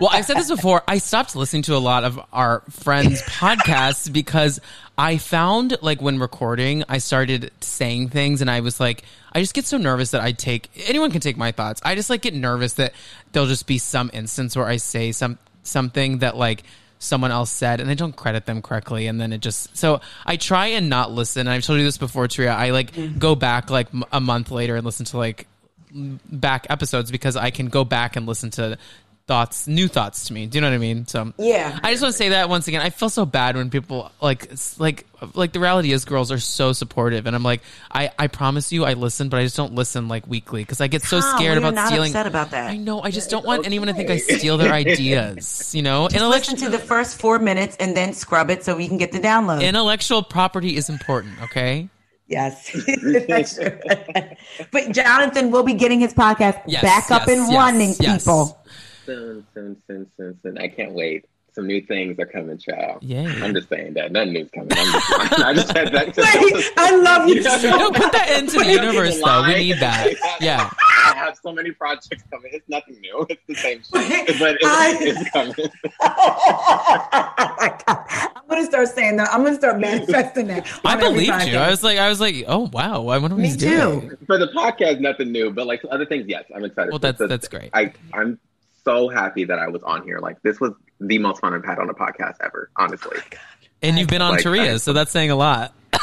well, I've said this before. I stopped listening to a lot of our friends' podcasts because I found like when recording, I started saying things and I was like, I just get so nervous that I take anyone can take my thoughts. I just like get nervous that there'll just be some instance where I say some something that like someone else said and I don't credit them correctly and then it just so I try and not listen. And I've told you this before, Taria I like mm-hmm. go back like a month later and listen to like back episodes because I can go back and listen to thoughts, new thoughts to me. Do you know what I mean? So yeah, I just want to say that once again. I feel so bad when people like like like the reality is girls are so supportive, and I'm like, I I promise you, I listen, but I just don't listen like weekly because I get so scared about not stealing. Upset about that. I know. I just don't want okay. anyone to think I steal their ideas. You know, just listen to the first four minutes and then scrub it so we can get the download. Intellectual property is important. Okay. Yes, but Jonathan will be getting his podcast Yes, back up yes, and yes, running, yes. people. Soon, soon, soon, soon, soon. I can't wait. Some new things are coming, child. Yeah. I'm just saying that. Nothing new's coming. I'm just, I just said that. Wait, I love you so No, put that into the universe, though. We need that. Yeah. I have so many projects coming. It's nothing new. It's the same Wait, shit, but it's, I- it's coming. oh my God. I'm gonna start saying that. I'm gonna start manifesting that. I on every believed you. I was like, I was like, oh wow, I wonder what Me he's doing. too. For the podcast, nothing new, but like other things, yes, I'm excited. Well, that's So that's great. I I'm so happy that I was on here. Like this was the most fun I've had on a podcast ever. Honestly, oh And you've been on Like, Taria, I- so that's saying a lot. I,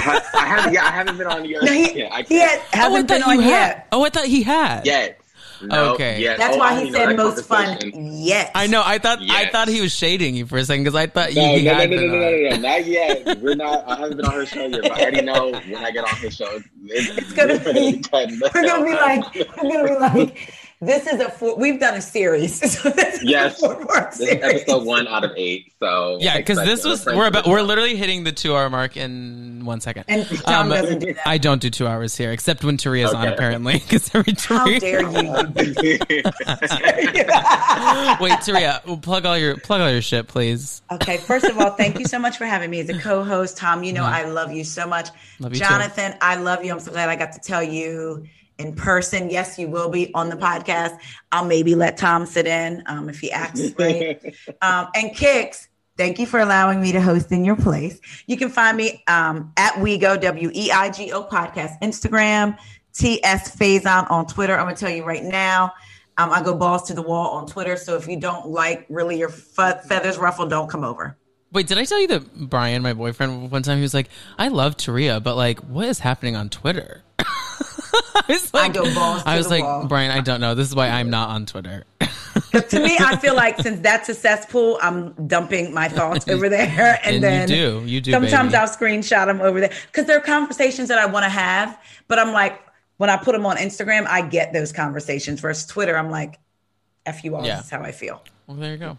ha- I haven't. Yeah, I haven't been on yet. No, he, yeah, I he had, can't oh, I hasn't been thought you on had. yet. Oh, I thought he had. yet. No, Okay. yet. That's Oh, why don't he said most fun conversation. yet. I know. I thought I thought he was shading you for a second because I thought No, he no, no, had no, no, been no, on. no, no, not yet. We're not. I haven't been on her show yet, but I already know when I get on her show, it's, It's gonna be- We're gonna be like, we're gonna be like, this is a four. We've done a series. So this is Yes. a four-part This is series. episode one out of eight. So Yeah, because this was we're about we're literally hitting the two hour mark in one second. And Tom Um, doesn't do that. I don't do two hours here, except when Taria's on. Apparently, because every How Taria. dare you? Wait, Taria, well, plug all your plug all your shit, please. Okay, first of all, thank you so much for having me as a co-host. Tom, you know I love you so much. Mm-hmm. Love you too. Jonathan, I love you. I'm so glad I got to tell you in person. Yes, you will be on the podcast. I'll maybe let Tom sit in um, if he acts right. um, and Kicks, thank you for allowing me to host in your place. You can find me um, at WeGo, W E I G O podcast, Instagram, TS Faison on Twitter. I'm going to tell you right now. Um, I go balls to the wall on Twitter. So if you don't like really your fe- feathers ruffled, don't come over. Wait, did I tell you that Brian, my boyfriend, one time he was like, "I love Taria, but like, what is happening on Twitter?" I was like, go balls to I was like, wall. Brian, I don't know. This is why I'm not on Twitter. to me, I feel like since that's a cesspool, I'm dumping my thoughts over there, and, And you then do. You do, Sometimes baby. I'll screenshot them over there because there are conversations that I want to have, but I'm like, when I put them on Instagram, I get those conversations. Versus Twitter, I'm like, "F you all." Yeah. This is how I feel. Well, there you go.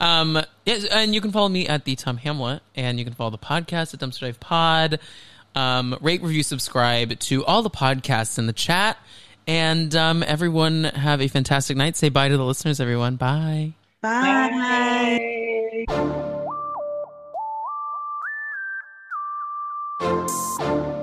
Um, yes, and you can follow me at the Tom Hamlet, and you can follow the podcast at Dumpster Dive Pod. Um, rate, review, subscribe to all the podcasts in the chat. And um, everyone have a fantastic night. Say bye to the listeners, everyone. Bye. Bye. bye.